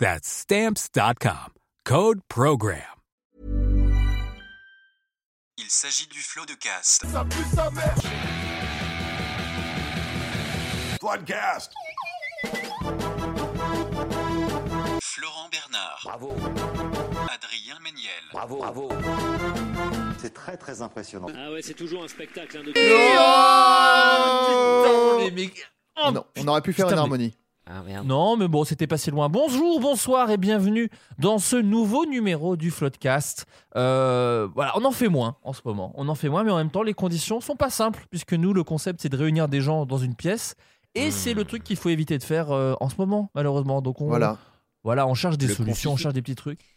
That's stamps.com. Code program. Il s'agit du flot de cast. Floodcast. Florent Bernard, Bravo, Adrien Méniel, bravo, bravo. C'est très très impressionnant. Ah ouais, c'est toujours un spectacle. hein, de... les mecs. Oh, non, on aurait pu faire putain, une mais- harmonie. Ah merde. Non, mais bon, c'était pas si loin. Bonjour, bonsoir et bienvenue dans ce nouveau numéro du Floodcast. Euh, voilà, on en fait moins en ce moment. On en fait moins, mais en même temps, les conditions sont pas simples, puisque nous, le concept, c'est de réunir des gens dans une pièce. Et c'est le truc qu'il faut éviter de faire euh, en ce moment, malheureusement. Donc on, Voilà. voilà, on cherche des Le solutions, on cherche des petits trucs.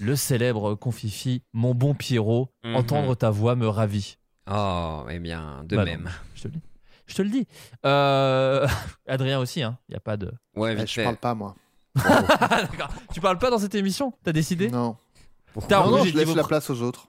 Le célèbre confifi, mon bon Pierrot, Mhm. entendre ta voix me ravit. Oh, eh bien, de Bah même. non, je te le dis. Je te le dis. Euh, Adrien aussi, il hein, n'y a pas de. Ouais, Eh, vite je fait. parle pas, moi. D'accord. Tu parles pas dans cette émission? T'as décidé? Non. T'as Non, non, je laisse la place aux autres.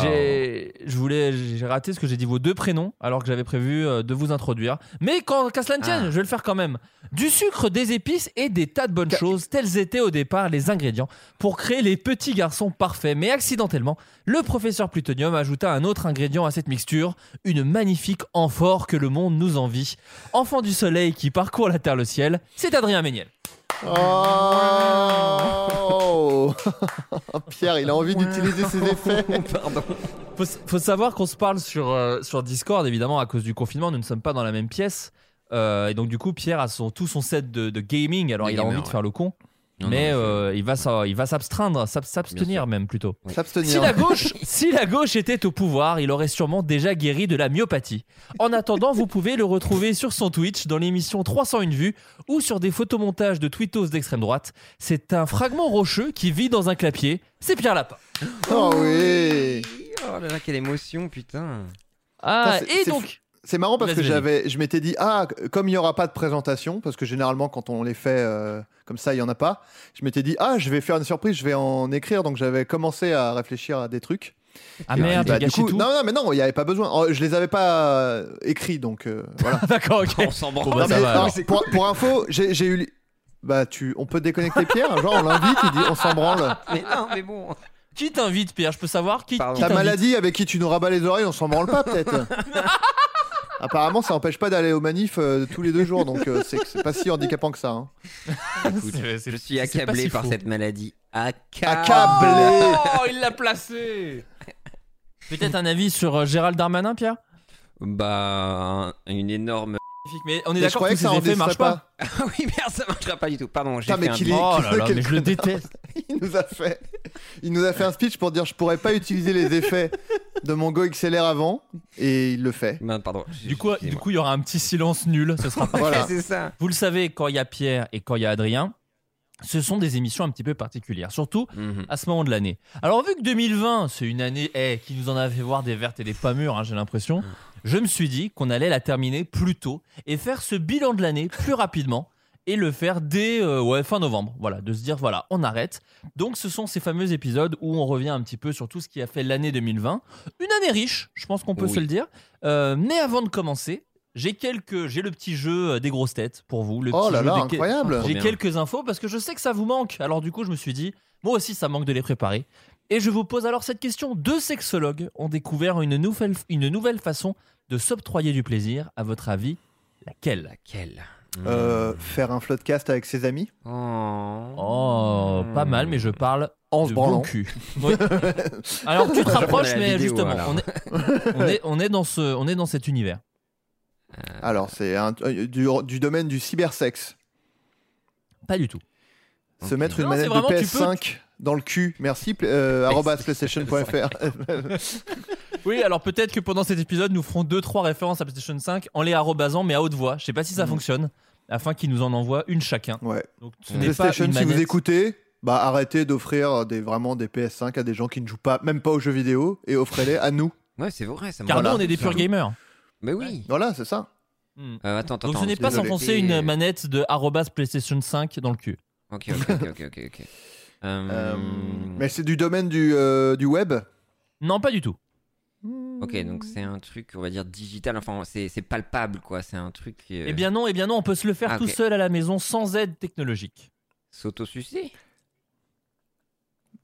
J'ai, je voulais, j'ai raté ce que j'ai dit vos deux prénoms alors que j'avais prévu euh, de vous introduire. Mais quand, qu'à cela ne tienne, Ah. je vais le faire quand même. Du sucre, des épices et des tas de bonnes choses, tels étaient au départ les ingrédients pour créer les petits garçons parfaits. Mais accidentellement, le professeur Plutonium ajouta un autre ingrédient à cette mixture, une magnifique amphore que le monde nous envie. Enfant du soleil qui parcourt la terre le ciel, c'est Adrien Méniel. Oh Pierre, il a envie d'utiliser ses effets. Pardon. Faut, faut savoir qu'on se parle sur, euh, sur Discord, évidemment, à cause du confinement, nous ne sommes pas dans la même pièce. Euh, et donc, du coup, Pierre a son, tout son set de, de gaming, alors De il a envie de faire le con. Non, mais non, euh, il va il va s'abstenir même plutôt. Si S'abstenir. la, gauche, si la gauche était au pouvoir, il aurait sûrement déjà guéri de la myopathie. En attendant, vous pouvez le retrouver sur son Twitch dans l'émission 301 vues ou sur des photomontages de tweetos d'extrême droite. C'est un fragment rocheux qui vit dans un clapier. C'est Pierre Lapin. Oh oui Oh là là, quelle émotion, putain. Ah, et donc, C'est marrant parce que j'avais, je m'étais dit, ah, comme il n'y aura pas de présentation, parce que généralement quand on les fait euh, comme ça, il n'y en a pas, je m'étais dit, ah, je vais faire une surprise, je vais en écrire, donc j'avais commencé à réfléchir à des trucs. ah merde, bah, du coup, tout. non, non, mais non, il n'y avait pas besoin. Oh, Je les avais pas euh, écrits, donc euh, voilà. D'accord, ok. On s'en branle. Bon, bah, pour, pour info, j'ai eu. Bah, tu, on peut déconnecter Pierre, genre on l'invite, il dit on s'en branle. Mais non, mais bon. Qui t'invite, Pierre? Je peux savoir qui, qui Ta maladie avec qui tu nous rabats les oreilles, on s'en branle pas peut-être. Apparemment, ça empêche pas d'aller aux manifs euh, tous les deux jours, donc euh, c'est c'est pas si handicapant que ça. hein. Écoute, C'est- c'est- je suis c'est pas accablé si par faux. cette maladie. Accablé. Accablé. Oh, il l'a placé Peut-être un avis sur euh, Gérald Darmanin, Pierre? Bah, un- une énorme. Mais on est d'accord croyais que que ces ça effets marchent enregistrait pas. Ah oui, merde, ça marchera pas du tout. Pardon, j'ai fait un est- Oh là là, mais je le déteste. Il nous a fait, il nous a fait un speech pour dire je pourrais pas utiliser les effets de mon Go XLR avant, et il le fait. Merde, pardon. Du coup, du coup, il y aura un petit silence nul. Ce sera pas. Voilà. c'est ça. Vous le savez, quand il y a Pierre et quand il y a Adrien, ce sont des émissions un petit peu particulières, surtout Mhm. à ce moment de l'année. Alors vu que 2020, c'est une année eh, qui nous en a fait voir des vertes et des pas mûres, hein, j'ai l'impression, je me suis dit qu'on allait la terminer plus tôt et faire ce bilan de l'année plus rapidement et le faire dès euh, ouais, fin novembre. Voilà, de se dire voilà, on arrête. Donc ce sont ces fameux épisodes où on revient un petit peu sur tout ce qui a fait l'année 2020. Une année riche, je pense qu'on peut Oui. se le dire. Euh, mais avant de commencer, j'ai quelques, j'ai le petit jeu euh, des grosses têtes pour vous. Le Oh petit là jeu là, des- incroyable. J'ai quelques infos parce que je sais que ça vous manque. Alors du coup, je me suis dit, moi aussi, ça manque de les préparer. Et je vous pose alors cette question. Deux sexologues ont découvert une nouvelle, une nouvelle façon de s'octroyer du plaisir. À votre avis, laquelle? Laquelle? Euh, faire un floodcast avec ses amis Oh. Oh, pas mal, mais je parle en de se bon cul. Oui. Alors tu te rapproches, la mais vidéo, justement, alors. on est, on, est, on, est dans ce, on est dans cet univers. Alors, c'est un- euh, du, du domaine du cybersexe. Pas du tout. Se Ok. mettre une Non, manette vraiment, de tu PS5 dans le cul. Merci, pl- euh, arobase playstation.fr. Oui, alors peut-être que pendant cet épisode, nous ferons deux trois références à PlayStation 5 en les arrobasant, mais à haute voix. Je sais pas si ça Mhm. fonctionne, afin qu'ils nous en envoient une chacun. ouais. Donc ce n'est pas PlayStation, une si vous écoutez, bah arrêtez d'offrir des, vraiment des PS5 à des gens qui ne jouent pas, même pas aux jeux vidéo, et offrez-les à nous. Ouais, c'est vrai, ça me Car Voilà. nous, on est des purs gamers. Mais oui. Voilà, c'est ça. Hmm. Euh, attends, attends. Donc ce n'est pas s'enfoncer Et- une manette de arrobas PlayStation 5 dans le cul. Ok, ok, ok, ok. Euh, Euh, mais c'est du domaine du, euh, du web? Non, pas du tout. Ok, donc c'est un truc, on va dire digital. Enfin, c'est c'est palpable, quoi. C'est un truc. euh, Eh bien non, eh bien non, on peut se le faire Ah, tout seul à la maison sans aide technologique. S'autosucer?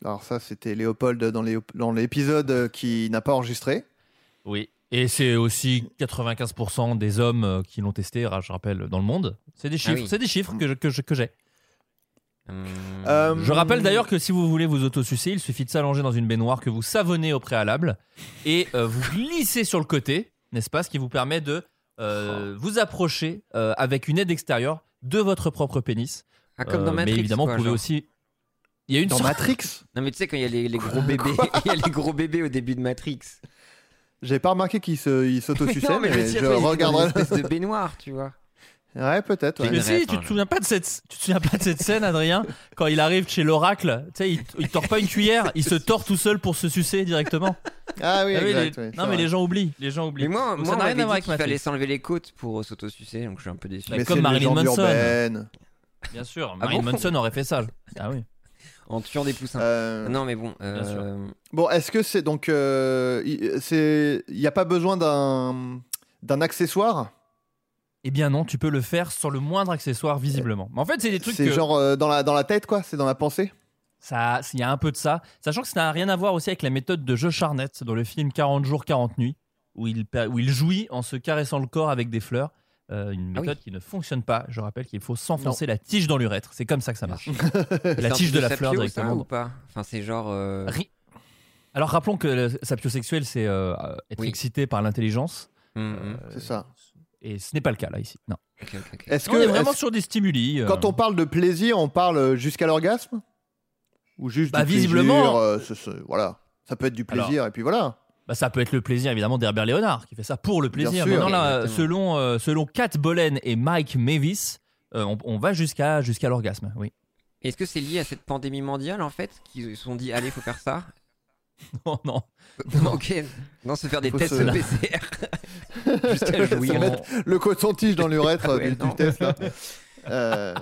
Alors ça, c'était Léopold dans l'épisode qui n'a pas enregistré. Oui. Et c'est aussi 95% des hommes euh, qui l'ont testé, je rappelle, dans le monde. C'est des chiffres, oui. c'est des chiffres que je- que je-. Hum, Je rappelle d'ailleurs que si vous voulez vous autosucer, il suffit de s'allonger dans une baignoire que vous savonnez au préalable et euh, vous glissez sur le côté, n'est-ce pas Ce qui vous permet de euh, vous approcher euh, avec une aide extérieure de votre propre pénis. ah, comme dans Euh, Matrix. mais évidemment, quoi, vous pouvez genre. aussi. Il y a une Dans sorte- Matrix? Non, mais tu sais, quand il y a les, les gros bébés, il y a les gros bébés au début de Matrix. J'ai pas remarqué qu'il se, il s'autosuçait, non, mais, mais, je regarderai. une espèce de baignoire, tu vois. Ouais, peut-être. ouais. Mais si, tu te souviens pas de cette, tu te souviens pas de cette scène, Adrien, quand il arrive chez l'oracle, tu sais, il, il tord pas une cuillère, il se tord tout seul pour se sucer directement. Ah oui, Ah oui, exact. les- ouais, non mais les gens oublient, les gens oublient. Mais moi, Donc moi ça on n'a rien à voir avec qu'il fallait s'enlever les côtes pour s'autosucer, donc je suis un peu déçu. Mais comme Marilyn Manson. urbaine. Bien sûr, Ah Marilyn bon Manson aurait fait ça. Ah oui. En tuant des poussins. Euh, Non, mais bon. Bien sûr. euh, Bon, est-ce que c'est donc, euh, il c'est, il n'y a pas besoin d'un d'un accessoire? Eh bien non, tu peux le faire sans le moindre accessoire visiblement. Mais en fait, c'est des trucs C'est que genre euh, dans la dans la tête, quoi. C'est dans la pensée. ça, il y a un peu de ça, sachant que ça n'a rien à voir aussi avec la méthode de Joe Charnett dans le film 40 jours 40 nuits où il où il jouit en se caressant le corps avec des fleurs. Euh, une Ah méthode qui ne fonctionne pas. Je rappelle qu'il faut s'enfoncer la tige dans l'urètre. C'est comme ça que ça marche. la tige de la fleur ça, directement. ou pas? Enfin, c'est genre. euh, Ri- Alors rappelons que le sapiosexuel, c'est euh, être Oui. excité par l'intelligence. hum, hum. C'est ça. Et ce n'est pas le cas là ici. Non. Est-ce on est vraiment est-ce- sur des stimuli. euh, quand on parle de plaisir, on parle jusqu'à l'orgasme? Ou juste Bah, du visiblement- plaisir, euh, c'est- voilà. Ça peut être du plaisir et puis voilà. bah, ça peut être le plaisir évidemment d'Herbert Léonard qui fait ça pour le plaisir. sûr. Maintenant, là, selon, euh, selon Kat Bolen et Mike Mavis, euh, on, on va jusqu'à jusqu'à l'orgasme. Oui. Est-ce que c'est lié à cette pandémie mondiale en fait Qu'ils se sont dit, allez, faut faire ça? Non, non. Ok. Non, se faire des Faut tests se- PCR. Jusqu'à jouir. mettre le coton-tige dans l'urètre ouais, du, du test. là. Euh,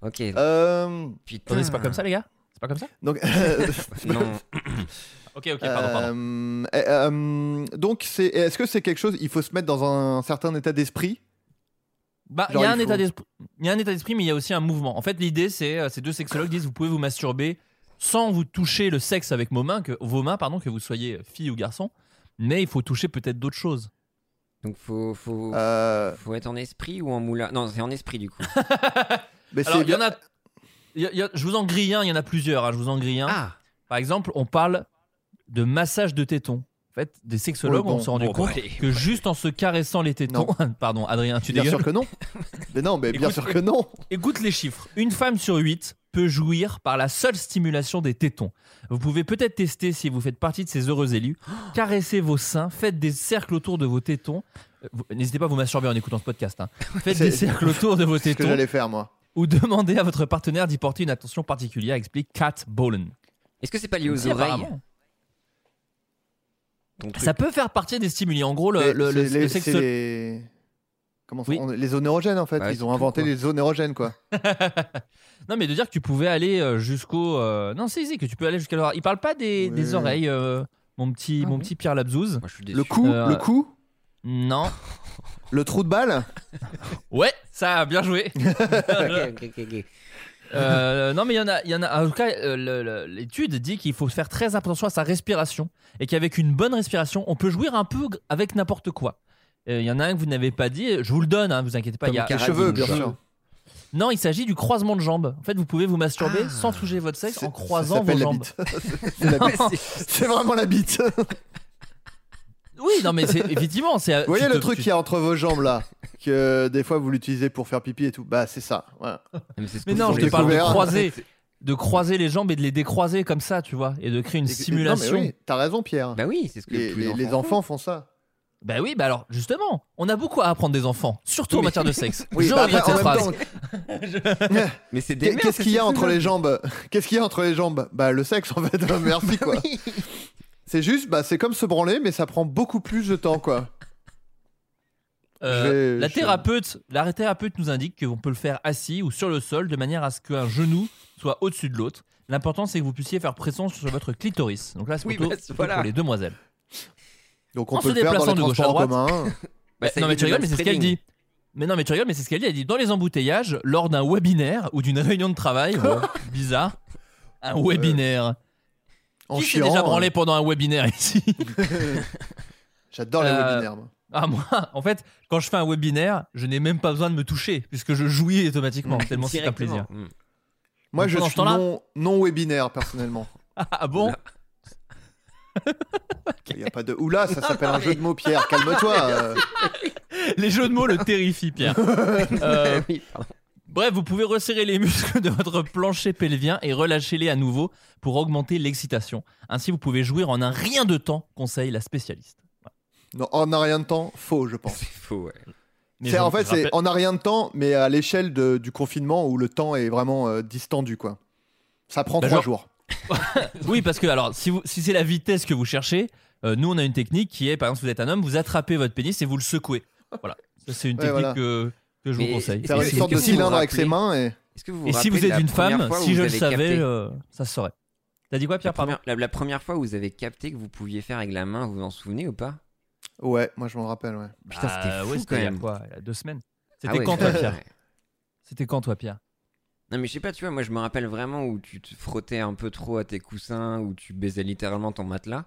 Ok. euh, Putain. Attendez, c'est pas comme ça les gars? C'est pas comme ça? Donc, Non. Ok, ok, pardon, pardon. Euh, euh, euh, donc, c'est, est-ce que c'est quelque chose Il faut se mettre dans un certain état d'esprit? Bah, il y a un état faut- d'esprit, il y a un état d'esprit, mais il y a aussi un mouvement. En fait, l'idée, c'est euh, ces deux sexologues disent vous pouvez vous masturber sans vous toucher le sexe avec vos mains, que, vos mains, pardon, que vous soyez fille ou garçon, mais il faut toucher peut-être d'autres choses. Donc faut, faut, Euh, faut être en esprit ou en moulin? Non, c'est en esprit du coup. mais Alors, c'est il y en bien- a, il y a- il y a- je vous en grille un, il y en a plusieurs. hein, je vous en grille un. Ah Par exemple, on parle de massage de tétons. En fait, des sexologues Ouais, bon, on s'est rendu bon, compte que juste en se caressant les tétons, pardon, Adrien, tu Bien dégueules. sûr que non. mais non, mais bien sûr que non. Écoute les chiffres. Une femme sur huit peut jouir par la seule stimulation des tétons. Vous pouvez peut-être tester si vous faites partie de ces heureux élus. Caressez vos seins, faites des cercles autour de vos tétons. Euh, N'hésitez pas à vous masturber en écoutant ce podcast. hein. Faites des cercles autour de vos C'est ce que tétons j'allais faire, moi. ou demandez à votre partenaire d'y porter une attention particulière, explique Kat Bolen. Est-ce que c'est pas lié aux oreilles Ça peut faire partie des stimuli. En gros, le, les- comment ça- Oui. on- les zones érogènes en fait. Bah, Ils ont inventé quoi. les zones érogènes quoi. Non, mais de dire que tu pouvais aller euh, jusqu'au. euh, Non, si, si, que tu peux aller jusqu'à l'oreille. Il parle pas des, Oui. des oreilles, euh, mon petit, Ah mon petit Pierre Labzouz. Le cou, Euh, le cou, Non. le trou de balle. Ouais, ça a bien joué. Ok, ok, ok, ok. Euh, non, mais il y en a, il y en a. En tout cas, euh, l'étude dit qu'il faut faire très attention à sa respiration et qu'avec une bonne respiration, on peut jouir un peu avec n'importe quoi. Euh, Il y en a un que vous n'avez pas dit, je vous le donne, hein, vous inquiétez pas. il y a- Les cheveux, bien sûr. Non, il s'agit du croisement de jambes. En fait, vous pouvez vous masturber Ah. sans toucher votre sexe en croisant vos jambes. C'est la bite. C'est vraiment la bite. Oui, non, mais c'est effectivement, c'est. Vous voyez le te- truc tu- qu'il y a entre vos jambes là Que des fois vous l'utilisez pour faire pipi et tout. Bah c'est ça. Voilà. Mais, ce non, je te parle de croiser, de croiser les jambes et de les décroiser comme ça, tu vois, et de créer une Et- simulation. Non, mais oui, t'as raison Pierre. Bah oui, c'est ce que les, tous les, les- les enfants. enfants font ça. Bah oui, bah alors justement, on a beaucoup à apprendre des enfants, surtout en matière de sexe. Oui, je bah, de après, cette en phrase. même temps, Mais c'est des merdes, qu'est-ce qu'il y a entre les jambes? Qu'est-ce qu'il y a entre les jambes? Bah le sexe en fait. Merci quoi. Oui. C'est juste, bah c'est comme se branler, mais ça prend beaucoup plus de temps quoi. Euh, la thérapeute, la thérapeute nous indique qu'on peut le faire assis ou sur le sol de manière à ce qu'un genou soit au-dessus de l'autre. L'important c'est que vous puissiez faire pression sur votre clitoris. Donc là c'est Oui, plutôt, bah, plutôt voilà. pour les demoiselles. Donc on En peut se le faire dans déplaçant les de gauche à transports en droite. commun. Bah, ça non mais évite tu le rigoles, mais c'est ce qu'elle manspreading. dit. Mais non mais tu rigoles, mais c'est ce qu'elle dit. Elle dit dans les embouteillages, lors d'un webinaire ou d'une réunion de travail, bon, bizarre, un webinaire. En Qui s'est chiant, déjà branlé pendant un webinaire ici? J'adore les Euh, webinaires. moi. Ah moi, en fait, quand je fais un webinaire, je n'ai même pas besoin de me toucher puisque je jouis automatiquement tellement c'est un Directement. plaisir. Mm. Moi donc je pendant suis temps-là- non, non webinaire personnellement. Ah bon? Il y a pas de oula, ça s'appelle un jeu de mots Pierre, calme-toi. euh. Les jeux de mots le terrifient, Pierre. Euh, Oui, pardon. bref, vous pouvez resserrer les muscles de votre plancher pelvien et relâcher-les à nouveau pour augmenter l'excitation. Ainsi, vous pouvez jouir en un rien de temps, conseille la spécialiste. Non, en a rien de temps, faux je pense. C'est faux, ouais. Mais C'est je- en fait c'est rappelle- en a rien de temps, mais à l'échelle de- du confinement où le temps est vraiment euh, distendu quoi. Ça prend Bah, trois genre- jours. Oui, parce que alors, si, vous, si c'est la vitesse que vous cherchez, euh, nous on a une technique qui est, par exemple, si vous êtes un homme, vous attrapez votre pénis et vous le secouez. Voilà, ça c'est une Ouais, technique voilà. que, que je vous Mais conseille. est-ce Faire que- une est-ce sorte que de vous vous cylindre avec ses rappelez- mains et Est-ce que vous vous Et si vous êtes la une première femme, fois où si je le avez savais, capté- euh, ça se saurait. T'as dit quoi, la Pierre pardon première, la, la première fois où vous avez capté que vous pouviez faire avec la main, vous vous en souvenez ou pas? Ouais, moi je m'en rappelle ouais. Putain, c'était Bah, fou ouais, quand c'était il y a même. quoi? Il y a deux semaines. Ah C'était ouais, quand toi, ouais. Pierre? C'était quand toi, Pierre? Non mais je sais pas, tu vois, moi je me rappelle vraiment où tu te frottais un peu trop à tes coussins, où tu baisais littéralement ton matelas.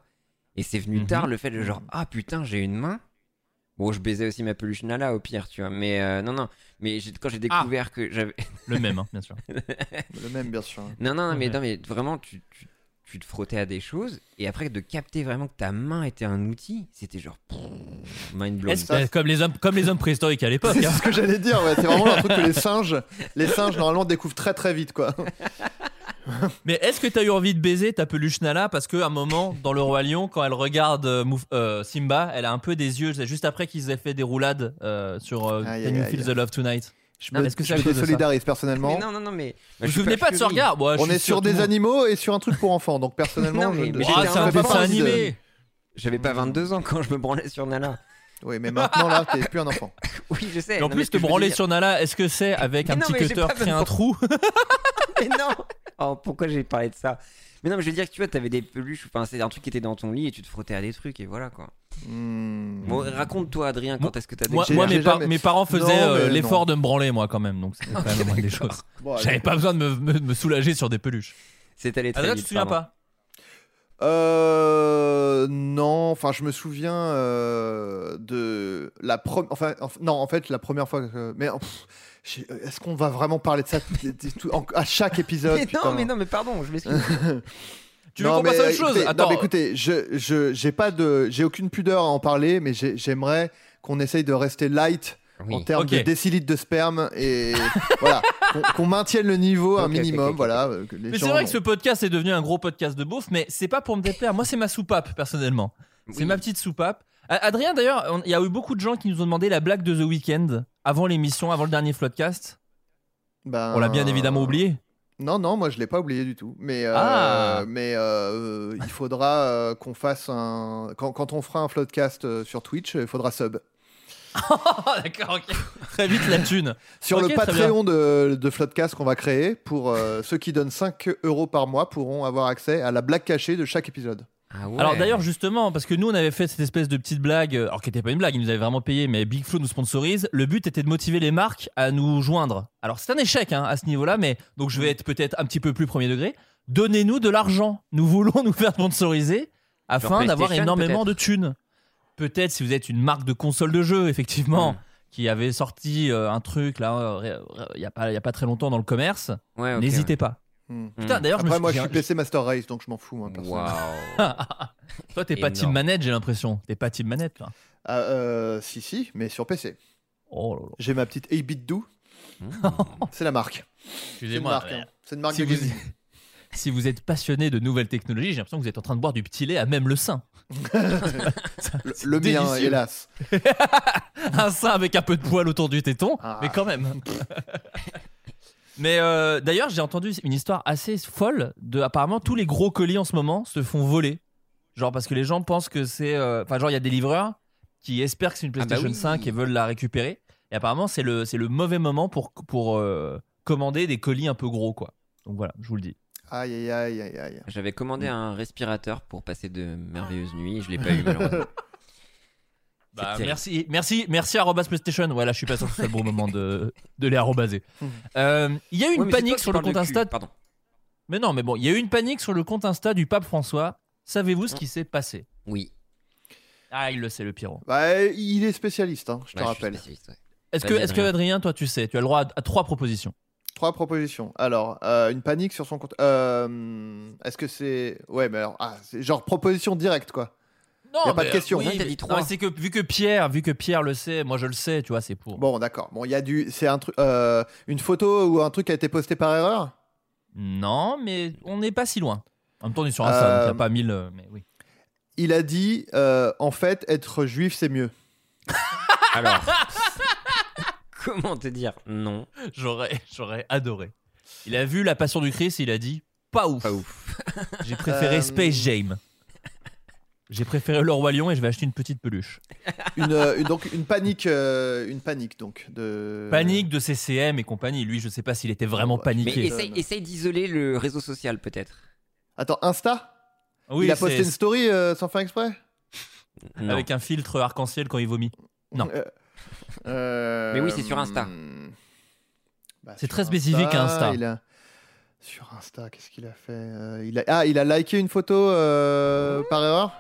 Et c'est venu Mhm. tard le fait de genre, ah putain, j'ai une main. Bon, je baisais aussi ma peluche Nala au pire, tu vois. Mais euh, non, non. Mais quand j'ai découvert que j'avais. Le même, hein, bien sûr. Le même bien sûr. Non, non, non, mais, Ouais. non, mais vraiment, tu, tu, tu te frottais à des choses. Et après, de capter vraiment que ta main était un outil, c'était genre. mind blown. Est-ce- euh, comme, les hommes, comme les hommes préhistoriques à l'époque. C'est hein. ce que j'allais dire, ouais, c'est vraiment un truc que les singes, les singes normalement découvrent très très vite quoi. Mais est-ce que t'as eu envie de baiser ta peluche Nala Parce qu'à un moment, dans Le Roi Lion, quand elle regarde euh, euh, Simba, elle a un peu des yeux, c'est juste après qu'ils aient fait des roulades euh, sur euh, Aïe, Can aïe, You aïe. Feel the Love Tonight. Je Non, me, est-ce que je me désolidarise personnellement. Mais non, non, non, mais. Vous vous souvenez pas de ce regard Moi, On est sur des animaux et sur un truc pour enfants, donc personnellement, Non, mais- je, mais je- Ah, je c'est un dessin animé J'avais pas 22 ans quand je me branlais sur Nala. Oui, mais maintenant là, t'es plus un enfant. Oui, je sais. Et en Non, plus, te branler dire- sur Nala, est-ce que c'est avec Mais un non, petit cutter créer un trou Mais non Oh, pourquoi j'ai parlé de ça? Mais non, mais je veux dire que tu vois, t'avais des peluches, enfin, c'est un truc qui était dans ton lit et tu te frottais à des trucs et voilà quoi. Hmm. Bon, raconte-toi, Adrien, quand est-ce que t'as Moi, moi, mes, par- jamais- mes parents faisaient euh, l'effort de me branler, moi, quand même. Donc, c'était quand même la moindre des choses. Bon. J'avais pas besoin de me, me- me soulager sur des peluches. C'est allé très Adrien, vite. tu te souviens pardon. pas? Euh, non, enfin je me souviens euh, la première, enfin enf- non en fait la première fois que, mais pff, j'ai- est-ce qu'on va vraiment parler de ça à chaque épisode Mais non, mais non, mais pardon, je m'excuse. Tu veux Non, qu'on passe à mais autre chose écoutez- Attends, Non mais écoutez, je je j'ai pas de j'ai aucune pudeur à en parler, mais j'ai- j'aimerais qu'on essaye de rester light Oui. en termes de décilitres de sperme et voilà qu'on qu'on maintienne le niveau un minimum, voilà. euh, que les Mais c'est vrai que ce podcast est devenu un gros podcast de bouffe, mais c'est pas pour me déplaire. Moi, c'est ma soupape, personnellement. C'est Oui. ma petite soupape. Adrien, d'ailleurs, il y a eu beaucoup de gens qui nous ont demandé la blague de The Weeknd avant l'émission, avant le dernier Floodcast. Ben, On l'a bien évidemment oublié. Non, non, moi je l'ai pas oublié du tout. Mais, euh, Ah. mais euh, il faudra euh, qu'on fasse un. Quand, quand on fera un floodcast euh, sur Twitch, il faudra sub. Ah, d'accord, ok. Très vite la thune. Sur le Patreon de, de Floodcast qu'on va créer, pour euh, ceux qui donnent 5 euros par mois pourront avoir accès à la blague cachée de chaque épisode. Ah ouais. Alors d'ailleurs justement, parce que nous on avait fait cette espèce de petite blague, euh, alors qui n'était pas une blague, ils nous avaient vraiment payé, mais Big Flo nous sponsorise. Le but était de motiver les marques à nous joindre. Alors c'est un échec hein, à ce niveau-là, mais donc je vais être peut-être un petit peu plus premier degré. Donnez-nous de l'argent. Nous voulons nous faire sponsoriser afin d'avoir énormément de thunes. Peut-être si vous êtes une marque de console de jeu, effectivement, qui avait sorti euh, un truc là, euh, il n'y a, pas- il y a pas très longtemps dans le commerce, Ouais, n'hésitez pas. Hmm. Putain, d'ailleurs, je me suis- moi, je suis PC Master Race, donc je m'en fous, moi. Waouh. Toi, t'es pas team manette, j'ai l'impression. T'es pas team manette, toi. Ah, euh, si, si, mais sur PC. Oh là là. J'ai ma petite 8-bit do. Mmh. C'est la marque. C'est une Excusez-moi. marque. hein. C'est une marque si, de vous, gaming. si vous êtes passionné de nouvelles technologies, j'ai l'impression que vous êtes en train de boire du petit lait à même le sein. Le, le mien, hélas. Un sein avec un peu de poil autour du téton, Ah. mais quand même. Mais euh, d'ailleurs, j'ai entendu une histoire assez folle de apparemment tous les gros colis en ce moment se font voler. Genre parce que les gens pensent que c'est. euh, Enfin, genre, il y a des livreurs qui espèrent que c'est une Ah bah PlayStation oui. 5 et veulent la récupérer. Et apparemment, c'est le, c'est le mauvais moment pour, pour euh, commander des colis un peu gros, quoi. Donc voilà, je vous le dis. Aïe, aïe, aïe, aïe, aïe. J'avais commandé Mm. un respirateur pour passer de merveilleuses nuits. Je l'ai pas eu malheureusement. Bah, merci, merci, merci arrobas PlayStation. Ouais, là, je suis pas sûr que ce soit le bon moment de, de les arrobaser. Euh, Il y a eu une Ouais, panique sur le compte Insta. Pardon. Mais non, mais bon, il y a eu une panique sur le compte Insta du pape François. Savez-vous ce qui s'est passé? Oui. Ah, il le sait, le Pierrot. Bah, il est spécialiste, hein, je te Ouais, rappelle. ouais. Est-ce que, est-ce que Adrien. Toi, tu sais, tu as le droit à, à trois propositions? Trois propositions. Alors, euh, une panique sur son compte. Euh, Est-ce que c'est. Ouais, mais alors. Ah, c'est genre proposition directe, quoi. Non, Y a pas de question. oui, dit c'est que vu que Pierre, vu que Pierre le sait, moi je le sais, tu vois, c'est pour. Bon, d'accord. Bon, il y a du. C'est un truc. euh, une photo ou un truc qui a été posté par erreur? Non, mais on n'est pas si loin. En même temps, on est sur Insta, donc il n'y a Euh, pas mille. euh, Mais oui. Il a dit euh, en fait, être juif, c'est mieux. Alors. Comment te dire Non? J'aurais, j'aurais adoré. Il a vu la Passion du Christ, il a dit pas ouf. Pas ouf. J'ai préféré Euh, Space Jam. J'ai préféré le roi lion et je vais acheter une petite peluche. Une, euh, une- donc, une panique. euh, une panique, donc. De... Panique de CCM et compagnie. Lui, je sais pas s'il était vraiment Ouais. Mais paniqué. essaye, essaye d'isoler le réseau social peut-être. Attends, Insta? Oui, Il a posté une story euh, sans faire exprès? Non. avec un filtre arc-en-ciel quand il vomit. Non. Euh, euh, Mais oui, c'est sur Insta. bah, C'est très spécifique, Insta. il a- Sur Insta, qu'est-ce qu'il a fait Euh, il a... Ah, il a liké une photo euh, par erreur?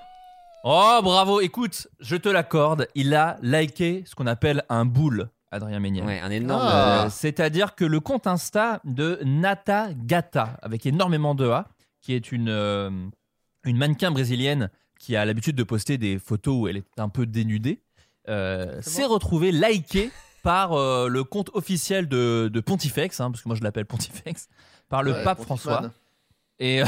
Oh, bravo. Écoute, je te l'accorde. Il a liké ce qu'on appelle un boule, Adrien Méniel. Ouais, un énorme. Ah. Euh, C'est-à-dire que le compte Insta de Nata Gata, avec énormément de A, qui est une, euh, une mannequin brésilienne qui a l'habitude de poster des photos où elle est un peu dénudée, euh, s'est retrouvée likée par euh, le compte officiel de, de Pontifex, hein, parce que moi je l'appelle Pontifex, par le Ouais, pape Pontifman. François. Et,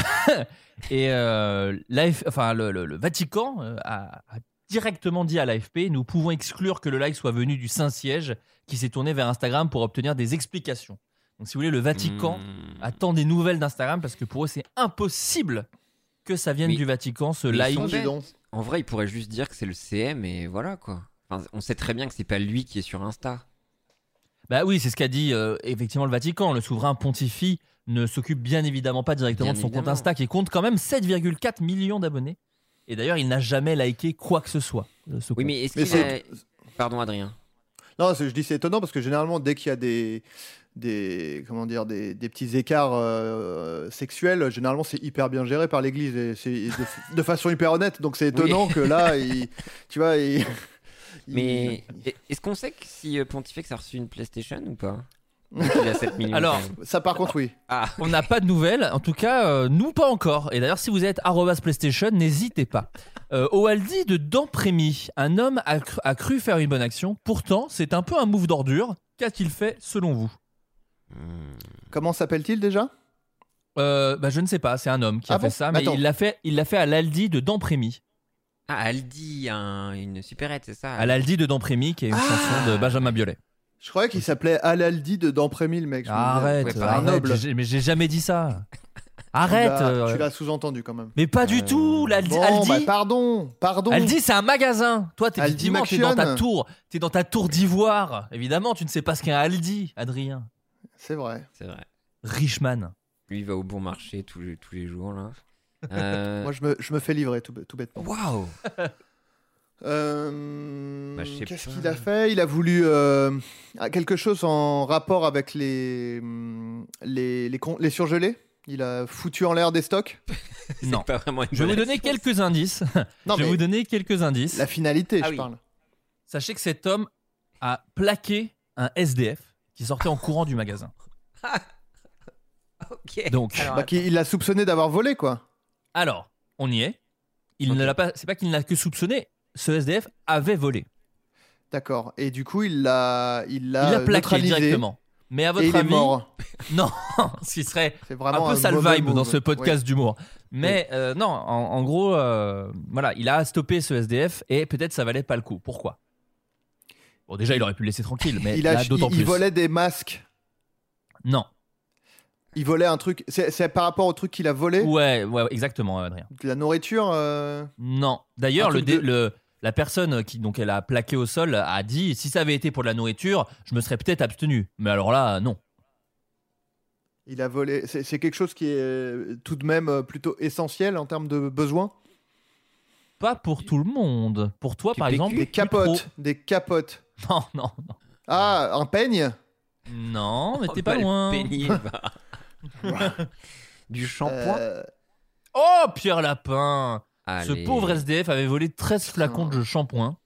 et euh, enfin, le, le- le Vatican euh, a, a directement dit à l'AFP nous pouvons exclure que le like soit venu du Saint-Siège qui s'est tourné vers Instagram pour obtenir des explications. Donc, si vous voulez, le Vatican Hmm. attend des nouvelles d'Instagram parce que pour eux, c'est impossible que ça vienne Mais- du Vatican, ce ils like. En vrai, il pourrait juste dire que c'est le CM et voilà quoi. Enfin, on sait très bien que c'est pas lui qui est sur Insta. Bah oui, c'est ce qu'a dit euh, effectivement le Vatican. Le souverain pontifie ne s'occupe bien évidemment pas directement Bien de son compte. Insta qui compte quand même 7,4 millions d'abonnés. Et d'ailleurs, il n'a jamais liké quoi que ce soit. euh, ce Oui, mais est-ce qu'il a... c'est- Pardon, Adrien. Non, je dis c'est étonnant parce que généralement, dès qu'il y a des, des, comment dire, des, des petits écarts euh, sexuels, généralement, c'est hyper bien géré par l'Église et c'est de, de façon hyper honnête. Donc c'est étonnant que là, il, tu vois, il, Mais il- est-ce qu'on sait que si euh, Pontifex a reçu une PlayStation ou pas? Il a 7 millions. Alors, ça, par contre, oui. Ah, On n'a pas de nouvelles, en tout cas, euh, nous pas encore. Et d'ailleurs, si vous êtes arrobas PlayStation, n'hésitez pas. Euh, Oaldi de Damprémy, un homme a cru, a cru faire une bonne action. Pourtant, c'est un peu un move d'ordure. Qu'a-t-il fait selon vous? Comment s'appelle-t-il déjà? Euh, bah, Je ne sais pas, c'est un homme qui a Ah fait ça, mais Attends. il l'a fait, il l'a fait à l'Aldi de Damprémy. ah Aldi, un- une supérette, c'est ça? À l'Aldi de Damprémy, qui est une Ah. chanson de Benjamin Biolay. Je croyais qu'il s'appelait Al-Aldi de Damprémy, le mec. Arrête, ouais, c'est pareil. un arrête, noble. j'ai- mais j'ai jamais dit ça. Arrête. Tu l'as- euh, Tu l'as sous-entendu quand même. Mais pas du tout. là, Elle, Bon, bah, pardon, pardon. Dit c'est un magasin. Toi, t'es Aldi effectivement t'es dans ta Maction. tour. T'es dans ta tour d'ivoire. Évidemment, tu ne sais pas ce qu'est un Aldi, Adrien. C'est vrai. C'est vrai. Richman. Lui, il va au bon marché tous les, tous les jours, là. Euh, Moi, je me, je me fais livrer tout, tout bêtement. Waouh Euh, Bah, Qu'est-ce qu'il a fait? Il a voulu euh, ah, quelque chose en rapport avec les, hum, les, les, surgelés? Il a foutu en l'air des stocks? Non. Pas vraiment une Je vais vous donner réponse. quelques indices. Non, je vais vous donner quelques indices. la finalité, Ah je oui. parle. Sachez que cet homme a plaqué un SDF qui sortait en courant du magasin. Ok. Donc, Alors, Bah, il l'a soupçonné d'avoir volé, quoi. alors, on y est. Il Ok. ne l'a pas. C'est pas qu'il n'a que soupçonné. Ce SDF avait volé. D'accord. Et du coup, il l'a, il l'a plaqué directement. Mais à Et votre il est avis, mort. non, ce qui serait un peu ça le mauvais vibe dans ce podcast d'humour. Mais euh, non, en, en gros, euh, voilà, il a stoppé ce SDF et peut-être ça valait pas le coup. Pourquoi? Bon, déjà, il aurait pu le laisser tranquille, mais Il, a, d'autant il, plus. il volait des masques. Non. Il volait un truc. C'est, par rapport au truc qu'il a volé? Ouais, ouais, exactement, Adrien. De la nourriture. euh, Non. D'ailleurs, le, de- le- la personne qui donc elle a plaqué au sol a dit si ça avait été pour de la nourriture, je me serais peut-être abstenu. Mais alors là, non. Il a volé. C'est, quelque chose qui est euh, tout de même euh, plutôt essentiel en termes de besoins? Pas pour tout le monde. Pour toi, par exemple. Des capotes. Des capotes. Non, non, non. Ah, un peigne? Non, mais oh, t'es bah, pas le loin. peigné, bah. du shampoing? Euh, Oh, Pierre Lapin Ce pauvre SDF avait volé 13 flacons de shampoing.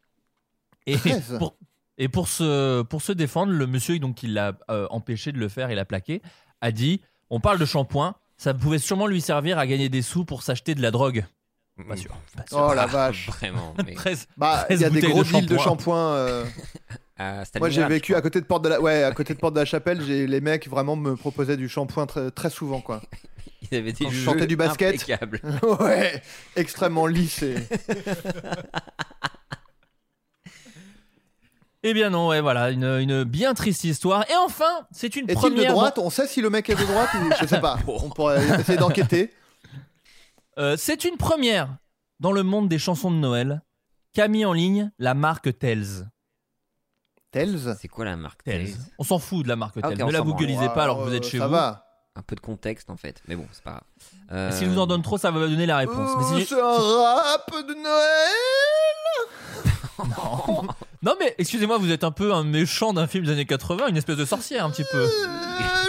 Et 13. pour, et pour, se, pour se défendre, le monsieur donc, qui l'a euh, empêché de le faire et l'a plaqué a dit On parle de shampoing, ça pouvait sûrement lui servir à gagner des sous pour s'acheter de la drogue. Pas sûr. Pas sûr. Oh la vache. Vraiment. Mais... 13 Bah, il 13 y a des gros de deals de shampoing. shampoing. Euh. Moi, j'ai vécu à côté de Porte de la, ouais, à côté de Porte de la Chapelle. J'ai les mecs vraiment me proposaient du shampoing très, très souvent, quoi. Ils avaient des Quand je chantais du basket. impeccables. ouais, extrêmement lisse. et- Eh bien non, ouais, voilà, une, une bien triste histoire. Et enfin, c'est une Est-il première. de droite? On sait si le mec est de droite ou je sais pas. On pourrait essayer d'enquêter. Euh, c'est une première dans le monde des chansons de Noël qu'a mis en ligne la marque Tells. Tells. C'est quoi la marque Tells. Tells On s'en fout de la marque Ah, on ne la googlisez pas alors que vous Euh, êtes chez ça vous. va. Un peu de contexte en fait, mais bon, c'est pas grave. Euh, Si je vous en donne trop, ça va donner la réponse. Mais Euh, si- C'est un rap de Noël non. Non, mais excusez-moi, vous êtes un peu un méchant d'un film des années 80, une espèce de sorcière un petit peu. Euh,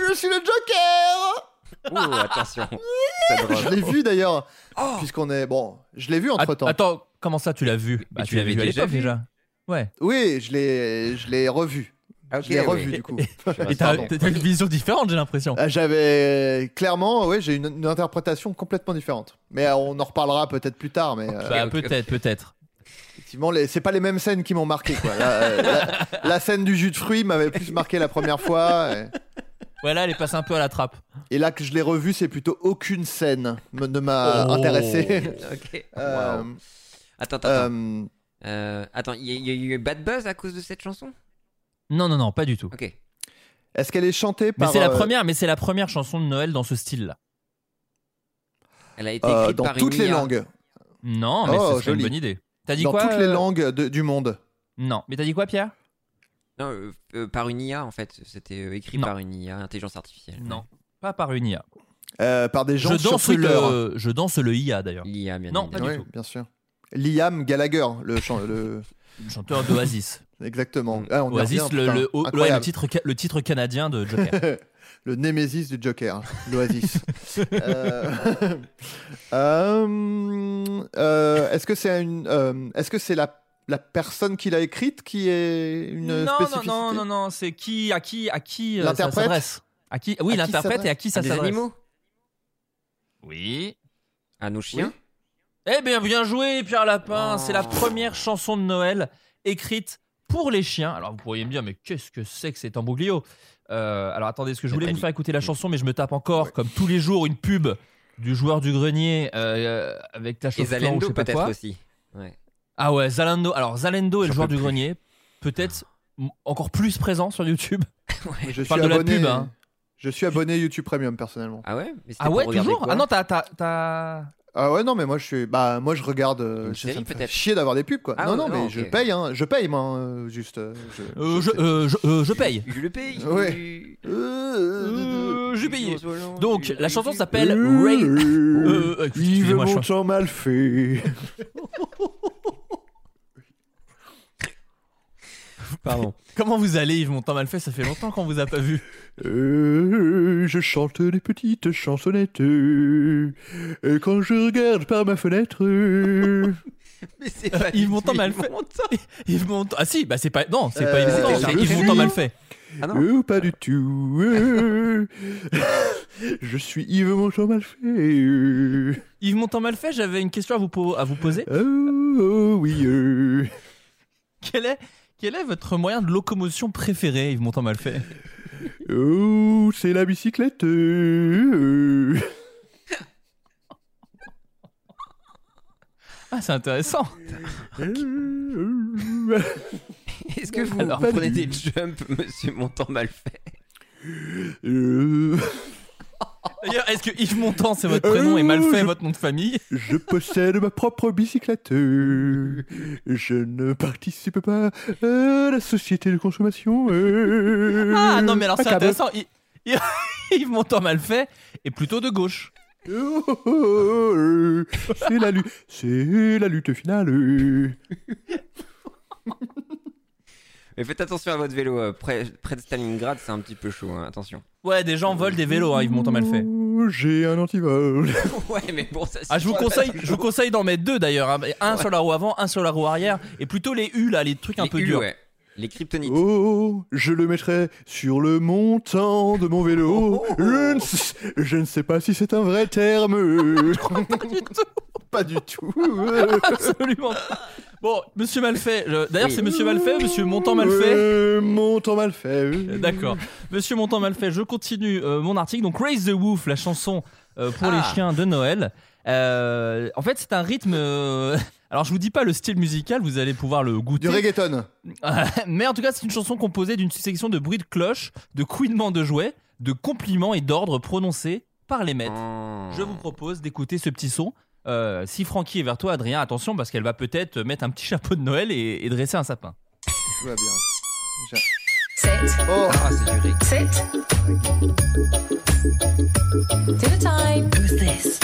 Je suis le Joker Oh, attention. Je l'ai vu d'ailleurs. Oh. Puisqu'on est. Bon, je l'ai vu entre temps. Attends, comment ça tu l'as vu? Bah, tu Tu l'avais l'avais vu à déjà l'époque vu déjà. Ouais. Oui, je l'ai, je l'ai revu. Ah, ok, je l'ai oui. revu du coup. Et t'as une vision différente, j'ai l'impression. Ah, J'avais clairement, oui, j'ai une, une interprétation complètement différente. Mais euh, on en reparlera peut-être plus tard. Mais euh, Bah, peut-être, peut-être. effectivement, les- c'est pas les mêmes scènes qui m'ont marqué. Quoi. La, euh, la- la scène du jus de fruits m'avait plus marqué la première fois. Et, Voilà, elle est passée un peu à la trappe. et là que je l'ai revu, c'est plutôt aucune scène me- ne m'a Oh. intéressé. Ok. Euh, Wow. Attends, attends, attends. Euh, Euh, attends, il y, a- il y a eu bad buzz à cause de cette chanson? Non, non, non, pas du tout. Ok. Est-ce qu'elle est chantée Mais par c'est la euh, première, mais c'est la première chanson de Noël dans ce style-là. Elle a été euh, écrite dans par toutes une les IA. langues Non, mais Oh, ce serait joli. une bonne idée. T'as dit Dans quoi toutes les euh, langues de- du monde. Non, mais t'as dit quoi, Pierre? Non, euh, euh, par une IA en fait. C'était euh, écrit Non. par une IA, intelligence artificielle. Non, pas par une IA. Euh, par des gens Je sur danse Twitter. le, je danse le IA d'ailleurs. L'IA, bien Non, pas du Oui, tout. bien sûr. Liam Gallagher, le, chan- le... Le chanteur d'Oasis. exactement. Ah, on y Oasis, revient, le, putain. le- ouais, le Incroyable. titre, ca- le titre canadien de Joker. le némésis du Joker, l'Oasis. Euh, euh, euh, est-ce que c'est une, euh, est-ce que c'est la, la personne qui l'a écrite qui est une non, non, spécificité non, non, non, c'est qui, à qui, à qui euh, ça L'interprète s'adresse? À qui Oui, l'interprète et à qui ça s'adresse animaux Oui. À nos chiens Eh bien, bien joué, Pierre Lapin. Oh. C'est la première chanson de Noël écrite pour les chiens. Alors, vous pourriez me dire, mais qu'est-ce que c'est que cet embouglio Euh, Alors, attendez, est-ce que je C'est voulais pas vous faire écouter la chanson, mais je me tape encore, comme tous les jours, une pub du joueur du grenier euh, avec la Et chauve je Zalendo peut-être aussi. Ouais. Ah ouais, Zalando. Alors, Zalendo est le joueur du plus. grenier, peut-être encore plus présent sur YouTube. Je suis parle de la abonné, pub, hein. Je suis abonné YouTube Premium personnellement. Ah ouais Mais Ah ouais, toujours? Ah non, t'as. Ah ouais non mais moi je suis bah moi je regarde euh, Une ça- série, ça me fait peut-être chier d'avoir des pubs quoi. Ah non ouais, non non, mais je ok. paye hein, je paye moi euh, juste euh, je, Euh, je je, euh, je, euh, je paye. Je le paye. Ouais. Euh, j'ai payé. Donc, la chanson s'appelle Ray. Euh, euh, excusez-moi, je suis- mal fait. Pardon. Comment vous allez, Yves Montand mal fait Ça fait longtemps qu'on vous a pas vu. Euh, je chante des petites chansonnettes euh, quand je regarde par ma fenêtre. euh. Mais c'est pas Yves du tout Montand mal Yves. Montand. Yves Montand. Ah si, bah c'est pas. Non, c'est pas Euh, Yves Montand, c'est. Yves Montand mal fait. Ah non Euh, pas du tout. euh. je suis Yves Montand mal fait. euh. Yves Montand mal fait, j'avais une question à vous, po- à vous poser. Oh, oh, oui. euh. Quel est, quel est votre moyen de locomotion préféré, Yves Montand mal fait Oh, c'est la bicyclette. Ah, c'est intéressant. Est-ce que vous, Alors, prenez du- des jumps, monsieur Montand mal fait euh, D'ailleurs, est-ce que Yves Montand c'est votre prénom et mal fait votre nom de famille? Je possède ma propre bicyclette. euh. Je ne participe pas à la société de consommation. euh. Ah non, mais alors c'est intéressant. Yves Montand mal fait est plutôt de gauche. Oh, oh, oh, euh. C'est la lutte, c'est la lutte finale. Mais faites attention à votre vélo. euh, Près, près de Stalingrad, c'est un petit peu chaud. hein, Attention. Ouais, des gens volent des vélos, hein, Yves Montand mal fait. J'ai un antivol. ouais, mais bon, ça. Ah, je vous conseille, je vous conseille d'en mettre deux d'ailleurs. hein. Un sur la roue avant, un sur la roue arrière, et plutôt les U là, les trucs un Les peu U, durs. ouais. Les kryptonites. Oh, je le mettrai sur le montant de mon vélo. Oh. Je, ne sais, je ne sais pas si c'est un vrai terme. Pas du tout. Pas du tout. Absolument pas. Bon, Monsieur Malfait. D'ailleurs, Oui. c'est Monsieur Malfait, Monsieur Montant Malfait. Euh, montant mal fait. Euh, D'accord. Monsieur Montant Malfait, je continue euh, mon article. Donc, Raise the Wolf, la chanson euh, pour les Ah. chiens de Noël. En fait, c'est un rythme. Alors, je vous dis pas le style musical, vous allez pouvoir le goûter. Du reggaeton. Mais en tout cas, c'est une chanson composée d'une succession de bruits de cloche, de couinements de jouets, de compliments et d'ordres prononcés par les maîtres. Oh. Je vous propose d'écouter ce petit son. Euh, si Francky est vers toi, Adrien, attention parce qu'elle va peut-être mettre un petit chapeau de Noël et, et dresser un sapin. Tout va bien. J'ai- Sit, Oh, Ah, c'est du reggae. sit. Dinner time. Who's this?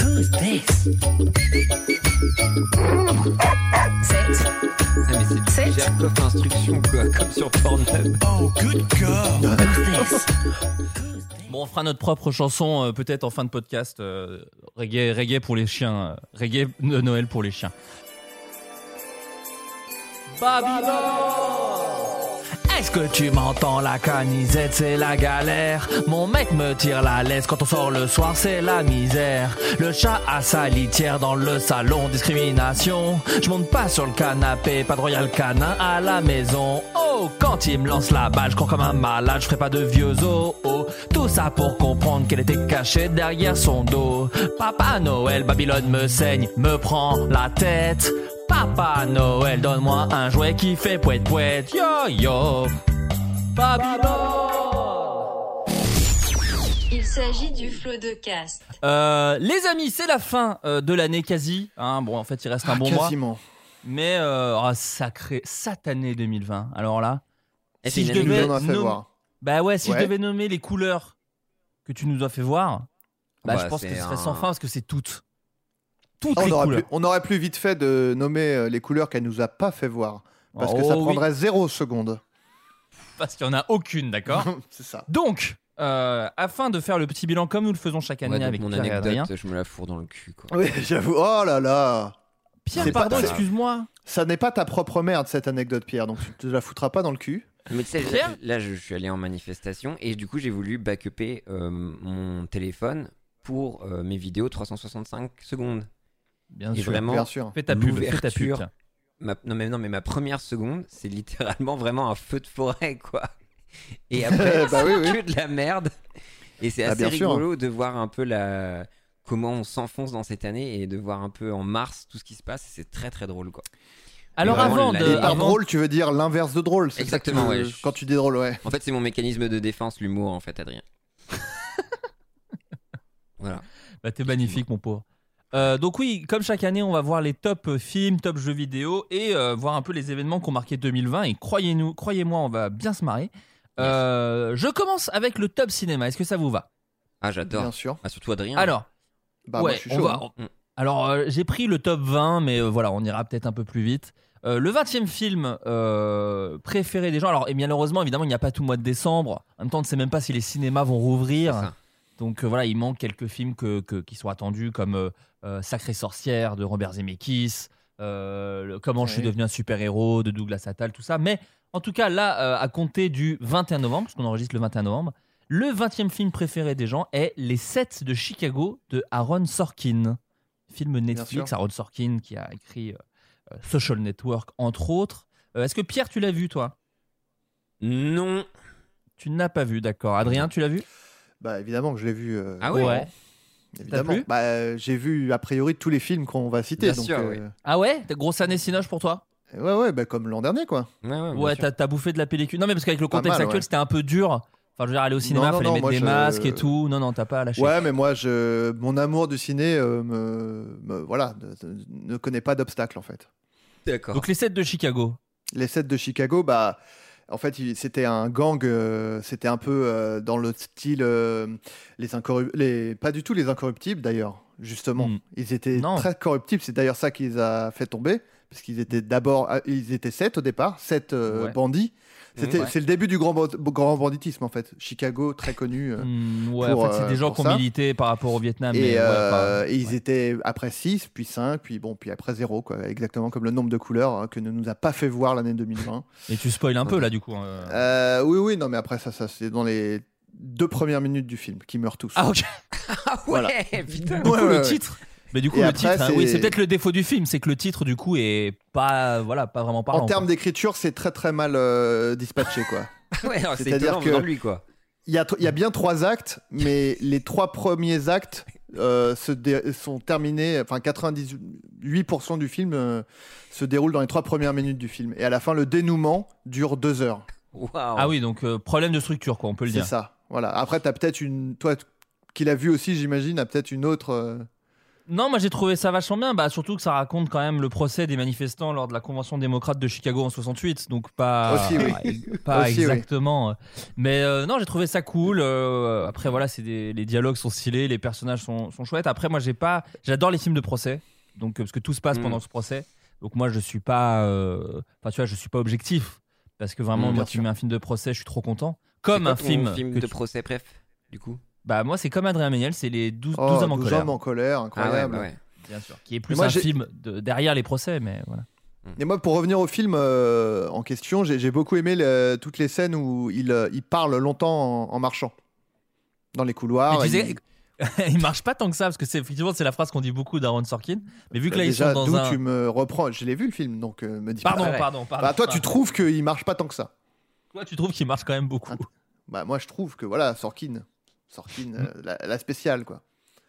Who's this? Sit. Ah, mais c'est du Jerkoff instruction, quoi, comme sur Pornhub. Who's this? Bon, on fera notre propre chanson euh, peut-être en fin de podcast. euh, reggae, reggae pour les chiens. euh, reggae de Noël pour les chiens. Est-ce que tu m'entends la canisette, c'est la galère? Mon mec me tire la laisse quand on sort le soir, c'est la misère. Le chat a sa litière dans le salon, discrimination. Je monte pas sur le canapé, pas de royal canin à la maison. Oh, quand il me lance la balle, je cours comme un malade, je ferai pas de vieux os oh. Tout ça pour comprendre qu'elle était cachée derrière son dos. Papa Noël, Babylone me saigne, me prend la tête Papa Noël, donne-moi un jouet qui fait poète poète. Yo yo. Babylone. Il s'agit du flot de cast. Euh, les amis, c'est la fin euh, de l'année quasi. Hein, bon, en fait, il reste un ah, bon mois. quasiment. Mais euh, ah, sacré, satané 2020. Alors là, Eh, si je devais nous en as fait nom- voir. bah ouais, si Ouais. je devais nommer les couleurs que tu nous as fait voir, bah, Bah, je pense que c'est ce serait un- sans fin parce que c'est toutes. Toutes Ah, les on, aurait couleurs. pu, on aurait plus vite fait de nommer euh, les couleurs qu'elle nous a pas fait voir. Parce que Oh ça oui, prendrait zéro seconde. parce qu'il y en a aucune, d'accord c'est ça. Donc, euh, afin de faire le petit bilan comme nous le faisons chaque année Ouais, avec mon Pierre et Adrien. anecdote, je me la fourre dans le cul, quoi. Oui, j'avoue. Oh là là. Pierre, pardon, excuse-moi. Ça n'est pas ta propre merde cette anecdote, Pierre. Donc tu te la foutras pas dans le cul. Mais tu sais, Pierre là, je, je suis allé en manifestation et du coup, j'ai voulu backuper euh, mon téléphone pour euh, mes vidéos 365 secondes. Bien Et sûr. vraiment, Bien sûr. Fais ta pub, fais ta pub. ma, non, mais, non, mais ma première seconde, c'est littéralement vraiment un feu de forêt, quoi. Et après, Bah oui, oui. que de la merde. Et c'est Ah, assez bien sûr. rigolo de voir un peu la comment on s'enfonce dans cette année et de voir un peu en mars tout ce qui se passe. C'est très très drôle, quoi. Alors avant de, par avant- drôle, tu veux dire l'inverse de drôle. c'est ça Exactement, que tu- ouais. Quand tu dis drôle, ouais. En fait, c'est mon mécanisme de défense, l'humour, en fait, Adrien. Voilà. Bah, t'es magnifique, mon pauvre. Euh, donc oui, comme chaque année, on va voir les top euh, films, top jeux vidéo et euh, voir un peu les événements qui ont marqué 2020. Et croyez-nous, croyez-moi, on va bien se marrer. Euh, je commence avec le top cinéma. Est-ce que ça vous va? Ah, j'adore. Bien sûr. Ah, surtout Adrien. Alors, Bah, moi, ouais, je suis on chaud. va. hein. Alors, euh, j'ai pris le top 20, mais euh, voilà, on ira peut-être un peu plus vite. Euh, le 20e film euh, préféré des gens. Alors, et bien malheureusement, évidemment, il n'y a pas tout le mois de décembre. En même temps, on ne sait même pas si les cinémas vont rouvrir. Donc euh, voilà, il manque quelques films que, que- qui sont attendus, comme euh, Sacrée sorcière de Robert Zemeckis, euh, le Comment je suis devenu un super-héros de Douglas Attal, tout ça. Mais en tout cas, là, euh, à compter du 21 novembre, parce qu'on enregistre le 21 novembre, le 20e film préféré des gens est Les 7 de Chicago de Aaron Sorkin. Film Netflix. Aaron Sorkin qui a écrit euh, Social Network, entre autres. Euh, Est-ce que Pierre, tu l'as vu, toi? Non. Tu n'as pas vu, d'accord. Adrien, tu l'as vu? Bah, évidemment que je l'ai vu. euh, Ah ouais Évidemment. plu Bah, euh, j'ai vu a priori tous les films qu'on va citer. Bien donc, sûr, euh, oui. Ah ouais? T'as grosse année Cinoche pour toi? Ouais, ouais, bah, comme l'an dernier, quoi. Ouais, ouais, Ouais, t'as t'as bouffé de la pellicule. Non, mais parce qu'avec le contexte mal, actuel, ouais. c'était un peu dur. Enfin, je veux dire, aller au cinéma, non, fallait non, mettre des je- masques et tout. Non, non, t'as pas lâché. Ouais, mais moi, je, mon amour du ciné euh, me, me- voilà, de- de- ne connaît pas d'obstacle en fait. D'accord. Donc les 7 de Chicago. Les 7 de Chicago, bah, en fait, c'était un gang, euh, c'était un peu euh, dans le style euh, les incorru- les, pas du tout les incorruptibles d'ailleurs, justement. Hmm. Ils étaient Non. très corruptibles. C'est d'ailleurs ça qui les a fait tomber, parce qu'ils étaient d'abord, ah, ils étaient sept au départ, sept Ouais. bandits. C'était, Ouais. c'est le début du grand, grand banditisme en fait. Chicago, très connu. euh, Hmm, ouais, pour, en fait, c'est des euh, gens qui ont milité par rapport au Vietnam. mais Et, ouais, euh, et ils ouais. étaient après 6, puis 5, puis bon, puis après 0, quoi. Exactement comme le nombre de couleurs hein, que ne nous a pas fait voir l'année 2020. Et tu spoil un peu là, du coup. Euh, oui, oui, non, mais après ça, ça c'est dans les deux premières minutes du film qui meurent tous. Ah, ok. Ah ouais, Voilà. putain. Du coup, Ouais, le titre. Mais du coup, Et le après, titre, hein, oui, c'est- c'est peut-être le défaut du film, c'est que le titre, du coup, est pas, voilà, pas vraiment parlant. en termes d'écriture, c'est très très mal euh, dispatché, quoi. Ouais, c'est C'est-à-dire que- lui, quoi. Il y a, il y a bien trois actes, mais les trois premiers actes euh, se dé- sont terminés. Enfin, 98% du film euh, se déroule dans les trois premières minutes du film. Et à la fin, le dénouement dure deux heures. Ah oui, donc euh, problème de structure, quoi, on peut le C'est dire. ça. Voilà. Après, t'as peut-être une. Toi, t- qui l'a vu aussi, j'imagine, a peut-être une autre. Non, moi j'ai trouvé ça vachement bien, bah, surtout que ça raconte quand même le procès des manifestants lors de la Convention démocrate de Chicago en 68, donc pas, Aussi, oui. pas Aussi, oui. exactement. Mais euh, non, j'ai trouvé ça cool. euh, après, voilà, c'est des- les dialogues sont stylés, les personnages sont, sont chouettes. Après, moi j'ai pas, j'adore les films de procès, donc euh, parce que tout se passe Mm. pendant ce procès. Donc moi je suis pas, euh, enfin tu vois, je suis pas objectif parce que vraiment, Mm, moi tu mets un film de procès, je suis trop content. Comme un film, film que de tu- procès, bref, du coup? Bah moi c'est comme Adrien Méniel, c'est les 12, 12 Oh, hommes en 12 colère. hommes en colère, Ah ouais, incroyable. bah ouais. Bien sûr. Qui est plus moi, un film de, derrière les procès, mais voilà. Et moi, pour revenir au film euh, en question, j'ai j'ai beaucoup aimé le- toutes les scènes où il, euh, il parle longtemps en, en marchant. Dans les couloirs. Mais tu il- sais, il marche pas tant que ça parce que c'est effectivement c'est la phrase qu'on dit beaucoup d'Aaron Sorkin. Mais vu que là ils Déjà, sont dans d'où un. tu me reprends Je l'ai vu le film, donc euh, me dis Pardon, pas. Ouais. pardon, pardon. Bah, toi, tu trouves qu'il marche pas tant que ça. Toi, tu trouves qu'il marche quand même beaucoup. Bah, moi, je trouve que voilà, Sorkin. Sorkin, euh, la, la spéciale, quoi.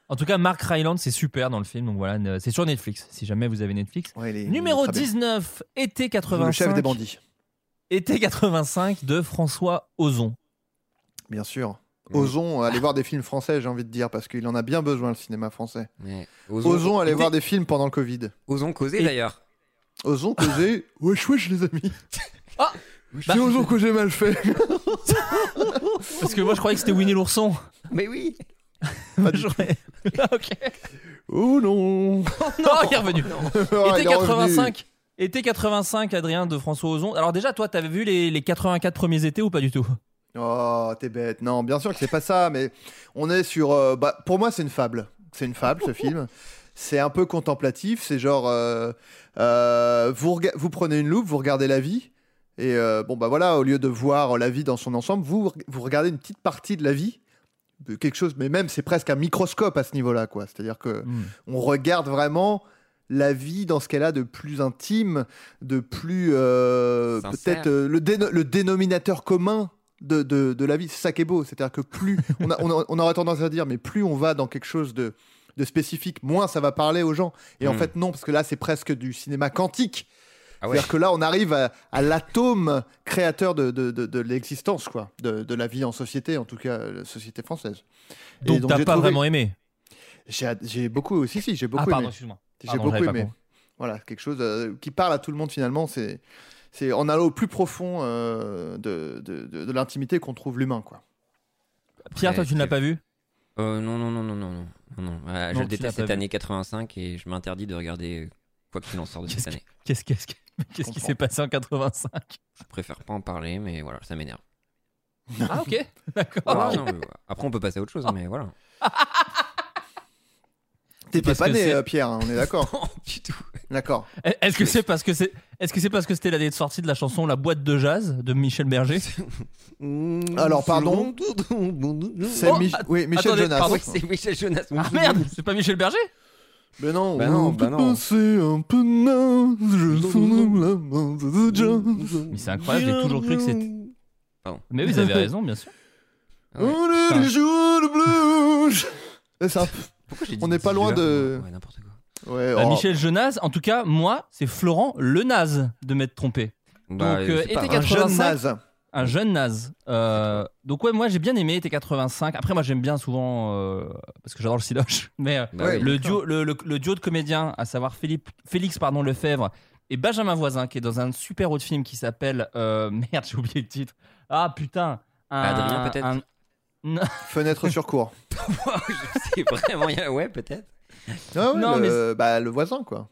En tout cas, Mark Ryland, c'est super dans le film. Donc voilà, ne- c'est sur Netflix. Si jamais vous avez Netflix. Ouais, est- Numéro très bien. 19, été Le 85. chef des bandits, Été 85 de François Ozon. bien sûr. Mhm. Osons aller voir des films français, j'ai envie de dire, parce qu'il en a bien besoin, le cinéma français. Ouais. Osons aller voir des films pendant le Covid. Osons causer Et- Ah, d'ailleurs. Osons causer. Wesh, wesh, les amis. Ah C'est Osons que j'ai mal fait. Parce que moi, je croyais que c'était Winnie l'ourson. Mais oui. Pas du ok. Oh non. Non, il est revenu. Ah, Été il est revenu. 85. Été 85, Adrien de François Ozon. Alors déjà, toi, t'avais vu les, les 84 premiers étés ou pas du tout? Oh, t'es bête. Non, bien sûr que c'est pas ça, mais on est sur. euh, bah, pour moi, c'est une fable. C'est une fable, ce film. C'est un peu contemplatif. C'est genre. euh, euh, vous, rega- vous prenez une loupe, vous regardez la vie. Et euh, bon, bah voilà, au lieu de voir la vie dans son ensemble, vous, vous regardez une petite partie de la vie. de Quelque chose, mais même c'est presque un microscope à ce niveau-là, quoi. C'est-à-dire que Hmm. on regarde vraiment la vie dans ce qu'elle a de plus intime, de plus euh, peut-être euh, le, déno- le dénominateur commun de, de, de la vie. C'est ça qui est beau. C'est-à-dire que plus on, a- on, a- on aurait tendance à dire, mais plus on va dans quelque chose de, de spécifique, moins ça va parler aux gens. Et en Mm. fait, non, parce que là, c'est presque du cinéma quantique. Ah ouais. C'est-à-dire que là, on arrive à, à l'atome créateur de, de, de, de l'existence, quoi, de, de la vie en société, en tout cas, la société française. Donc, t'as j'ai pas trouvé- vraiment aimé J'ai j'ai beaucoup, si, si, j'ai beaucoup Ah, pardon, aimé. excuse-moi. J'ai Pardon, beaucoup aimé. Voilà, quelque chose euh, qui parle à tout le monde finalement. C'est, c'est en allant au plus profond euh, de, de, de- de l'intimité qu'on trouve l'humain, quoi. Pierre, toi, tu ne l'as pas vu Euh, non, non, non, non, non, non. non, non. Euh, Non, je tu déteste cette année 85 et je m'interdis de regarder quoi qu'il en sorte de cette Qu'est-ce année. Qu'est-ce qu'est-ce que- qu'est-ce qui s'est passé en 85 Je préfère pas en parler, mais voilà, ça m'énerve. Ah, ok. D'accord. Voilà, non, mais voilà. Après, on peut passer à autre chose, mais voilà. T'étais pas né, euh, Pierre, hein, on est d'accord. Non, du tout. D'accord. Est-ce que c'est parce que c'est est-ce que c'est parce que c'était l'année de sortie de la chanson La boîte de jazz de Michel Berger Alors, pardon. C'est Oh, Mich- oui, Michel attendez, Jonas. pardon. Oui, c'est Michel Jonas. Ah merde, c'est pas Michel Berger Mais non, Bah non, on bah peut non. passer un peu naze, je sous la main de jazz. Mais c'est incroyable, j'ai toujours cru que c'était. Mais vous avez raison, bien sûr. Ah ouais. On est les jours de blues. Et ça, Pourquoi j'ai dit On n'est pas loin de- Ouais, n'importe quoi. ouais, Euh, oh. Michel Jonas, en tout cas, moi, c'est Florent le naze de m'être trompé. Bah, Donc, euh, c'est pas été grave. un jeune 85. naze. Un jeune naze. Euh, donc ouais, moi j'ai bien aimé T85. Après moi j'aime bien souvent euh, parce que j'adore le siloche. Mais euh, Bah le duo, le, le- le duo de comédiens, à savoir Philippe, Félix pardon Lefebvre et Benjamin Voisin, qui est dans un super autre film qui s'appelle euh, merde j'ai oublié le titre. Ah putain. Un- Adrien, peut-être? Un- Non, Fenêtre sur cours. c'est vraiment. Ouais, peut-être. Ouais, Non, le, bah, le voisin, quoi.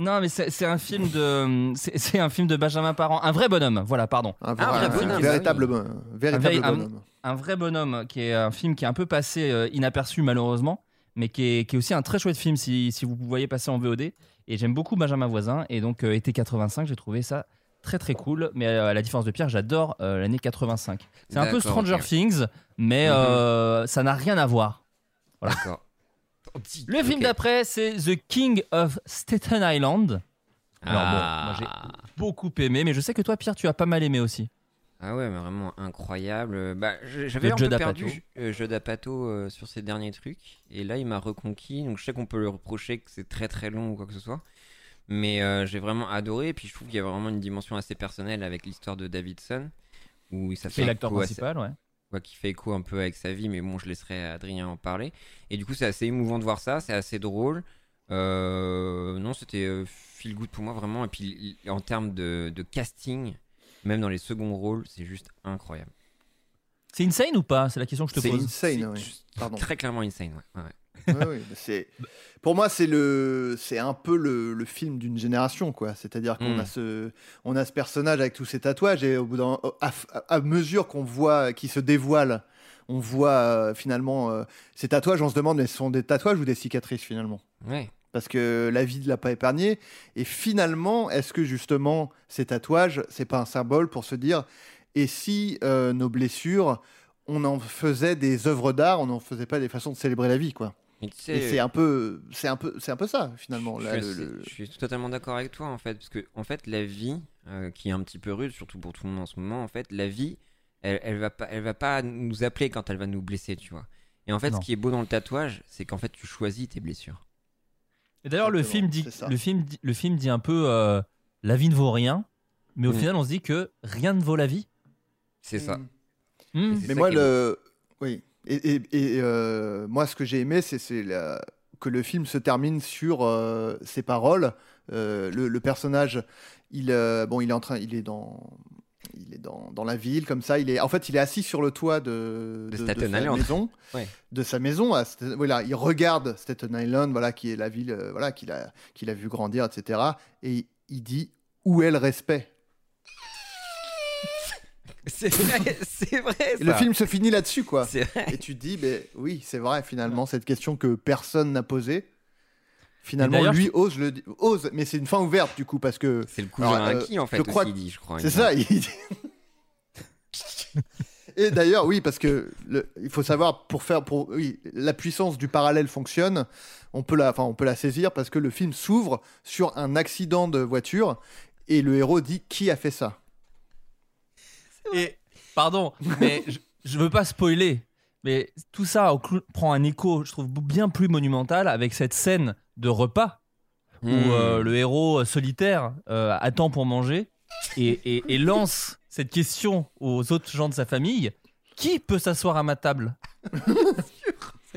Non mais c'est un film de c'est un film de Benjamin Parent, un vrai bonhomme. Voilà pardon. Un, un vrai bonhomme, véritable, Un- bonhomme. un vrai bonhomme qui est un film qui est un peu passé euh, inaperçu malheureusement mais qui est, qui est aussi un très chouette film si, si vous voyez passer en VOD et j'aime beaucoup Benjamin Voisin et donc euh, été 85 j'ai trouvé ça très très cool mais euh, à la différence de Pierre j'adore euh, l'année 85 c'est un peu Stranger. Things mais Mhm. euh, ça n'a rien à voir D'accord. Le film d'après c'est The King of Staten Island alors bon moi j'ai Ah. beaucoup aimé mais je sais que toi Pierre tu as pas mal aimé aussi Ah ouais, mais vraiment incroyable. Bah, j'avais un peu perdu euh, Judd Apatow euh, sur ces derniers trucs, et là il m'a reconquis. Donc je sais qu'on peut le reprocher que c'est très très long ou quoi que ce soit, mais euh, j'ai vraiment adoré. Et puis je trouve qu'il y a vraiment une dimension assez personnelle avec l'histoire de Davidson, où ça fait l'acteur principal ouais ouais, qui fait écho un peu avec sa vie, mais bon, je laisserai Adrien en parler. Et du coup, c'est assez émouvant de voir ça, c'est assez drôle. Euh, non, c'était euh, feel good pour moi vraiment. Et puis en termes de, de casting, même dans les seconds rôles, c'est juste incroyable. c'est insane ou pas? C'est la question que je te C'est pose insane, C'est oui. juste Pardon. Très clairement insane, ouais. ouais, c'est pour moi c'est le c'est un peu le, le film d'une génération quoi c'est-à-dire qu'on Mm. a ce on a ce personnage avec tous ses tatouages et au bout d'un à, à mesure qu'on voit qui se dévoile on voit euh, finalement euh, ces tatouages on se demande mais ce sont des tatouages ou des cicatrices finalement? Ouais. parce que la vie ne l'a pas épargné et finalement est-ce que justement ces tatouages c'est pas un symbole pour se dire et si euh, nos blessures on en faisait des œuvres d'art on n'en faisait pas des façons de célébrer la vie quoi? Mais tu sais, et c'est un peu, c'est un peu, c'est un peu ça finalement. je, là, suis le- assez- le- je suis totalement d'accord avec toi en fait, parce que en fait la vie, euh, qui est un petit peu rude, surtout pour tout le monde en ce moment, en fait la vie, elle, elle va pas, elle va pas nous appeler quand elle va nous blesser, tu vois. Et en fait, Non. ce qui est beau dans le tatouage, c'est qu'en fait tu choisis tes blessures. Et d'ailleurs, le film dit, le film, dit- le film dit un peu euh, la vie ne vaut rien, mais au Mm. final, on se dit que rien ne vaut la vie. C'est ça. Mm. C'est Mais ça moi le, oui. Et, et- et, euh, moi, ce que j'ai aimé, c'est, que le film se termine sur euh, ses paroles. Euh, le, le personnage, il, euh, bon, il est en train, il est dans, il est dans, dans la ville comme ça. Il est, en fait, il est assis sur le toit de, De de, Staten sa Island. maison, Ouais. de sa maison. à voilà, il regarde Staten Island, voilà, qui est la ville, voilà, qu'il a, qu'il a vu grandir, etc. Et il dit où est le respect? C'est vrai, c'est vrai. Le film se finit là-dessus, quoi. C'est vrai. Et tu te dis, ben oui, c'est vrai, finalement, cette question que personne n'a posée. Finalement, lui ose le ose, mais c'est une fin ouverte du coup parce que C'est le coup Alors, à euh, qui en fait je crois aussi que- dit, je crois. c'est ça. il dit- Et d'ailleurs, oui, parce que le- il faut savoir pour faire pour oui, la puissance du parallèle fonctionne. On peut la, enfin, on peut la saisir parce que le film s'ouvre sur un accident de voiture et le héros dit qui a fait ça? Et pardon, mais je, je veux pas spoiler, mais tout ça prend un écho, je trouve bien plus monumental avec cette scène de repas où Hmm. euh, le héros solitaire euh, attend pour manger et, et- et lance cette question aux autres gens de sa famille qui peut s'asseoir à ma table?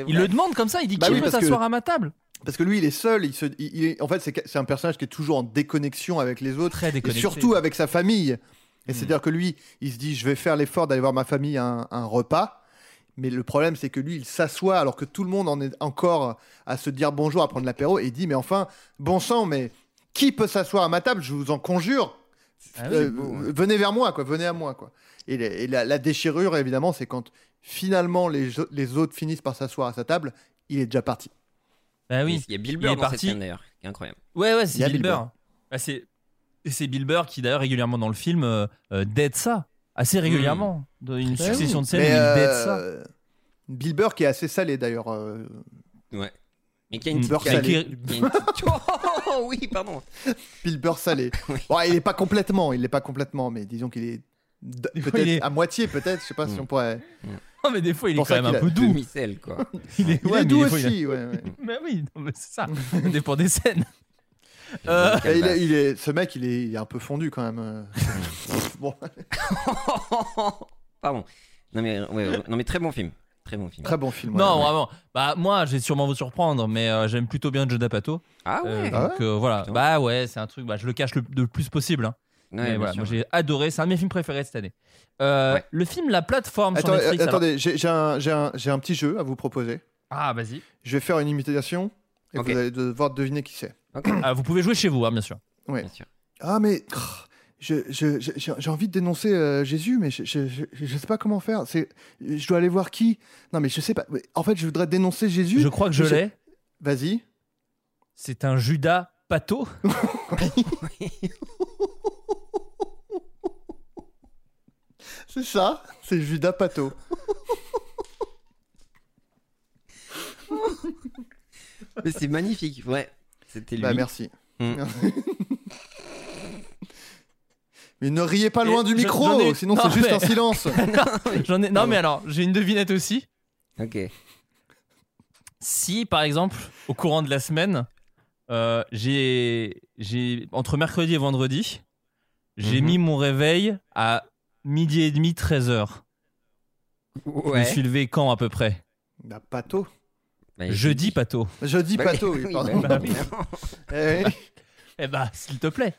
Il le demande comme ça, il dit Bah qui oui, peut que- s'asseoir à ma table? Parce que lui, il est seul. Il se, il- il est- en fait, c'est un personnage qui est toujours en déconnexion avec les autres. Très Et surtout avec sa famille. Et Hmm. c'est-à-dire que lui, il se dit, je vais faire l'effort d'aller voir ma famille à un, un repas. Mais le problème, c'est que lui, il s'assoit alors que tout le monde en est encore à se dire bonjour, à prendre l'apéro. Et il dit, mais enfin, bon sang, mais qui peut s'asseoir à ma table? Je vous en conjure. Ah oui, Euh, beau, venez vers moi, quoi. Venez à moi, quoi. Et, la- et la, la déchirure, évidemment, c'est quand finalement les, les autres finissent par s'asseoir à sa table, il est déjà parti. Ah oui. Il y a Bill Il Burr est dans parti. cette scène d'ailleurs, qui est incroyable. Ouais, ouais, c'est Bill Bill Burr. Burr. Bah, c'est et c'est Bill Burr qui d'ailleurs régulièrement dans le film euh, euh, dead ça assez régulièrement dans une Ouais, succession oui. de scènes Mais, euh, ça. Bill Burr qui est assez salé d'ailleurs. euh, Ouais. Mais qui a une petite Beurre salé. qui a une petite- Oh oui, pardon. Bill Burr salé. Oui. Bon, il est pas complètement, il est pas complètement, mais disons qu'il est d- Des fois, peut-être il est- à moitié, peut-être. Je sais pas si Mm. on pourrait. Non mais des fois il est pour quand ça même qu'il un a- peu doux. Demi-sel, quoi. Il est, Il ouais, est mais doux des fois, il a- aussi. ouais, ouais. Mais oui, non, mais c'est ça. Ça dépend des scènes. Euh, Et il est, il est- ce mec, il est, il est un peu fondu quand même. euh. bon, Pardon. Non mais, ouais, ouais, non mais très bon film. Très bon film. très bon film. non, ouais. vraiment. Bah moi, je vais sûrement vous surprendre, mais euh, j'aime plutôt bien Joe D'Apato. Ah Euh, ouais. Ah donc euh, voilà. Putain. Bah ouais, c'est un truc. Bah je le cache le, le plus possible. hein. Ouais, mais bien voilà, moi j'ai adoré. C'est un de mes films préférés cette année. Euh, Ouais. Le film La Plateforme sur Attends, Netflix. euh, alors- attendez, j'ai j'ai un, j'ai un- j'ai un petit jeu à vous proposer. Ah vas-y. Je vais faire une imitation et vous allez devoir deviner qui c'est. Ah, vous pouvez jouer chez vous, hein, bien sûr. Ouais. bien sûr. Ah mais oh, j'ai envie de dénoncer euh, Jésus, mais je, je, je, je sais pas comment faire. C'est, je dois aller voir qui? Non mais je sais pas. En fait, je voudrais dénoncer Jésus. Je crois que je Je- l'ai. Vas-y. C'est un Judas Pato. C'est ça. C'est Judas Pato. Mais c'est magnifique, ouais. C'était lui. Bah merci. Mm. mais ne riez pas loin Et du micro, ai- sinon Non, c'est juste mais- un silence. J'en ai. Non mais alors, j'ai une devinette aussi. Ok. Si par exemple, au courant de la semaine, euh, j'ai, j'ai entre mercredi et vendredi, j'ai Mhm. mis mon réveil à midi et demi, 13 h Je me suis levé quand à peu près? Bah Pato. Bah, Jeudi, Pato. Jeudi Bah, Pato, oui, pardon. bah, oui. Eh. Eh bah, s'il te plaît.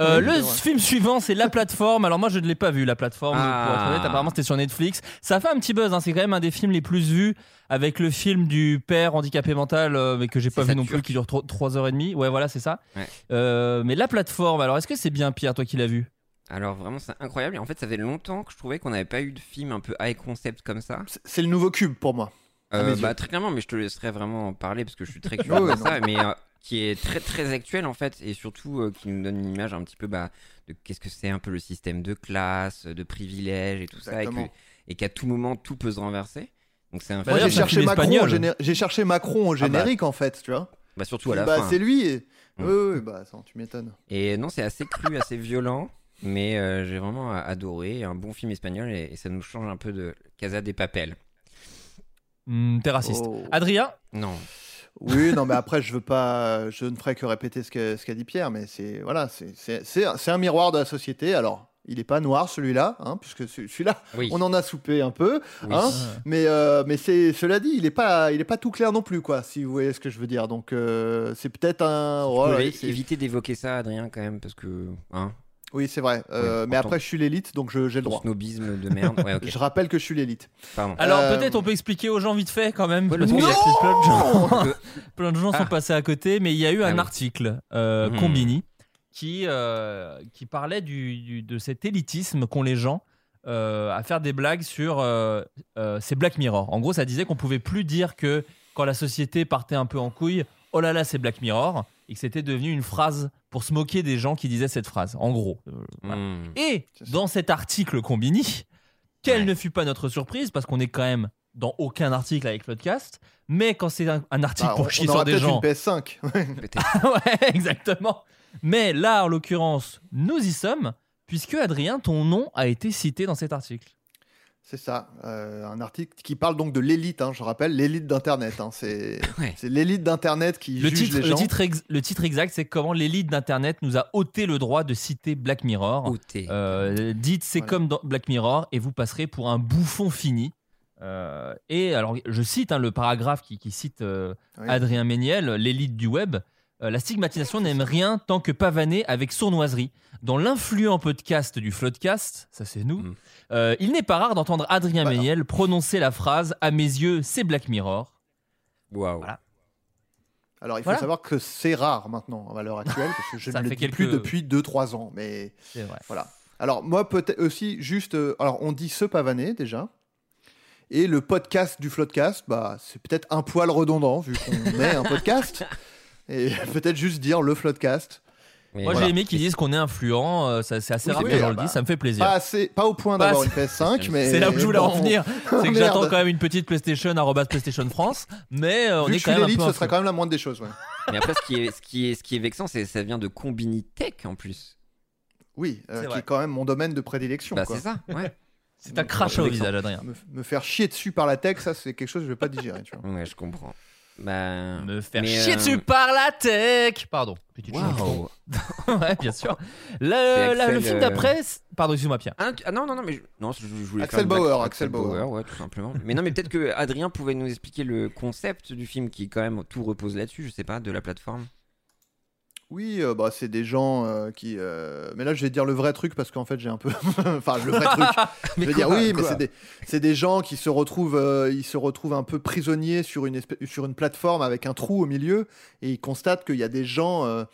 Euh, Oui, le film suivant, c'est La Plateforme. Alors moi, je ne l'ai pas vu, La Plateforme. Pour être Ah. honnête, apparemment, c'était sur Netflix. Ça fait un petit buzz. hein. C'est quand même un des films les plus vus avec le film du père handicapé mental, euh, mais que j'ai pas vu non plus, qui dure 3h30. Ouais, voilà, c'est ça. Ouais. Euh, mais La Plateforme, alors est-ce que c'est bien Pierre, toi qui l'as vu? Alors vraiment, c'est incroyable. Et en fait, ça fait longtemps que je trouvais qu'on n'avait pas eu de film un peu high concept comme ça. C'est le nouveau cube pour moi. À Euh, bah très clairement, mais je te laisserai vraiment en parler parce que je suis très curieux de ça, mais euh, qui est très très actuel en fait et surtout euh, qui nous donne une image un petit peu bah, de qu'est-ce que c'est un peu le système de classe, de privilèges et tout ça, et, qu'à tout moment tout peut se renverser. Donc c'est un Bah, j'ai cherché, film Macron au espagnol. géné- j'ai cherché Macron au générique en fait, tu vois. bah, surtout à la bah, fin. c'est lui. et- Mm. Oui, oui, bah attends, tu m'étonnes. Et non, c'est assez cru, assez violent, mais euh, j'ai vraiment adoré. Un bon film espagnol et, et ça nous change un peu de Casa des Papel. Hmm, T'es raciste. Oh. Adrien Non. Oui, non, mais après, je veux pas, je ne ferai que répéter ce qu'a dit Pierre, mais c'est voilà, c'est- un- miroir de la société. Alors, il est pas noir celui-là, hein, puisque ce- celui-là, Oui. on en a soupé un peu, Oui. hein, mais euh, mais c'est cela dit, il est pas, il est pas tout clair non plus, quoi, si vous voyez ce que je veux dire. Donc, euh, c'est peut-être un, voilà, pouvez c'est- éviter d'évoquer ça, Adrien, quand même, parce que. Hein, oui, c'est vrai. Euh, Oui, mais après, je suis l'élite, donc je- j'ai le droit. snobisme de merde. Ouais. Je rappelle que je suis l'élite. Alors Euh, peut-être on peut expliquer aux gens vite fait quand même. Ouais, parce parce qu'il y a que- plein de gens, Que- plein de gens Ah. sont passés à côté, mais il y a eu Ah un oui. article euh, Mhm. Combini qui, euh, qui parlait du, du- de cet élitisme qu'ont les gens euh, à faire des blagues sur euh, euh, ces Black Mirror. En gros, ça disait qu'on pouvait plus dire que quand la société partait un peu en couille, oh là là, c'est Black Mirror, et que c'était devenu une phrase pour se moquer des gens qui disaient cette phrase. En gros. Euh, voilà. Hmm. Et dans cet article Combini, quelle Ouais. ne fut pas notre surprise, parce qu'on est quand même dans aucun article avec Floodcast, mais quand c'est un, un article Bah, pour on, chier on aura sur des gens. une PS5. Peut-être. ouais, exactement. Mais là, en l'occurrence, nous y sommes, puisque Adrien, ton nom a été cité dans cet article. C'est ça, euh, un article qui parle donc de l'élite, hein, je rappelle, l'élite d'Internet. hein, c'est Ouais. l'élite d'Internet qui Le juge titre, les le, gens. titre ex- le titre exact, c'est comment l'élite d'Internet nous a ôté le droit de citer Black Mirror. Ôté. Euh, dites c'est Voilà. comme dans Black Mirror et vous passerez pour un bouffon fini. Euh, et alors, je cite hein, le paragraphe qui, qui cite euh, Oui. Adrien Méniel, l'élite du web. Euh, la stigmatisation n'aime rien tant que pavaner avec sournoiserie. Dans l'influent podcast du Floodcast, ça c'est nous, Mm. euh, il n'est pas rare d'entendre Adrien. Méniel prononcer la phrase À mes yeux, c'est Black Mirror. Waouh. Voilà. Alors, il faut Voilà. savoir que c'est rare maintenant, à l'heure actuelle, parce que je ne le dis plus depuis 2-3 ans. Mais C'est vrai. voilà. Alors, moi, peut-être aussi, juste. euh, alors, on dit ce pavané déjà. Et le podcast du Floodcast, bah, c'est peut-être un poil redondant, vu qu'on est un podcast. Et peut-être juste dire le Floodcast. Mais Moi voilà. j'ai aimé qu'ils disent qu'on est influent, euh, ça- c'est assez Oui, rare que les gens le disent, ça me fait plaisir. Pas, assez, pas au point d'avoir une PS5, mais. C'est là où je voulais en venir. C'est que j'attends quand même une petite PlayStation, arrobas PlayStation France, mais euh, on Vu est que quand même un l'élite, peu ce serait influent. quand même la moindre des choses. ouais. Mais après, ce qui est, ce qui est, ce qui est vexant, c'est ça vient de Combini Tech en plus. Oui, euh, qui vrai. est quand même mon domaine de prédilection. Bah, c'est ça, ouais. C'est un crachat au visage, Adrien. Me, me faire chier dessus par la tech, ça, c'est quelque chose que je vais pas digérer. Tu vois. Ouais, je comprends. Bah. Me faire mais, chier euh, dessus par la tech Pardon. Petite. Waouh. ouais, bien sûr. Le, la- le Axel, film euh, d'après. Pardon, excuse-moi, Pierre. Ah, non, non, non, mais je, non, je, je voulais Axel Bauer, Axel Bauer. ouais, tout simplement. mais non, mais peut-être que Adrien pouvait nous expliquer le concept du film qui, quand même, tout repose là-dessus, je sais pas, de la plateforme. Oui, euh, bah, c'est des gens euh, qui. euh, Mais là, je vais dire le vrai truc parce qu'en fait, j'ai un peu. enfin, le vrai truc. je vais dire oui, mais c'est des, c'est des gens qui se retrouvent, euh, ils se retrouvent un peu prisonniers sur une, sur une plateforme avec un trou au milieu et ils constatent qu'il y a des gens euh,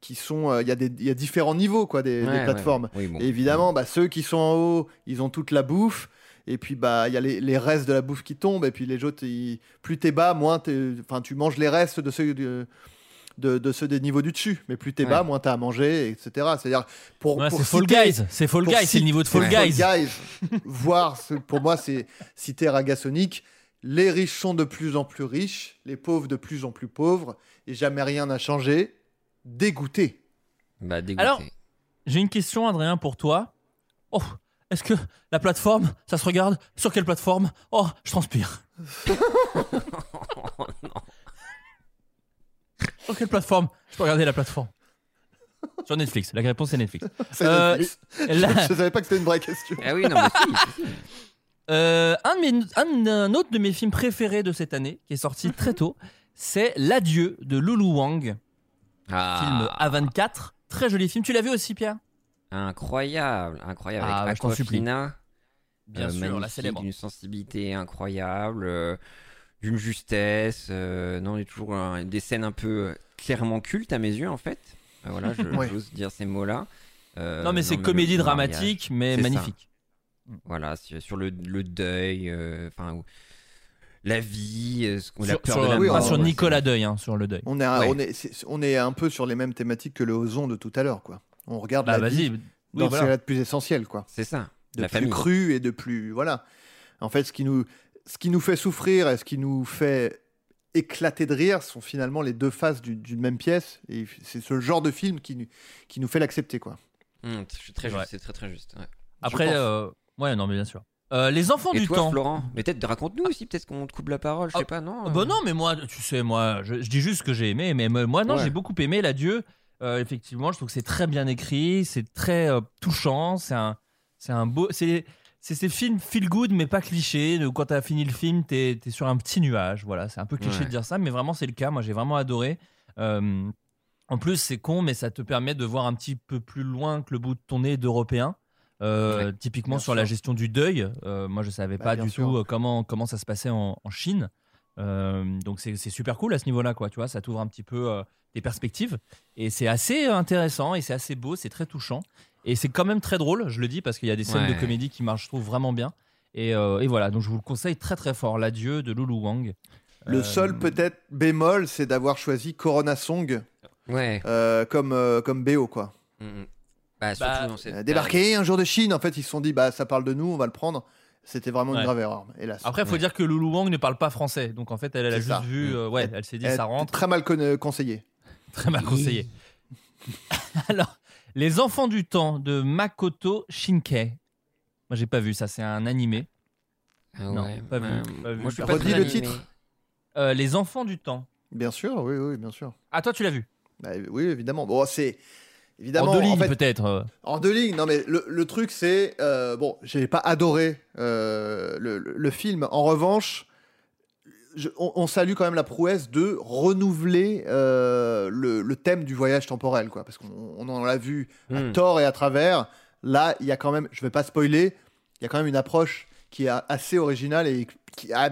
qui sont. euh, Il y, a des- il y a différents niveaux quoi, des, des Ouais, ouais, plateformes. ouais. Oui, bon. Et évidemment, bah, ceux qui sont en haut, ils ont toute la bouffe. Et puis, bah, il y a les, les restes de la bouffe qui tombent. Et puis, les autres, ils- plus t'es bas, moins t'es- enfin, tu manges les restes de ceux, de, de, de ceux des niveaux du dessus. Mais plus t'es Ouais. bas, moins t'as à manger, etc. C'est-à-dire, pour, Ouais, pour c'est Fall Guys. C'est Fall Guys, c'est le niveau de Fall Guys. voir, ce- pour moi, c'est citer Ragasonic. Les riches sont de plus en plus riches, les pauvres de plus en plus pauvres, et jamais rien n'a changé. Dégoûté. Bah, dégoûté. Alors, j'ai une question, Adrien, pour toi. Oh, est-ce que la plateforme, ça se regarde? Sur quelle plateforme? Oh, je transpire. Oh, non. Sur quelle plateforme Je peux regarder la plateforme. Sur Netflix. La réponse est Netflix. C'est Euh, Netflix. Je savais pas que c'était une vraie question. Ah oui, non, mais si, si, si. Euh, un, de mes- un- un autre de mes films préférés de cette année, qui est sorti très tôt, c'est L'Adieu de Lulu Wang, film Ah, A24. Très joli film. Tu l'as vu aussi, Pierre? Incroyable, incroyable. Ah, avec je t'en supplie. Aquafina, Bien euh, sûr, la magnifique, célèbre. d'une sensibilité incroyable, euh, d'une justesse. euh, non, il y a toujours euh, des scènes un peu euh, clairement cultes à mes yeux, en fait. Euh, voilà, je- Ouais. j'ose dire ces mots-là. Euh, Non, mais c'est comédie dramatique, mais ça. magnifique. Voilà, sur, le, le deuil, enfin, la vie, ce qu'on a Sur, peur sur- de la oui, pas mort. sur Nicolas Deuil, hein, sur le deuil. On est, Ouais. on, est, on est un peu sur les mêmes thématiques que le ozon de tout à l'heure, quoi. On regarde Bah la vie dans Oui, ce là de plus essentiel, quoi. C'est ça, De la plus famille. cru et de plus, voilà. En fait, ce qui nous, ce qui nous fait souffrir et ce qui nous fait éclater de rire sont finalement les deux faces du- d'une même pièce. Et c'est ce genre de film qui, nous- qui nous fait l'accepter, quoi. Je suis très Ouais. juste, c'est très très juste. ouais. Après, euh, ouais, non, mais bien sûr. Euh, les enfants Et du toi, temps. Florent, mais peut-être raconte-nous aussi, peut-être qu'on te coupe la parole, je Ah, sais pas, non Ah Bah non, mais moi, tu sais, moi, je, je dis juste ce que j'ai aimé, mais me- moi, non, Ouais. j'ai beaucoup aimé l'adieu. Euh, effectivement, je trouve que c'est très bien écrit, c'est très euh, touchant, c'est un, c'est un beau, c'est, c'est ces films feel good, mais pas cliché. Donc, quand t'as fini le film, t'es, t'es sur un petit nuage. Voilà, c'est un peu cliché Ouais. de dire ça, mais vraiment c'est le cas. Moi, j'ai vraiment adoré. Euh, en plus, c'est con, mais ça te permet de voir un petit peu plus loin que le bout de ton nez d'européen. Euh, Ouais, typiquement sur sûr. la gestion du deuil. Euh, moi, je savais Bah, pas du sûr. tout comment, comment ça se passait en, en Chine. Donc c'est super cool à ce niveau-là, quoi. Tu vois, ça t'ouvre un petit peu des perspectives et c'est assez intéressant et c'est assez beau, c'est très touchant et c'est quand même très drôle. Je le dis parce qu'il y a des scènes de comédie qui marchent, je trouve vraiment bien. Et, euh, et voilà, donc je vous le conseille très très fort. L'adieu de Lulu Wang. Le Euh, seul peut-être bémol, c'est d'avoir choisi Corona Song Ouais. euh, comme, euh, comme BO, quoi. Hum. Bah, Bah, dans Euh, débarqué un jour de Chine, en fait, ils se sont dit, bah ça parle de nous, on va le prendre. C'était vraiment Ouais. une grave erreur, hélas. Après, il faut Ouais. dire que Lulu Wang ne parle pas français, donc en fait, elle, elle a juste ça. vu, euh, ouais, elle s'est dit Elle ça rentre. Très mal con- conseillé. Très mal conseillé. Alors, Les Enfants du Temps de Makoto Shinkai. Moi, j'ai pas vu ça, c'est un animé. Ah Non, ouais, pas vu, pas vu. Moi, je suis Redis pas le animé. titre. Euh, les Enfants du Temps. Bien sûr, oui, oui, bien sûr. Ah, toi, tu l'as vu? Bah, oui, évidemment. Bon, c'est évidemment. en deux lignes fait, peut-être. En deux lignes, non mais le, le truc c'est euh, bon, j'ai pas adoré euh, le, le- le film. En revanche, je- on, on salue quand même la prouesse de renouveler euh, le, le thème du voyage temporel, quoi, parce qu'on on en a vu à Hmm. tort et à travers. Là, il y a quand même, je vais pas spoiler, il y a quand même une approche qui est assez originale et qui, à,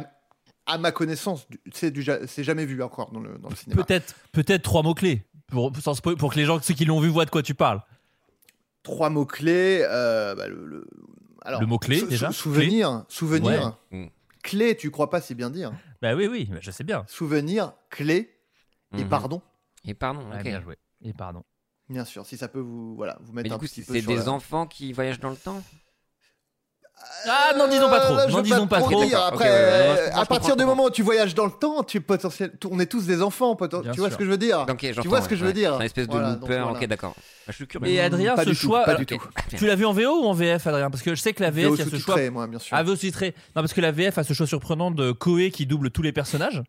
à ma connaissance, c'est du c'est jamais vu encore dans le, dans le cinéma. Peut-être peut-être trois mots clés pour, pour que les gens ceux qui l'ont vu voient de quoi tu parles. Trois mots clés. euh, bah, le, le- alors, Le mot-clé, sou- déjà sou- Souvenir. Souvenir. Ouais. Clé, tu crois pas si bien dire. Bah oui oui, mais je sais bien. Souvenir, clé et Mhm. pardon. Et pardon, Ouais, ok. bien joué. Et pardon. Bien sûr, si ça peut vous, voilà, vous Mais mettre du un coup, petit c'est peu c'est sur des la- enfants qui voyagent dans le temps Ah non disons pas trop. Euh, je non disons pas trop trop. dire. Ok, Après, ouais, ouais, euh, à partir du moment où tu voyages dans le temps, tu potentiel, on est tous des enfants. Tu vois sûr. ce que je veux dire? Ok, Tu vois ce que je veux dire? C'est une espèce de Voilà, donc looper, voilà. ok, d'accord. Ah, Je suis curieux. Et Adrien, Pas ce du tout, choix, pas alors, du tout. tu l'as vu en VO ou en VF, Adrien? Parce que je sais que la VF, VO il y a ce choix. moi, bien sûr. Ah, VO sous-titré. Non, parce que la VF a ce choix surprenant de Koé qui double tous les personnages.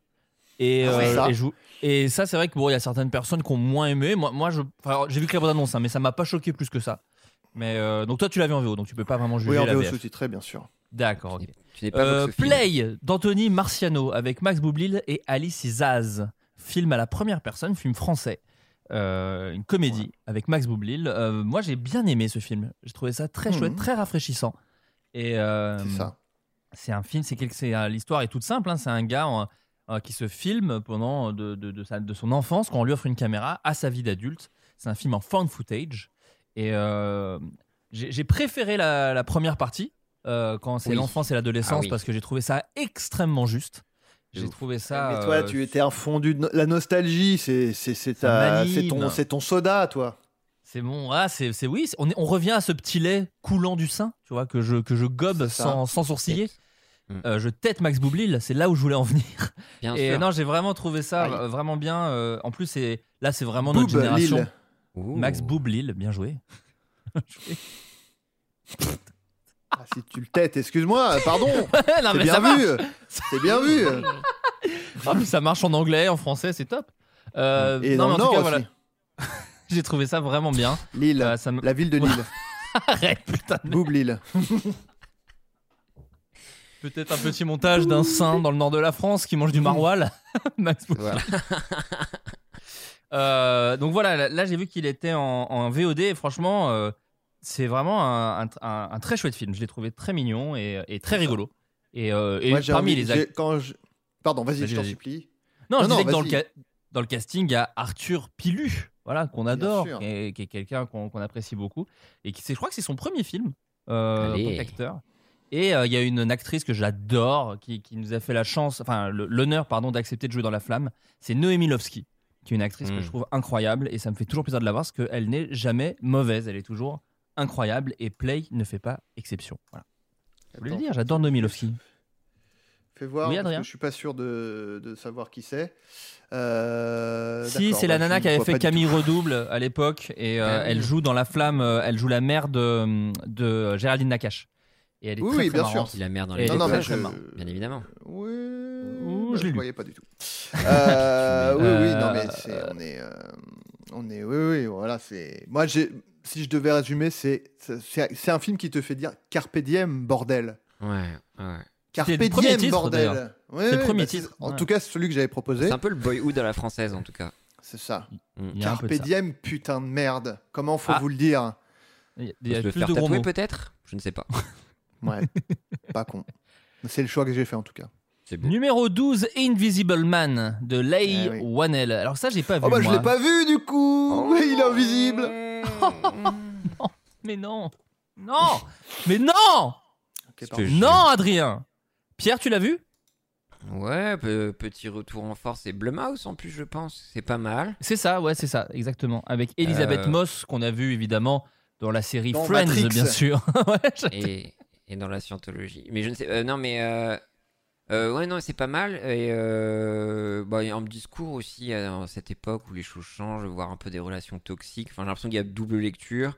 Et, Ah ouais, euh, ça. et, joue- et ça, c'est vrai que bon, il y a certaines personnes qui ont moins aimé. Moi, moi je, enfin, j'ai vu que la bande annonce, hein, mais ça m'a pas choqué plus que ça. Mais euh, donc toi, tu l'as vu en VO, donc tu peux pas vraiment juger Oui, en la VO VF. sous-titré, bien sûr. D'accord. ok. Tu n'es pas Euh. Play d'Anthony Marciano avec Max Boublil et Alice Zaz. Film à la première personne, film français. Euh, une comédie avec Max Boublil. Euh, moi, j'ai bien aimé ce film. J'ai trouvé ça très Mhm. chouette, très rafraîchissant. Et euh, C'est ça. c'est un film, c'est quelque, c'est euh, l'histoire est toute simple. hein. c'est un gars euh, qui se filme pendant de, de, de sa- de son enfance quand on lui offre une caméra à sa vie d'adulte. C'est un film en found footage. Et euh, j'ai préféré la, la première partie euh, quand c'est Oui. l'enfance et l'adolescence Ah oui. parce que j'ai trouvé ça extrêmement juste. J'ai trouvé ça. Mais toi, euh, tu étais un fondu de no- la nostalgie. C'est ton c'est ton soda, toi. C'est bon, ah, c'est c'est- oui, on, est- on revient à ce petit lait coulant du sein, tu vois, que je, que je gobe sans, sans sourciller. Mm. Euh, je tête Max Boublil, c'est là où je voulais en venir. Bien Et sûr. non, j'ai vraiment trouvé ça vraiment bien. euh, en plus, c'est là, c'est vraiment notre Boob, génération. Lille. Ouh. Max Boublil, bien joué. Ah, si tu le têtes, excuse-moi, pardon. non, C'est mais bien ça vu. C'est bien vu. Ah, mais ça marche en anglais, en français, c'est top. Euh, Et non, dans mais le en tout Nord cas, aussi. voilà, j'ai trouvé ça vraiment bien. Lille, Euh, ça me- la ville de Lille. Arrête, putain. de- Boob Lille. Peut-être un petit montage d'un saint dans le nord de la France qui mange du maroilles. Max Boublil. Euh, donc voilà, là, là, j'ai vu qu'il était en, en VOD et franchement, euh, c'est vraiment un, un- un- un très chouette film. Je l'ai trouvé très mignon et, et très rigolo. Et, euh, et parmi envie- les quand je- Pardon, vas-y, je t'en supplie. Non, Non, je non, disais que dans le, vas-y. ca- dans le casting, il y a Arthur Pilu, voilà, qu'on adore, sûr. qui est, quelqu'un qu'on apprécie beaucoup. Et qui, c'est- je crois que c'est son premier film euh, en tant qu'acteur. Et euh, il y a une actrice que j'adore qui, qui nous a fait la chance, enfin l'honneur pardon d'accepter de jouer dans La Flamme. C'est Noémie Lovski, qui est une actrice que je trouve incroyable et ça me fait toujours plaisir de la voir parce qu'elle n'est jamais mauvaise, elle est toujours incroyable et Play ne fait pas exception. Voilà. Je voulais le dire, j'adore Noémie Lovski. Fais voir, Oui, parce que je suis pas sûr de, de savoir qui c'est. Euh, Si, c'est la bah, nana qui avait fait Camille. Redouble à l'époque et euh, Ah oui. elle joue dans La Flamme, euh, elle joue la mère de, de Géraldine Nakache. Et elle est Oui, très, oui, très bien sûr. marrante. Il la merde dans les non, Non, mais je... bien évidemment. Oui, Je l'ai lu. voyais pas du tout. Euh, oui, oui, non, mais Euh, c'est, on est, euh, on est, oui, oui, voilà, c'est. Moi, j'ai, si je devais résumer, c'est, c'est, c'est un film qui te fait dire carpe diem, bordel. Ouais, ouais. Carpe C'était le premier diem, titre, bordel. Ouais, C'est le premier bah, titre, En ouais. tout cas, c'est celui que j'avais proposé. C'est un peu le boyhood à la française en tout cas. C'est ça. Carpe diem, putain de merde. Comment faut Ah. vous le dire Il y a, le plus faire de gros peut-être? Je ne sais pas. Ouais, pas con. C'est le choix que j'ai fait en tout cas. Numéro 12, Invisible Man de Leigh Eh oui. Whannell. Alors ça, j'ai pas vu. Oh bah je moi. l'ai pas vu du coup. il est invisible. Mais non Non Mais non Je. Non, Adrien Pierre, tu l'as vu? Ouais, pe- petit retour en force et Blumhouse en plus, je pense. C'est pas mal. C'est ça, ouais, c'est ça, exactement. Avec Elisabeth Euh. Moss, qu'on a vu évidemment dans la série Dans Friends, Matrix. bien sûr. Ouais, je- Et, et dans la scientologie. Mais je ne sais. euh, non, mais. euh, euh, ouais, non, c'est pas mal. Et euh, bah, discours aussi à cette époque où les choses changent, voir un peu des relations toxiques. Enfin, j'ai l'impression qu'il y a double lecture.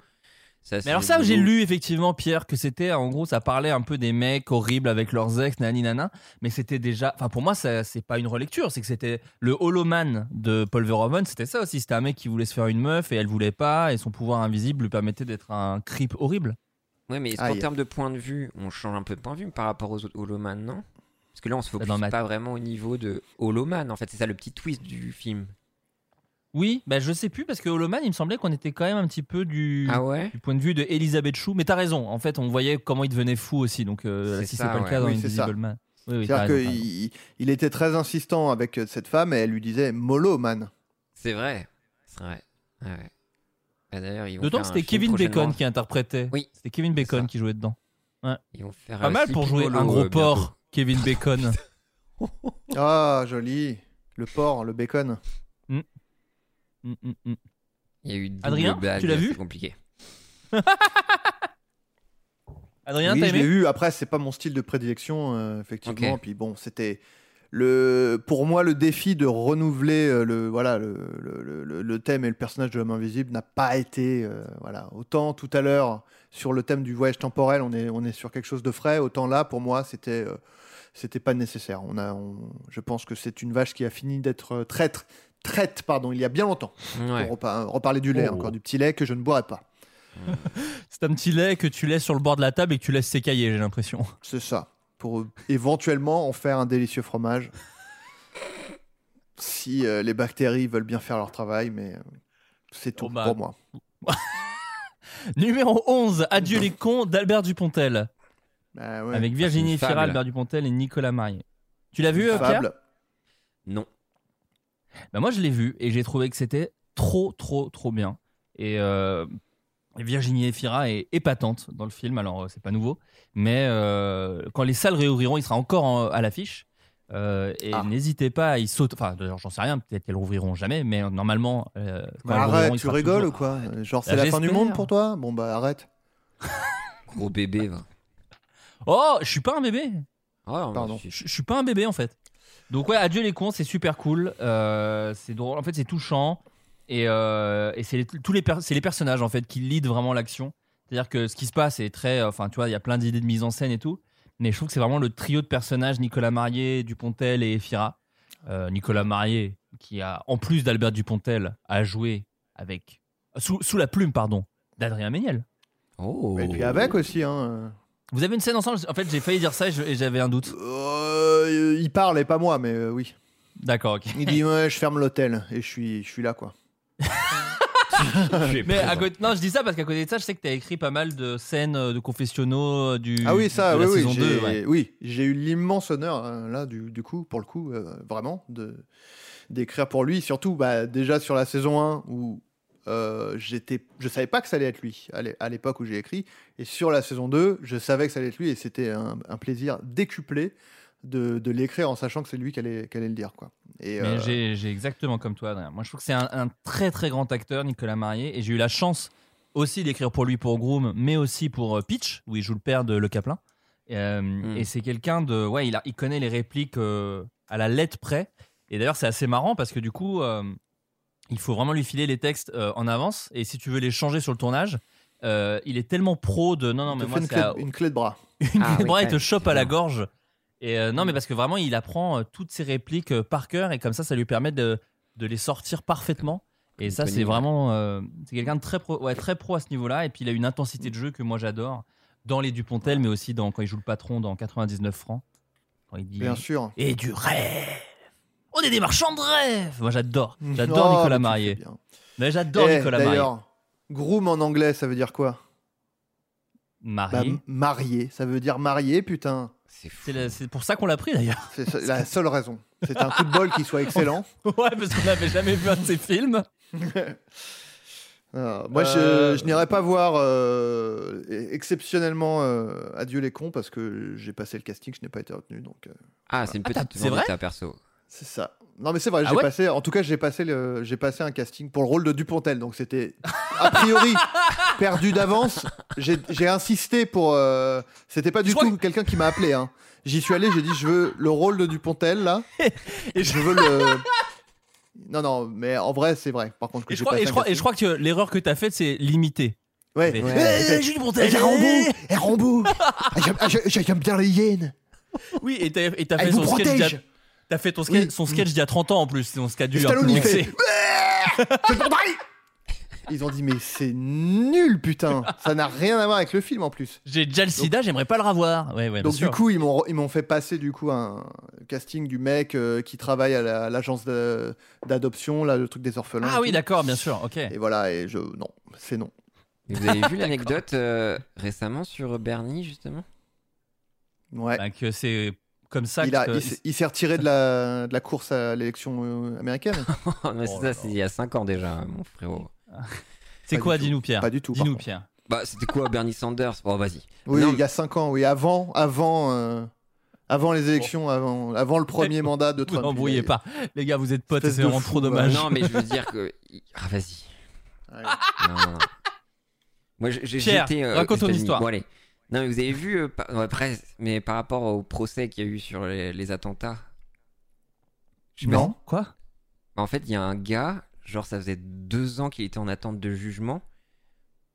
Ça, Mais alors ça, j'ai lu effectivement, Pierre, que c'était, en gros, ça parlait un peu des mecs horribles avec leurs ex, nani nana, mais c'était déjà, enfin pour moi, c'est pas une relecture, c'est que c'était le Holoman de Paul Verhoeven, c'était ça aussi, c'était un mec qui voulait se faire une meuf et elle voulait pas, et son pouvoir invisible lui permettait d'être un creep horrible. Ouais, mais est-ce qu'en Aïe. termes de point de vue, on change un peu de point de vue par rapport aux autres Holoman, non? Parce que là, on se focus Dans ma- pas vraiment au niveau de Holoman. En fait, c'est ça le petit twist du film. Oui, bah je sais plus, parce que Holoman, il me semblait qu'on était quand même un petit peu du, Ah ouais du point de vue de Elisabeth Chou, mais t'as raison, en fait, on voyait comment il devenait fou aussi, donc euh, si c'est pas le ouais. cas dans Oui, ça. Invisible Man. Oui, oui, t'as C'est-à-dire qu'il il était très insistant avec euh, cette femme et elle lui disait mollo man. C'est vrai. C'est vrai. Ouais, ouais. Ah, D'ailleurs, ils vont D'autant que c'était Kevin Bacon qui interprétait. Oui, C'était Kevin Bacon qui jouait dedans. Ils vont faire Pas euh, mal pour jouer un gros bientôt. porc, Kevin Bacon. Ah, joli. Le porc, le bacon. Mm, mm, mm. Il y a eu double Adrien, blague, tu l'as vu C'est compliqué. Adrien, oui, t'as je l'ai aimé vu. Après, c'est pas mon style de prédilection, euh, effectivement. Puis bon, c'était le, pour moi le défi de renouveler euh, le, voilà, le, le, le- le thème et le personnage de l'homme invisible n'a pas été, euh, voilà. Autant tout à l'heure sur le thème du voyage temporel, on est, on est sur quelque chose de frais. Autant là, pour moi, c'était, euh, c'était pas nécessaire. On a, on- je pense que c'est une vache qui a fini d'être euh, traître, traite, pardon, il y a bien longtemps. Ouais. Pour repa- reparler du lait, Oh. encore du petit lait que je ne boirai pas. C'est un petit lait que tu laisses sur le bord de la table et que tu laisses s'écailler, j'ai l'impression. C'est ça. Pour euh, éventuellement en faire un délicieux fromage. si euh, les bactéries veulent bien faire leur travail, mais euh, c'est tout Oh bah. pour moi. Numéro 11, Adieu les cons d'Albert Dupontel. Bah ouais. Avec Virginie une Fira. Albert Dupontel et Nicolas Marié. Tu l'as vu, euh, Pierre Fable. Non. Bah, Moi, je l'ai vu et j'ai trouvé que c'était trop, trop, trop bien. Et, euh, Virginie Efira est épatante dans le film, alors euh, c'est pas nouveau. Mais euh, quand les salles réouvriront, il sera encore en- à l'affiche. Euh, et Ah. n'hésitez pas à y sauter. Enfin, d'ailleurs, j'en sais rien, peut-être qu'elles rouvriront jamais, mais normalement. euh, quand Bah, arrête, tu rigoles toujours- ou quoi? Arrête. Genre, Bah, c'est la fin du monde pour toi? Bon, bah arrête. Gros bébé, va. Oh, je suis pas un bébé. Ah, Pardon. Je je suis pas un bébé en fait. Donc ouais, adieu les cons, c'est super cool. Euh, c'est drôle. En fait, c'est touchant. Et, euh, et c'est les, tous les per- c'est les personnages en fait qui lead vraiment l'action. C'est-à-dire que ce qui se passe est très, enfin tu vois, il y a plein d'idées de mise en scène et tout. Mais je trouve que c'est vraiment le trio de personnages Nicolas Marié, Dupontel et Efira. Euh, Nicolas Marié, qui a en plus d'Albert Dupontel, a joué avec sous, sous la plume pardon d'Adrien Méniel. Oh. Et puis avec aussi, hein. Vous avez une scène ensemble? En fait, j'ai failli dire ça et j'avais un doute. Euh, il parle et pas moi, mais euh, oui. D'accord, ok. Il dit ouais, je ferme l'hôtel et je suis, je suis là quoi. Mais à côté, non, je dis ça parce qu'à côté de ça, je sais que tu as écrit pas mal de scènes euh, de confessionnaux du Ah oui, ça, de la oui, oui, saison 2. j'ai ouais. oui, j'ai eu l'immense honneur, hein, là, du, du coup, pour le coup, euh, vraiment, de d'écrire pour lui. Surtout, bah, déjà sur la saison 1, où euh, j'étais, je savais pas que ça allait être lui, à l'é- à l'époque où j'ai écrit. Et sur la saison 2, je savais que ça allait être lui, et c'était un, un plaisir décuplé de, de l'écrire en sachant que c'est lui qui allait, qui allait le dire. Quoi. Et, Mais euh, j'ai j'ai exactement comme toi, Adrien. Moi, je trouve que c'est un, un très très grand acteur, Nicolas Marié, et j'ai eu la chance aussi d'écrire pour lui pour Groom, mais aussi pour euh, Pitch, où il joue le père de Le Caplin. Et, euh, Hmm. Et c'est quelqu'un de, ouais, il, a, il connaît les répliques euh, à la lettre près. Et d'ailleurs, c'est assez marrant parce que du coup, euh, il faut vraiment lui filer les textes euh, en avance. Et si tu veux les changer sur le tournage, euh, il est tellement pro de non non il mais moi une c'est clé, à- une clé de bras. une Ah, clé de bras, il te chope à la gorge. Et euh, non, mais parce que vraiment, il apprend toutes ses répliques par cœur et comme ça, ça lui permet de, de les sortir parfaitement. Et ça, c'est vraiment. euh, c'est quelqu'un de très pro, ouais, très pro à ce niveau-là. Et puis, il a une intensité de jeu que moi, j'adore dans les Dupontel, mais aussi dans, quand il joue le patron dans 99 francs. Quand il dit. Bien sûr. Et du rêve On est des marchands de rêve Moi, j'adore. J'adore Nicolas Marié. Mais j'adore Eh, Nicolas Marié. D'ailleurs, groom en anglais, ça veut dire quoi? Bah, Marié. m- marié, ça veut dire marié, putain. C'est pour ça qu'on l'a pris d'ailleurs. C'est la seule raison. C'est un coup de bol qui soit excellent. ouais, parce qu'on n'avait jamais vu un de ses films. Ah, moi, Euh, je, je n'irai pas voir euh, exceptionnellement euh, Adieu les cons parce que j'ai passé le casting, je n'ai pas été retenu. Donc, euh, Ah, c'est une Ah, petite c'est vrai? perso. C'est ça. Non, mais c'est vrai, Ah j'ai ouais passé. En tout cas, j'ai passé, le, j'ai passé un casting pour le rôle de Dupontel. Donc, c'était a priori perdu d'avance. J'ai, j'ai insisté pour. euh, c'était pas du Je crois tout quelqu'un qui m'a appelé. Hein. J'y suis allé, j'ai dit je veux le rôle de Dupontel là. Et je veux le. Non, non, mais en vrai, c'est vrai. Par contre, que Et je, crois, et, je crois, et casting. je crois que l'erreur que tu as faite, c'est limiter. Ouais. Mais- Ouais. Eh, Julie Eh, Brontel, j'ai Rambo eh Eh, Rambo Ah, j'aime- ah, j'ai- J'aime bien les hyènes Oui, et t'as et t'as fait son sketch. T'as fait ton sketch, Oui. son sketch d'il y a 30 ans en plus, son sketch Et du Stallone, il fait C'est Ils ont dit, mais c'est nul, putain Ça n'a rien à voir avec le film en plus. J'ai déjà le sida, j'aimerais pas le revoir. Ouais, ouais, bien Donc sûr. du coup, ils m'ont ils m'ont fait passer du coup un casting du mec euh, qui travaille à la- à l'agence d'adoption, là, le truc des orphelins. Ah oui, d'accord, bien sûr, ok. Et voilà, et je non, c'est non. Et vous avez vu l'anecdote euh, récemment sur Bernie, justement? Ouais. Bah, que c'est comme ça il a- que. il s'est- il s'est retiré de la, de la course à l'élection euh, américaine. Mais c'est Oh ça, c'est il y a 5 ans déjà, mon frérot. C'est quoi, dis-nous Pierre Pas du tout. Dis-nous. Pierre. Bah, c'était quoi Bernie Sanders? Bon, vas-y. Oui, Non, il y a 5 ans, oui, avant, avant, euh, avant les élections, avant, avant le premier mandat de Vous Trump. embrouillez il a- pas. Les gars, vous êtes potes, c'est vraiment fou, trop va. dommage. Non, mais je veux dire que. Ah, vas-y. Ouais. Non, non, non. Moi, j'ai Pierre, euh, raconte ton histoire. Bon, allez. Non, mais vous avez vu, euh, par- presque, mais par rapport au procès qu'il y a eu sur les, les attentats. Je sais pas Non Quoi? En fait, il y a un gars, genre ça faisait deux ans qu'il était en attente de jugement.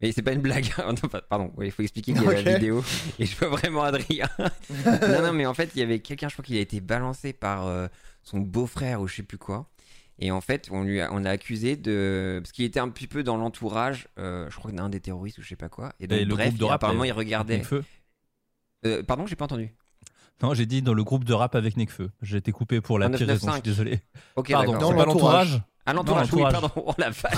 Mais c'est pas une blague. Non, pas- Pardon, il faut expliquer qu'il y avait Ok. la vidéo. Et je vois vraiment Adrien. non, non, mais en fait, il y avait quelqu'un, je crois qu'il a été balancé par euh, son beau-frère ou je sais plus quoi. Et en fait, on lui a, on l'a accusé de. Parce qu'il était un petit peu dans l'entourage, euh, je crois d'un des terroristes ou je sais pas quoi. Et donc, Et le bref, groupe de rap, apparemment, avec il regardait. Euh, pardon, j'ai pas entendu. Non, j'ai dit dans le groupe de rap avec Nekfeu. J'ai été coupé pour la pire raison, je suis 995. désolé. Ok, Pardon, Dans l'entourage. Ah, l'entourage, oui, pardon. Oh la vache.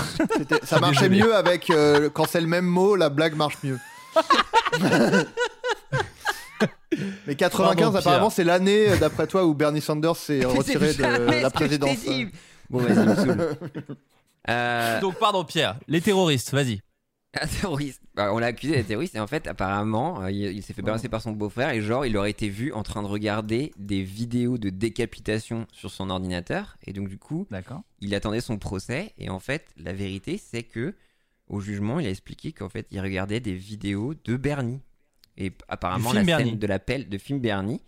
Ça marchait Désolé. mieux avec euh, quand c'est le même mot, la blague marche mieux. Mais 95, Pardon, apparemment, c'est l'année, euh, d'après toi, où Bernie Sanders s'est retiré de la présidence. Bon, vas-y, me saoule. Euh, Donc, pardon, Pierre. Les terroristes, vas-y. Un terroriste. Bah, on l'a accusé d'être terroriste et en fait, apparemment, euh, il, il s'est fait balancer par son beau-frère et genre, il aurait été vu en train de regarder des vidéos de décapitation sur son ordinateur et donc du coup, D'accord. il attendait son procès et en fait, la vérité, c'est que au jugement, il a expliqué qu'en fait, il regardait des vidéos de Bernie et apparemment film la Bernie. scène de l'appel de film Bernie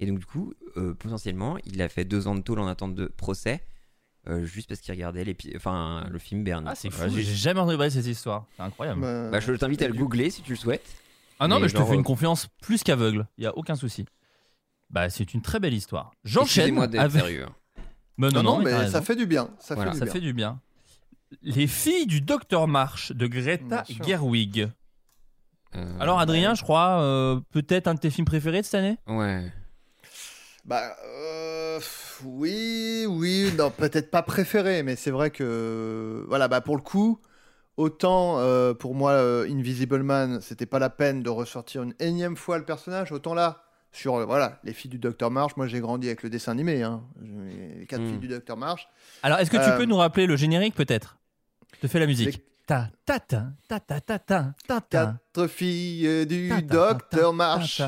et donc du coup, euh, potentiellement, il a fait deux ans de tôle en attente de procès. Euh, juste parce qu'il regardait l'épi- enfin, le film Bernie. Ah, c'est fou. Voilà, J'ai jamais entendu parler de cette histoire. C'est incroyable. Bah, bah, je t'invite à le googler si tu le souhaites. Ah non, mais mais je te fais une euh, confiance plus qu'aveugle. Il y a aucun souci. Bah, c'est une très belle histoire. J'enchaîne Excusez-moi d'être avec. sérieux. Mais Non, non, t'as mais ça fait du bien. Ça Voilà. fait du Ça bien. fait du bien. Les filles du Docteur March de Greta. Gerwig. Euh, Alors, Adrien, je crois, euh, peut-être un de tes films préférés de cette année? Ouais. Bah, euh, oui, oui, non, peut-être pas préféré, mais c'est vrai que, voilà, bah, pour le coup, autant euh, pour moi, euh, Invisible Man, c'était pas la peine de ressortir une énième fois le personnage, autant là, sur, euh, voilà, les filles du Docteur March, moi j'ai grandi avec le dessin animé, hein, les quatre Mm. filles du Docteur March. Alors, est-ce que tu peux nous rappeler le générique, peut-être? Je te fais la musique ta tatin, ta ta tatin, tatin. Quatre filles du docteur marchent.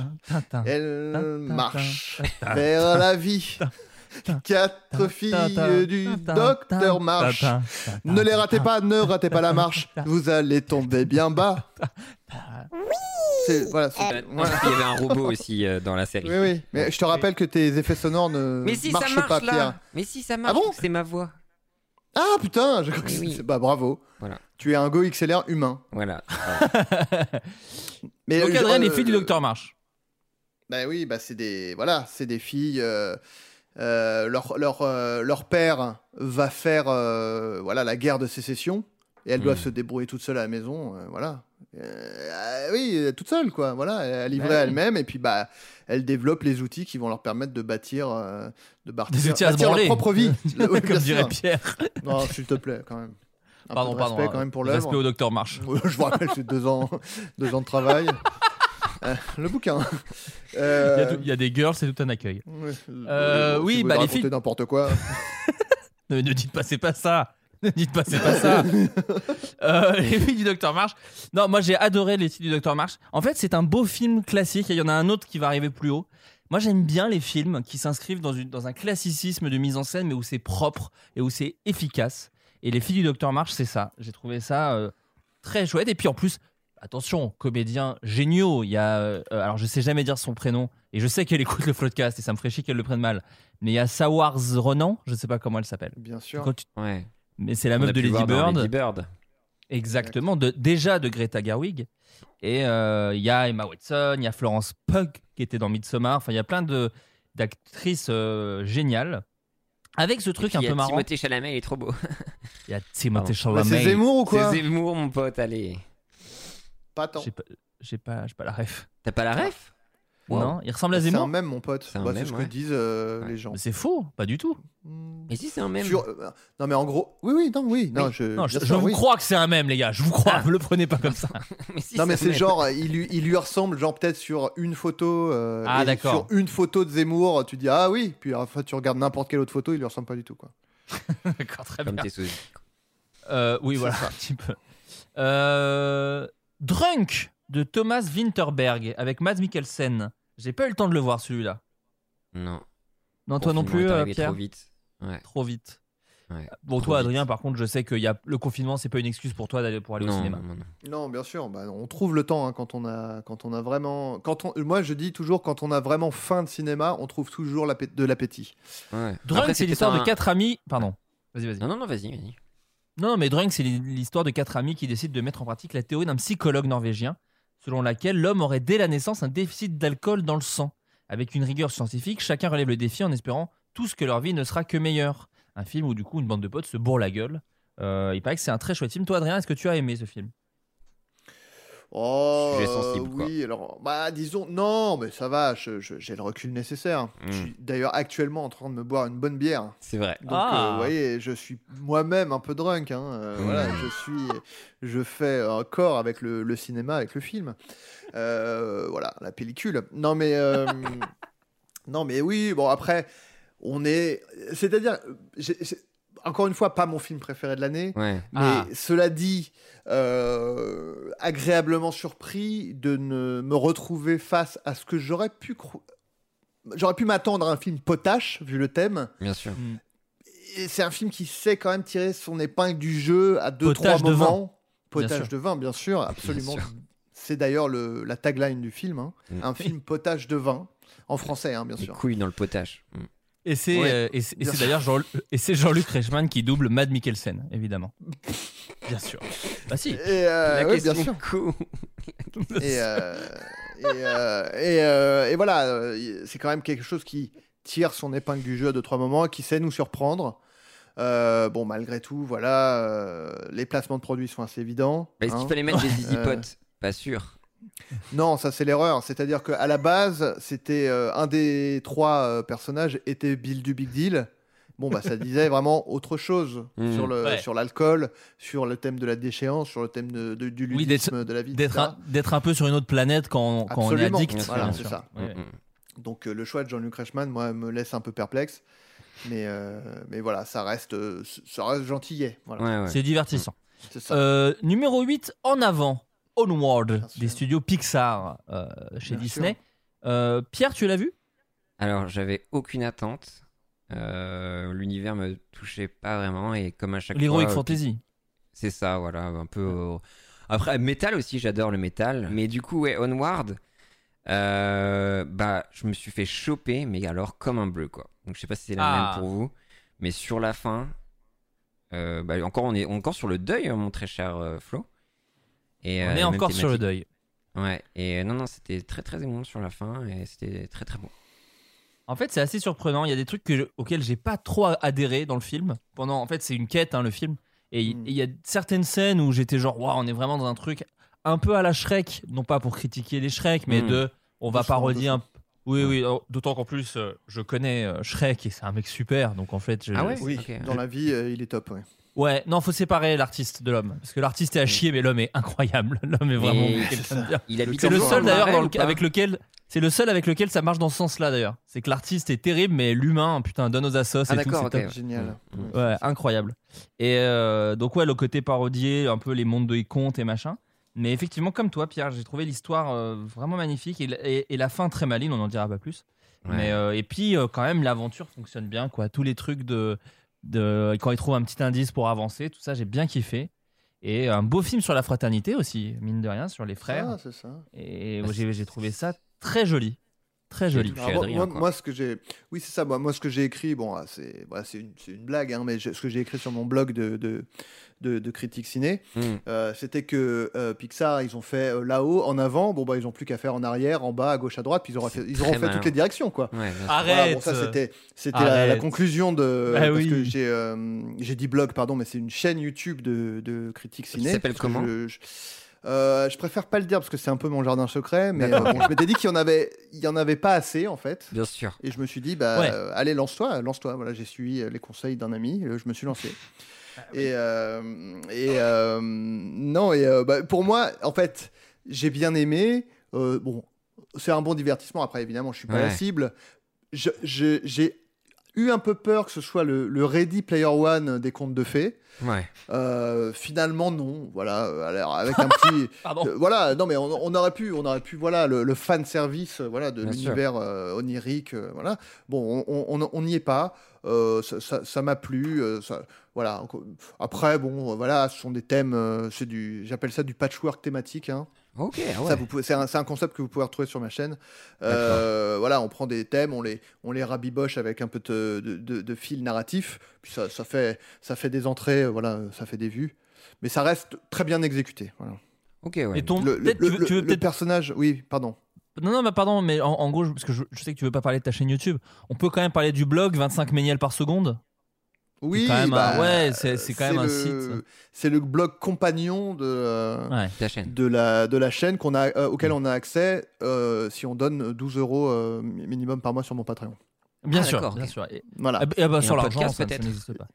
Elles marchent vers la vie. Quatre filles du docteur marchent. Ne les ratez pas, ne ratez pas la marche. Vous allez tomber bien bas. Oui voilà, euh, voilà. Il y avait un robot aussi euh, dans la série. Oui, oui. Mais je te rappelle que tes effets sonores ne si, marchent marche, pas, là. Pierre. Mais si, ça marche. Ah bon C'est ma voix. Ah putain, je crois que Oui, c'est- bah bravo. Voilà. Tu es un Go XLR humain. Voilà. Mais Donc, Adrien, euh, les filles du Docteur March. Bah oui, bah c'est des voilà, c'est des filles. euh, euh, leur leur euh, leur père va faire euh, voilà la guerre de sécession et elles Mm. doivent se débrouiller toutes seules à la maison, euh, voilà. Euh, ah oui, euh, toutes seules quoi, voilà, livrer Bah oui. elles-mêmes et puis bah elles développent les outils qui vont leur permettre de bâtir euh, de bâtir, Des outils à bâtir leur propre vie. Oui, Comme dirait. Pierre. Non, s'il te plaît quand même. Un Pardon, peu de pardon. respect euh, quand même pour Respect au. Docteur March. Je vous rappelle, c'est deux ans, deux ans de travail. Euh, le bouquin. Il y, a tout- il y a des girls, c'est tout un accueil. Ouais, Euh, si oui, vous bah, les filles- n'importe quoi. Ne, ne dites pas, c'est pas ça. Ne dites pas, c'est pas ça. Euh, les filles du Docteur March. Non, moi j'ai adoré les filles du Docteur March. En fait, c'est un beau film classique. Et il y en a un autre qui va arriver plus haut. Moi, j'aime bien les films qui s'inscrivent dans, une- dans un classicisme de mise en scène, mais où c'est propre et où c'est efficace. Et les filles du Docteur March, c'est ça. J'ai trouvé ça euh, très chouette. Et puis en plus, attention, comédiens géniaux. Il y a, euh, alors je sais jamais dire son prénom, et je sais qu'elle écoute le podcast, et ça me ferait chier qu'elle le prenne mal. Mais il y a Sawars Ronan, je sais pas comment elle s'appelle. Bien sûr. Tu- Ouais. Mais c'est la meuf de Lady Bird. Lady Bird. Exactement, de, déjà de Greta Gerwig. Et euh, il y a Emma Watson, il y a Florence Pugh qui était dans Midsommar. Enfin, il y a plein de d'actrices euh, géniales. Avec ce truc Et puis, un il y a peu marrant. Timothée Chalamet, il est trop beau. Il y a Timothée Bah, Chalamet. c'est Zemmour ou quoi C'est Zemmour, mon pote, allez. Pas tant. J'ai pas, j'ai pas, j'ai pas la ref. T'as pas la ref? Non, il ressemble à C'est Zemmour. un même, mon pote. C'est un Bah, c'est ce ouais. que disent euh, Ouais. les gens. C'est faux, pas du tout. Hmm. Mais si, c'est un même. Sur- euh, Non, mais en gros, oui, oui, non, oui, non, je, Non, je, bien je sûr, vous oui. crois que c'est un même, les gars. Je vous crois. Ne le prenez pas comme ça. mais si, Non, mais c'est genre, il lui, il lui ressemble, genre peut-être sur une photo. euh, Ah, d'accord. Sur une photo de Zemmour, tu dis ah oui, puis enfin tu regardes n'importe quelle autre photo, il lui ressemble pas du tout, quoi. D'accord, très Comme bien. tes. Euh, oui, C'est voilà, un petit peu. Euh, Drunk de Thomas Winterberg avec Mads Mikkelsen. J'ai pas eu le temps de le voir celui-là. Non. Non, toi non plus, est euh, arrivé Pierre trop vite. Ouais. Trop vite. Ouais. Bon, Trop toi, vite. Adrien, par contre, je sais que y a... le confinement, c'est pas une excuse pour toi d'aller pour aller au cinéma. non, non, non. Non, bien sûr, bah, on trouve le temps hein, quand on a, quand on a vraiment, quand on, moi je dis toujours quand on a vraiment faim de cinéma, on trouve toujours de l'appétit. Ouais. Drunk, c'est l'histoire un- de quatre amis. Pardon. Vas-y, vas-y. Non, non, non, vas-y, vas-y. Non, non, mais Drunk, c'est l'histoire de quatre amis qui décident de mettre en pratique la théorie d'un psychologue norvégien, selon laquelle l'homme aurait dès la naissance un déficit d'alcool dans le sang. Avec une rigueur scientifique, chacun relève le défi en espérant tous que leur vie ne sera que meilleure. Un film où, du coup, une bande de potes se bourre la gueule. Euh, il paraît que c'est un très chouette film. Toi, Adrien, est-ce que tu as aimé ce film? Oh, Sujet sensible, oui, alors, bah disons, non, mais ça va, je- je- j'ai le recul nécessaire. Je Mm. suis d'ailleurs actuellement en train de me boire une bonne bière. C'est vrai. Donc, Ah. euh, vous voyez, je suis moi-même un peu drunk. hein, euh, Mm. Voilà, je suis, je fais un corps avec le, le cinéma, avec le film. Euh, voilà, la pellicule. Non, mais, euh, non, mais oui. Bon, après, on est, c'est-à-dire, encore une fois, pas mon film préféré de l'année. Ouais. Mais Ah. cela dit, euh, agréablement surpris de ne me retrouver face à ce que j'aurais pu cro- J'aurais pu m'attendre à un film potache, vu le thème. Bien sûr. Et c'est un film qui sait quand même tirer son épingle du jeu à deux, Potage trois de moments. Bien Potage de vin, bien sûr, absolument. sûr. C'est d'ailleurs le- la tagline du film. hein. Mm. Un film potage de vin. En français, hein, bien Les sûr. couilles dans le potage. Mm. Et c'est Ouais, euh, et c'est- d'ailleurs Jean, et c'est Jean-Luc Reichmann qui double Mad Mikkelsen, évidemment. Bien sûr. Bah si. Et, euh, La question bien sûr. et, euh, et, euh, et, euh, et voilà, euh, c'est quand même quelque chose qui tire son épingle du jeu à deux trois moments, qui sait nous surprendre. Euh, bon, malgré tout, voilà, euh, les placements de produits sont assez évidents. Bah, Est-ce hein. qu'il fallait mettre des easy potes Pas sûr. Non, ça c'est l'erreur. C'est-à-dire qu'à la base, c'était euh, un des trois euh, personnages était Bill du Big Deal. Bon, bah ça disait vraiment autre chose Mm. sur le Ouais. sur l'alcool, sur le thème de la déchéance, sur le thème de, de- du Oui, ludisme de la vie. D'être un, d'être un peu sur une autre planète quand, quand on est Absolument. addict. Voilà, c'est ça. Ouais. Mm, mm. Donc euh, le choix de Jean-Luc Reichmann, moi, me laisse un peu perplexe. Mais, euh, mais voilà, ça reste, euh, ça reste gentillet. Voilà, Ouais, ouais. C'est divertissant. c'est ça. Euh, numéro 8, En avant, Onward, des studios Pixar euh, chez Bien Disney. Euh, Pierre, tu l'as vu? Alors, j'avais aucune attente. Euh, L'univers me touchait pas vraiment et comme à chaque L'Heroic fois, Fantasy. c'est ça, voilà, un peu. euh, Après, métal aussi, j'adore le métal. Mais du coup, ouais, Onward, euh, bah, je me suis fait choper, mais alors comme un bleu, quoi. Donc, je sais pas si c'est la Ah. même pour vous, mais sur la fin, euh, bah, encore, on est encore sur le deuil, hein, mon très cher euh, Flo. Et, On euh, est encore sur le deuil. Ouais, et euh, non, non, c'était très très émouvant sur la fin et c'était très très bon. En fait, c'est assez surprenant. Il y a des trucs que je- auxquels j'ai pas trop adhéré dans le film. Pendant, en fait, c'est une quête, hein, le film. Et il Mm. et il y a certaines scènes où j'étais genre, waouh, on est vraiment dans un truc un peu à la Shrek, non pas pour critiquer les Shrek, mais Mm. de, on va parodier un. Oui, Ouais. oui. oh, D'autant qu'en plus, euh, je connais euh, Shrek et c'est un mec super. Donc en fait, je- Ah ouais oui, dans la vie, euh, il est top. ouais. Ouais, non, faut séparer l'artiste de l'homme. Parce que l'artiste est à chier, mais l'homme est incroyable. L'homme est vraiment quelqu'un de bien. Il habite C'est le seul d'ailleurs le- avec lequel c'est le seul avec lequel ça marche dans ce sens-là d'ailleurs. C'est que l'artiste est terrible mais l'humain putain donne aux assos Ah et tout, c'est. Génial. Ouais, incroyable. Et euh, donc ouais, le côté parodier, un peu les mondes de contes et machin. Mais effectivement, comme toi, Pierre, j'ai trouvé l'histoire euh, vraiment magnifique et, et- et la fin très maligne, on n'en dira pas plus. Ouais. Mais euh, et puis quand même, l'aventure fonctionne bien, quoi. Tous les trucs de, de quand ils trouvent un petit indice pour avancer, tout ça, j'ai bien kiffé. Et un beau film sur la fraternité aussi, mine de rien, sur les frères. Ah, c'est ça. Et Bah, j'ai trouvé ça très joli. Très joli. Alors, moi, Adrien, moi- quoi. moi, ce que j'ai, oui, c'est ça. Moi, moi, ce que j'ai écrit, bon, ah, c'est, voilà, c'est une, c'est une blague, hein, mais je- ce que j'ai écrit sur mon blog de de, de, de critique ciné, Hmm. euh, c'était que euh, Pixar, ils ont fait euh, là-haut, en avant. Bon, bah, ils ont plus qu'à faire en arrière, en bas, à gauche, à droite, puis ils auront fait, ils auront fait toutes les directions, quoi. Ouais. Arrête. Voilà, bon, ça c'était c'était la, conclusion de Ah parce oui. que j'ai euh, j'ai dit blog pardon mais c'est une chaîne YouTube de, de critique ciné s'appelle parce que comment? je, je, euh, je préfère pas le dire parce que c'est un peu mon jardin secret mais euh, bon, je m'étais dit qu'il y en avait il y en avait pas assez en fait. Bien sûr. et je me suis dit bah Ouais. euh, allez lance-toi lance-toi. Voilà j'ai suivi euh, les conseils d'un ami je me suis lancé. Ah et et non et bah, pour moi en fait j'ai bien aimé bon c'est un bon divertissement. Après évidemment je suis pas la cible. J'ai eu un peu peur que ce soit le, le Ready Player One des contes de fées Ouais. Euh, finalement non voilà euh, alors, avec un petit Pardon. euh, voilà, non mais on, on aurait pu, on aurait pu, voilà, le, le fan service, euh, voilà, de l'univers euh, onirique, euh, voilà. Bon, on- on on n'y est pas. euh, ça- m'a plu. euh, ça, voilà. Après, bon, euh, voilà, ce sont des thèmes. euh, c'est du, j'appelle ça du patchwork thématique. Hein. Ok, ah ouais. Ça, vous pouvez, c'est un, c'est un concept que vous pouvez retrouver sur ma chaîne. Euh, voilà, on prend des thèmes, on les, on les rabiboche avec un peu de, de, de- de fil narratif, puis ça, ça fait, ça fait des entrées, voilà, ça fait des vues, mais ça reste très bien exécuté. Voilà. Ok, ouais. Et ton, Le, le- peut-être tu veux- le- tu veux le peut-être personnage, oui, pardon. Non, non, bah pardon, mais en, en gros, je- parce que je, je sais que tu veux pas parler de ta chaîne YouTube. On peut quand même parler du blog 25 méniels par seconde. Oui, quand même bah, un- ouais, c'est- c'est quand même un le- site. C'est le blog compagnon de, euh, Ouais. Ta chaîne. de, la, de la chaîne qu'on a, euh, auquel on a accès euh, si on donne 12 euros euh, minimum par mois sur mon Patreon. Bien Ah, sûr, bien sûr. Et, Voilà. ah bah, ah bah, Et sur l'argent, podcast, ça, ça peut-être n'existe pas.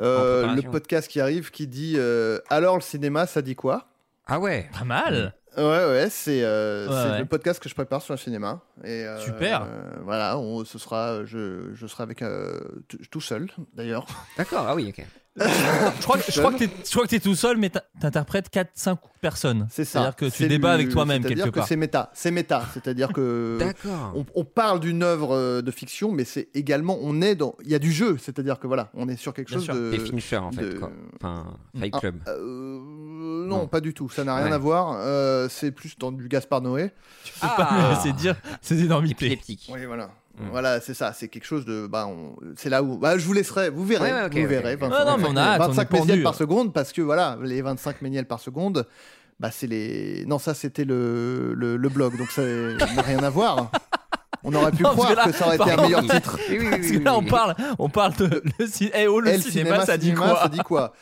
Euh, le podcast qui arrive qui dit euh, Alors le cinéma, ça dit quoi? Ah ouais. Pas mal. Ouais, ouais, c'est euh, Ouais, le podcast que je prépare sur le cinéma. Et, euh, Super. euh, voilà, on, ce sera, je, je serai avec euh, t- tout seul d'ailleurs. D'accord, ah oui, ok. Je crois, que, je crois que t'es- je crois que t'es tout seul, mais t'in- t'interprètes 4-5 personnes. C'est ça. C'est-à-dire que tu C'est débats du- avec toi-même c'est-à-dire quelque que part. C'est méta. C'est méta. C'est-à-dire que D'accord. on, on parle d'une œuvre euh, de fiction, mais c'est également, on est dans, il y a du jeu. C'est-à-dire que voilà, on est sur quelque Bien chose sûr. de. Et Fincher, en fait, de- quoi. Enfin, Fight Ah, Club. euh, non, Non. pas du tout. Ça n'a rien Ouais. à voir. Euh, c'est plus dans du Gaspard Noé. Tu peux pas laisser dire ces énormités. Épileptique. Oui, voilà. Mm. Voilà, c'est ça. C'est quelque chose de. Bah, on- c'est là où. Bah, je vous laisserai. Vous verrez. Ouais, vous verrez. ok. 25, Ouais, non, mais on a hâte, on est 25 pendu. méniels par seconde parce que voilà, les 25 méniels par seconde. Bah, c'est les. Non, ça, c'était le, le, le blog. Donc, ça n'a rien à voir. On aurait pu Non, croire que là, que ça aurait été un meilleur titre. Oui, oui, oui, Parce que oui, là, on parle, on parle de le, ci- eh, oh, le cinéma, ça dit quoi? Ça dit quoi?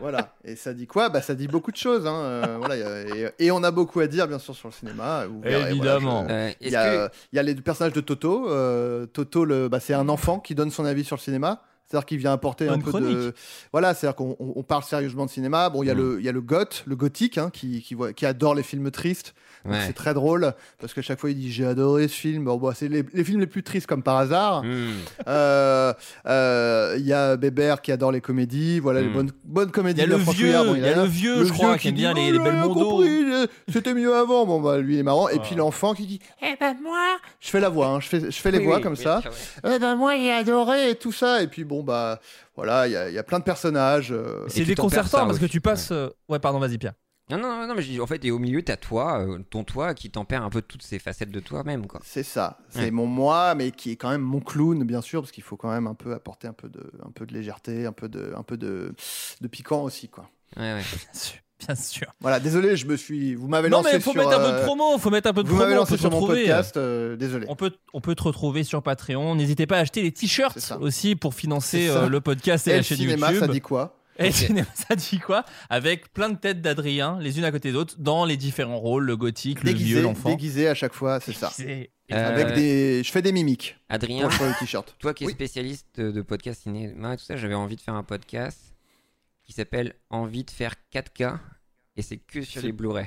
Voilà. Et ça dit quoi? Bah, ça dit beaucoup de choses. Hein. euh, voilà, et, et on a beaucoup à dire, bien sûr, sur le cinéma. Vous verrez, voilà, Évidemment. je- Euh, Il y, a, que. il y a les personnages de Toto. euh, Toto, le, bah, c'est un enfant qui donne son avis sur le cinéma. C'est-à-dire qu'il vient apporter un peu de. chronique. Voilà, c'est-à-dire qu'on on- on parle sérieusement de cinéma. Bon, il y a Mm. le, il y a le goth, le gothique, hein, qui, qui, voit- qui adore les films tristes. Ouais. C'est très drôle parce que chaque fois il dit j'ai adoré ce film. Bon, bah, c'est les, les films les plus tristes comme par hasard. Hmm. Euh, euh, Il y a Bébert qui adore les comédies. Voilà les Mm. bonnes, bonnes comédies. Il y a le vieux, Huillard. Bon, il y a là, le vieux, je crois, qui aime bien les- Oh, les belles mondos. compris, C'était mieux avant. Bon, bah, lui il est marrant. Et Ah. puis l'enfant qui dit Eh ben moi, je fais la voix, hein, je, fais, je fais les Oui, voix oui, comme oui, ça. Eh ben moi j'ai adoré et tout ça. Et puis bon, bah voilà, il y, a- il y a plein de personnages. euh, C'est déconcertant parce que tu passes. euh, Ouais, pardon, vas-y, Pierre. Non, non, non, non, mais je dis, en fait, et au milieu, t'as toi, euh, ton toi, qui tempère un peu toutes ces facettes de toi-même, quoi. C'est ça, c'est Ouais. mon moi, mais qui est quand même mon clown, bien sûr, parce qu'il faut quand même un peu apporter un peu de, un peu de légèreté, un peu de, un peu de, de piquant aussi, quoi. Ouais, ouais. Bien sûr. Bien sûr. Voilà, désolé, je me suis, vous m'avez Non, lancé mais faut sur, mettre un peu de euh, promo. Faut mettre un peu de vous promo. m'avez on lancé sur mon podcast, euh, désolé. On peut, on peut te retrouver sur Patreon. N'hésitez pas à acheter les t-shirts aussi pour financer euh, le podcast et, Et la le chaîne cinéma, YouTube. ça dit quoi? Et le cinéma, ça dit quoi Avec plein de têtes d'Adrien, les unes à côté d'autres, dans les différents rôles le gothique, le Déguisé, vieux, l'enfant. déguisé à chaque fois, c'est ça. Déguisé. Euh, Avec des, je fais des mimiques Adrien, pour le t-shirt. toi qui es Oui. spécialiste de, podcast cinéma et tout ça, j'avais envie de faire un podcast qui s'appelle Envie de faire 4K et c'est que sur les Blu-ray.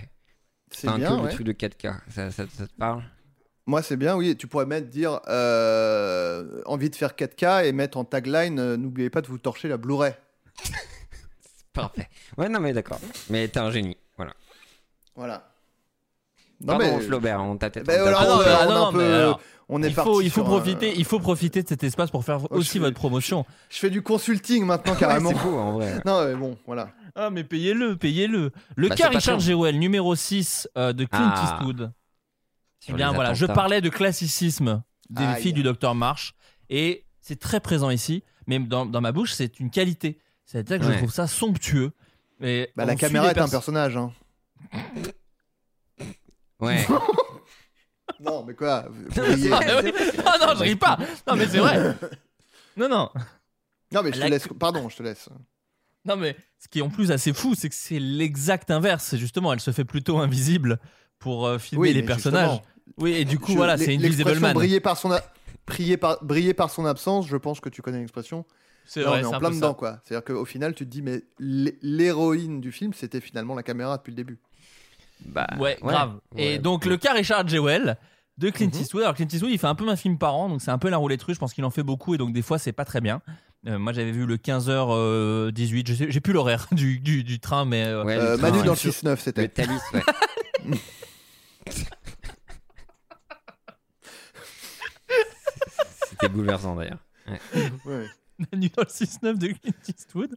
C'est Enfin, bien, que ouais. le truc de 4K. Ça, ça, ça te parle? Moi, c'est bien, oui. Tu pourrais mettre dire euh, envie de faire 4K et mettre en tagline euh, n'oubliez pas de vous torcher la Blu-ray. Parfait. Ouais, non, mais d'accord. Mais t'es un génie. Voilà. Voilà. Non, Pardon, mais- Flaubert, on t'a peut-être. Ben on non, on, est- il parti faut, il faut sur un- profiter, il faut profiter de cet espace pour faire je aussi votre promotion. Je fais du consulting maintenant Ouais, carrément. c'est beau en vrai. non, mais bon, voilà. Ah, mais payez-le, payez-le. Le Bah, cas Richard. Jewell, numéro 6 euh, de Clint Ah. Eastwood. Eh bien voilà, je parlais de classicisme des filles du docteur Marsh et c'est très présent ici, mais dans, dans ma bouche c'est une qualité. C'est-à-dire que je trouve ça somptueux. Et Bah, la caméra est un perso- personnage. Hein. Ouais. Non, mais quoi Ah ouais. Ah non, je ris pas. Non mais c'est vrai. Non non. Non, mais je te La- laisse. Pardon, je te laisse. Non mais ce qui est en plus assez fou, c'est que c'est l'exact inverse. Justement, elle se fait plutôt invisible pour euh, filmer Oui, les personnages. justement, Oui, et du coup je- voilà, c'est Invisible Man. Briller par son, a- briller par, briller par son absence. Je pense que tu connais l'expression. C'est vrai, on est c'est en plein dedans, ça. quoi. C'est-à-dire qu'au final, tu te dis, mais l'hé- l'héroïne du film, c'était finalement la caméra depuis le début. Bah, Ouais, grave. Et ouais. donc le cas Richard Jewell de Clint Mhm. Eastwood. Alors Clint Eastwood, il fait un peu un film par an, donc c'est un peu la roulette russe. Je pense qu'il en fait beaucoup et donc des fois c'est pas très bien. Euh, moi j'avais vu le 15h18, je sais- j'ai plus l'horaire du, du, du train, mais euh, Euh, train, Manu dans le 6-9, Le c'était. Thalys, ouais. C'était bouleversant d'ailleurs. Ouais. Manu dans le 6-9 de Clint Eastwood.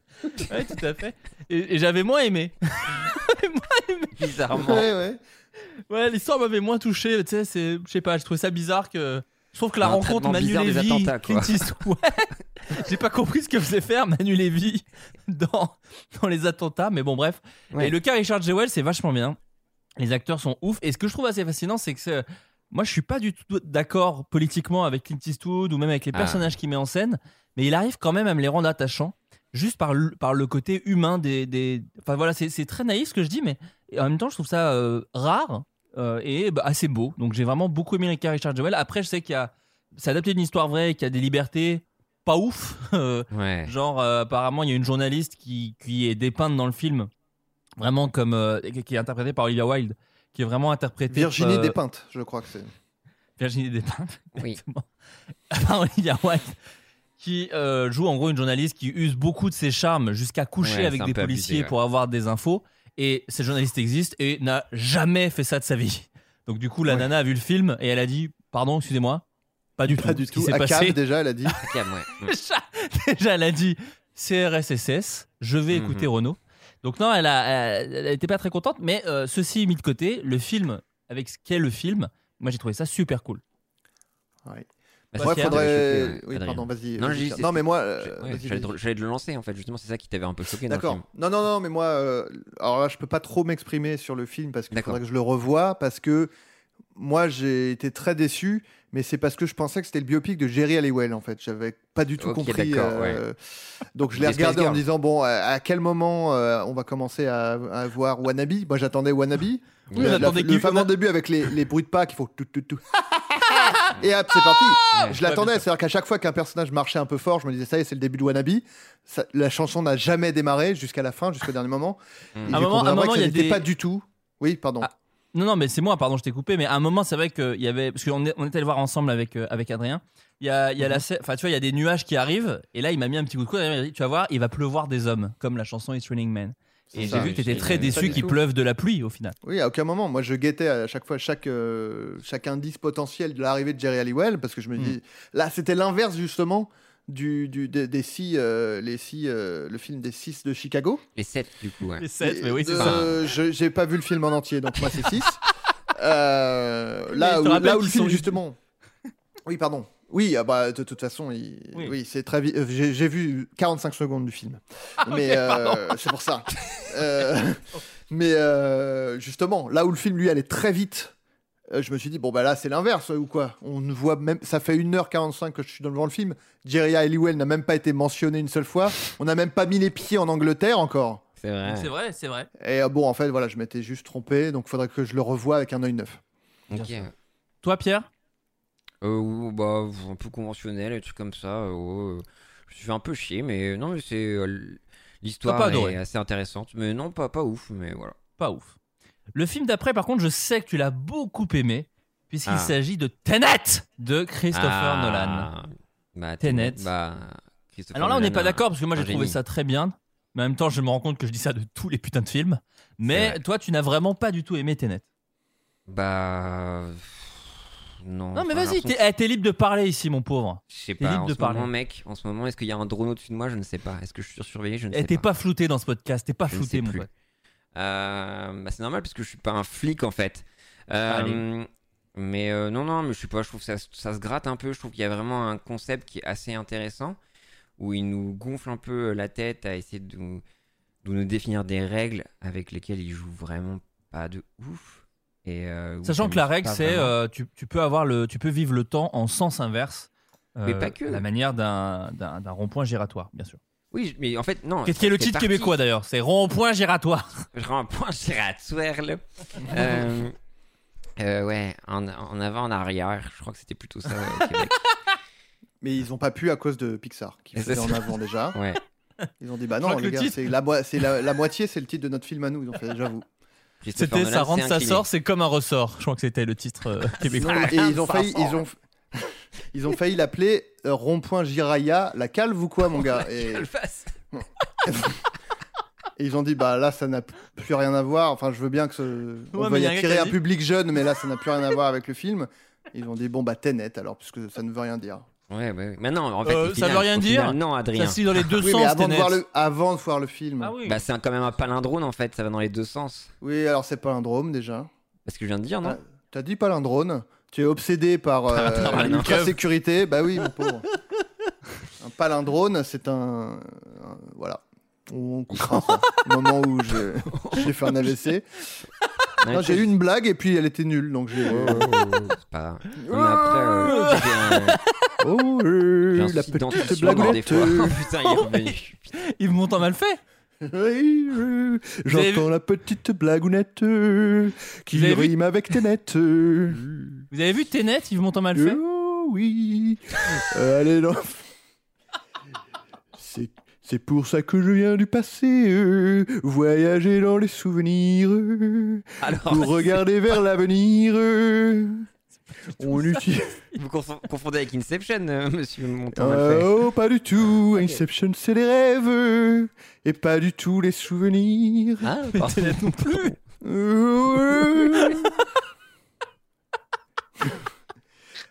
Ouais, tout à fait. Et, et j'avais moins aimé. Bizarrement. Ouais, ouais. Ouais, l'histoire m'avait moins touché. Tu sais, c'est, je sais pas, je trouvais ça bizarre que. Je trouve que la Un rencontre Manu Lévy, attentats, quoi. Clint Eastwood. Ouais. J'ai pas compris ce que faisait faire Manu Lévy dans, dans les attentats, mais bon, bref. Ouais. Et le cas Richard Jewell, c'est vachement bien. Les acteurs sont ouf. Et ce que je trouve assez fascinant, c'est que c'est- moi, je suis pas du tout d'accord politiquement avec Clint Eastwood ou même avec les Ah. personnages qu'il met en scène, mais il arrive quand même à me les rendre attachants, juste par le, par le côté humain des. des... Enfin voilà, c'est très naïf ce que je dis, mais en même temps, je trouve ça euh, rare euh, et bah, assez beau. Donc j'ai vraiment beaucoup aimé Richard Jewell. Après, je sais qu'il y a. C'est adapté d'une histoire vraie, qu'il y a des libertés pas ouf. Euh, Ouais. Genre, euh, apparemment, il y a une journaliste qui, qui est dépeinte dans le film, vraiment comme. qui est interprétée par Olivia Wilde, qui est vraiment interprétée. Virginie euh, Despeintes, je crois que c'est. Virginie Despeintes, Oui. exactement. Par Olivia Wilde, qui euh, joue en gros une journaliste qui use beaucoup de ses charmes jusqu'à coucher Ouais, avec des abusé, policiers ouais. pour avoir des infos. Et cette journaliste existe et n'a jamais fait ça de sa vie. Donc, du coup, la Ouais. nana a vu le film et elle a dit Pardon, excusez-moi. Pas du Pas tout. du Ce qui tout. s'est À passé. Déjà, elle a dit. Déjà, déjà, elle a dit CRSSS, je vais Mhm. écouter Renault. Donc non, elle a, elle, elle était pas très contente, mais euh, ceci mis de côté, le film, avec ce qu'est le film, moi j'ai trouvé ça super cool. Ouais. Bah, Moi, Pierre, faudrait. choqué, ouais, oui, Adrien. pardon, vas-y. Non, c'est- non, mais moi. euh, Ouais, J'allais le lancer en fait, justement, c'est ça qui t'avait un peu choqué D'accord. film. Non, non, non, mais moi, euh, alors là, je peux pas trop m'exprimer sur le film parce qu'il faudrait que je le revoie parce que moi, j'ai été très déçu, mais c'est parce que je pensais que c'était le biopic de Jerry Halliwell en fait. J'avais pas du tout Ok, compris. euh, Donc je l'ai regardé en me disant bon, à quel moment euh, on va commencer à, à voir Wannabe? Moi, j'attendais Wannabe. Oui, le, la- fameux début avec les, les bruits de pas qu'il faut tout tout tout. Et hop, c'est parti. Ouais. Je l'attendais, c'est-à-dire qu'à chaque fois qu'un personnage marchait un peu fort, je me disais ça y est, c'est le début de Wannabe. Ça- la chanson n'a jamais démarré jusqu'à la fin, jusqu'au dernier moment. Mm. Et À un moment- il a n'était des- pas du tout. Oui, pardon. Ah. Non, non, mais c'est moi, pardon, je t'ai coupé, mais à un moment, c'est vrai qu'il y avait. Parce qu'on est- on était allé voir ensemble avec, euh, avec Adrien. Il y a, il y a Mhm. la scè- Enfin, tu vois, il y a des nuages qui arrivent, et là, il m'a mis un petit coup de coude. Il m'a dit, Tu vas voir, il va pleuvoir des hommes, comme la chanson It's Raining Men. Et j'ai vu que tu étais J'ai- très Pas déçu du qu'il tout. pleuve de la pluie au final. Oui, à aucun moment. Moi, je guettais à chaque fois chaque, euh, chaque indice potentiel de l'arrivée de Jerry Halliwell parce que je me Mm. dis. Là, c'était l'inverse justement du, du- des, des six, euh, les six, euh, le film des six de Chicago. Les 7 du coup, ouais. Les sept, Et mais oui, c'est ça. je- J'ai pas vu le film en entier, donc moi c'est 6. là, Mais je où, là où le film sont- justement. Oui, pardon. Oui, ah bah, de, toute façon, il- Oui. oui, c'est très vite. euh, J'ai j'ai vu 45 secondes du film, mais Ah, euh, c'est pour ça. Euh, mais euh, justement, là où le film lui allait très vite, euh, je me suis dit bon bah là c'est l'inverse ou quoi? On ne voit même, ça fait 1h45 que je suis devant le film. Jerry Halliwell n'a même pas été mentionné une seule fois. On n'a même pas mis les pieds en Angleterre encore. C'est vrai. C'est vrai, c'est vrai. Et euh, bon, en fait, voilà, je m'étais juste trompé, donc il faudrait que je le revoie avec un œil neuf. Ok. Toi, Pierre? Euh, ou- bah, un peu conventionnel, des trucs comme ça. euh, euh, je me suis fait un peu chier, mais non, mais c'est. euh, L'histoire est adoré. assez intéressante, mais non, pas, pas ouf, mais voilà. Pas ouf. Le film d'après, par contre, je sais que tu l'as beaucoup aimé, puisqu'il Ah. s'agit de Tenet de Christopher Ah, Nolan. Bah, Tenet. Bah, Christopher Alors là, on n'est pas d'accord, parce que moi, j'ai trouvé ça très bien. Mais en même temps, je me rends compte que je dis ça de tous les putains de films. Mais toi, tu n'as vraiment pas du tout aimé Tenet. Bah. Non. Non, mais vas-y, t'es eh, t'es libre de parler ici, mon pauvre. Je sais pas, libre en de ce parler. moment, mec, en ce moment, est-ce qu'il y a un drone au-dessus de moi? Je ne sais pas. Est-ce que je suis surveillé? Je ne Et sais t'es pas. pas flouté dans ce podcast, t'es pas Je flouté, mon pote. Euh, bah, c'est normal parce que je suis pas un flic en fait. Euh. Mais euh, non, non, mais je sais pas, je trouve que ça, se- ça se gratte un peu. Je trouve qu'il y a vraiment un concept qui est assez intéressant, où il nous gonfle un peu la tête à essayer de nous, de nous définir des règles avec lesquelles il joue vraiment pas de ouf. Et, euh, Sachant que la règle, c'est euh, tu, tu peux avoir le, tu peux vivre le temps en sens inverse. Mais euh, pas que. La manière d'un rond-point giratoire, bien sûr. Oui, mais en fait, non. Qu'est-ce qui est le titre partie- québécois d'ailleurs C'est rond-point giratoire. Je rends un point giratoire, là. euh, euh, ouais, en, en avant, en arrière. Je crois que c'était plutôt ça au Québec. Mais ils ont pas pu à cause de Pixar, qui faisait c'est en avant déjà. Ouais. Ils ont dit bah non, les le gars, titre- c'est la, moi- c'est la, la moitié, c'est le titre de notre film à nous. Ils ont fait, j'avoue. C'était ça rentre, ça sort, c'est comme un ressort. Je crois que c'était le titre euh, québécois. Non, et ils ont failli, sort. ils ont, ils ont failli l'appeler rond-point Jiraya, la calve ou quoi, mon gars et, Je le fasse. et ils ont dit bah là, ça n'a plus rien à voir. Enfin, je veux bien que ce, on Ouais, mais veuille y a un gars attirer un public jeune, mais là, ça n'a plus rien à voir avec le film. Ils ont dit bon bah Tenet alors, puisque ça ne veut rien dire. Ouais, ouais, ouais. Mais non, en fait, Euh, au ça final- veut rien dire. final, non, Adrien. Ça se dans les deux Oui, sens. mais avant de, voir le, avant de voir le film. Ah oui. Bah, c'est quand même un palindrome en fait, ça va dans les deux sens. Oui, alors c'est palindrome déjà. C'est ce que je viens de dire, non? Ah, T'as dit palindrome. Tu es obsédé par euh, non. l'ultra-sécurité. Bah oui, mon pauvre. un palindrome, c'est un, un- Voilà. On coupera ça. Au moment où je- j'ai fait un AVC. Non, Non, il j'ai eu une blague et puis elle était nulle. Donc j'ai. Oh, oh, oh, c'est pas grave. Mais après, euh, j'ai un- Oh, j'ai un la petite fois. Oh, putain, il est revenu. Yves Montand mal fait. Euh, J'entends la petite blagounette euh, qui Vous avez vu rime avec euh. Vous avez vu Tenet, Yves Montand mal fait Oh oui. Euh, allez, non. C'est, c'est pour ça que je viens du passé, euh, voyager dans les souvenirs, euh, Alors, pour regarder vers l'avenir. euh. On utilise. vous confon- confondez avec Inception, euh, monsieur Montant Euh, oh, pas du tout. Inception, c'est les rêves, et pas du tout les souvenirs. Ah, Mais. Tenet non plus.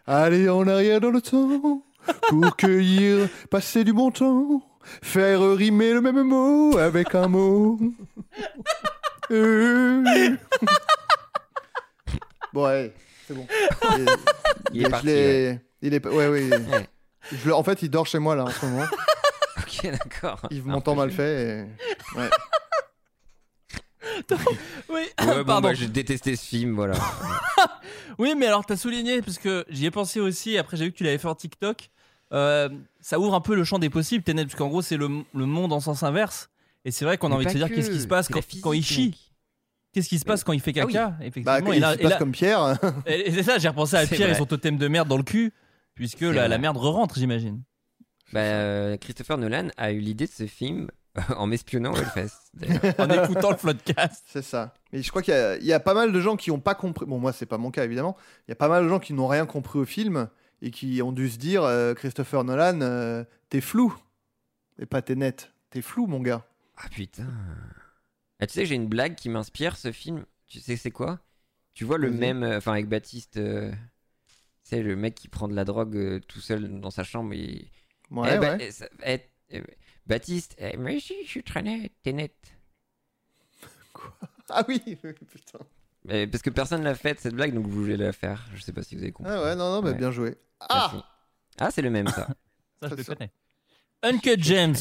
Allez en arrière dans le temps pour cueillir, passer du bon temps, faire rimer le même mot avec un mot. Euh. Bon, ouais, c'est bon. Et- Il est parti, l'ai- Il est, ouais, ouais. Ouais. Je en fait, il dort chez moi là en ce moment. Ok, d'accord. Il Un m'entend mal fait. et- Ouais. Oui, Ouais, bon, bah, j'ai détesté ce film, voilà. Oui, mais alors t'as souligné, parce que j'y ai pensé aussi, après j'ai vu que tu l'avais fait en TikTok, euh, ça ouvre un peu le champ des possibles, Tenet, parce qu'en gros c'est le, le monde en sens inverse. Et c'est vrai qu'on a envie de se dire que, qu'est-ce qui se passe quand, quand il chie. Qu'est-ce qui se passe quand il fait Ah oui. caca Bah, Effectivement, il et là- se et passe là- comme Pierre. c'est ça, j'ai repensé à Pierre et son totem de merde dans le cul, puisque la, merde re-rentre, j'imagine. Bah, euh, Christopher Nolan a eu l'idée de ce film en m'espionnant au Hellfest. En écoutant le floodcast. C'est ça. Mais je crois qu'il y, a- il y a pas mal de gens qui n'ont pas compris. Bon, moi, c'est pas mon cas, évidemment. Il y a pas mal de gens qui n'ont rien compris au film et qui ont dû se dire euh, Christopher Nolan, euh, t'es flou. Et pas t'es net. T'es flou, mon gars. Ah putain. Ah, tu sais j'ai une blague qui m'inspire ce film. Tu sais c'est quoi? Tu vois le même, euh, enfin avec Baptiste, euh, tu sais le mec qui prend de la drogue euh, tout seul dans sa chambre et. Ouais, Eh bah, ouais. eh, ça- eh, eh, Baptiste, eh, mais si, je suis très net, t'es net. Ah oui, putain. Mais parce que personne l'a faite cette blague, donc vous voulez la faire. Je sais pas si vous avez compris. Ah ouais, non, non, mais Ouais. bien joué. Ah Merci. Ah, c'est le même ça. Ça, je le connais. Uncut James,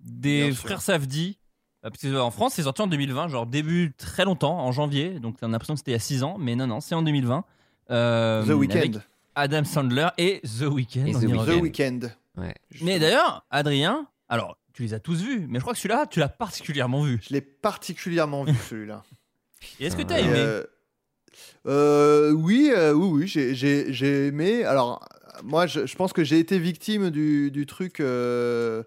des Bien sûr. frères Safdie. Euh, Parce que, en France, c'est sorti en 2020, genre début très longtemps, en janvier. Donc, on a l'impression que c'était il y a 6 ans. Mais non, non, c'est en 2020. Euh, The Weeknd. Adam Sandler et The Weeknd. Et The Weeknd. revient. The Weeknd. Ouais. Mais d'ailleurs, Adrien, alors, tu les as tous vus, mais je crois que celui-là, tu l'as particulièrement vu. Je l'ai particulièrement vu, celui-là. Et est-ce que t'as Et, aimé euh, euh, oui, euh, oui, oui, j'ai- aimé. Alors, moi, je, je pense que j'ai été victime du, du truc. euh,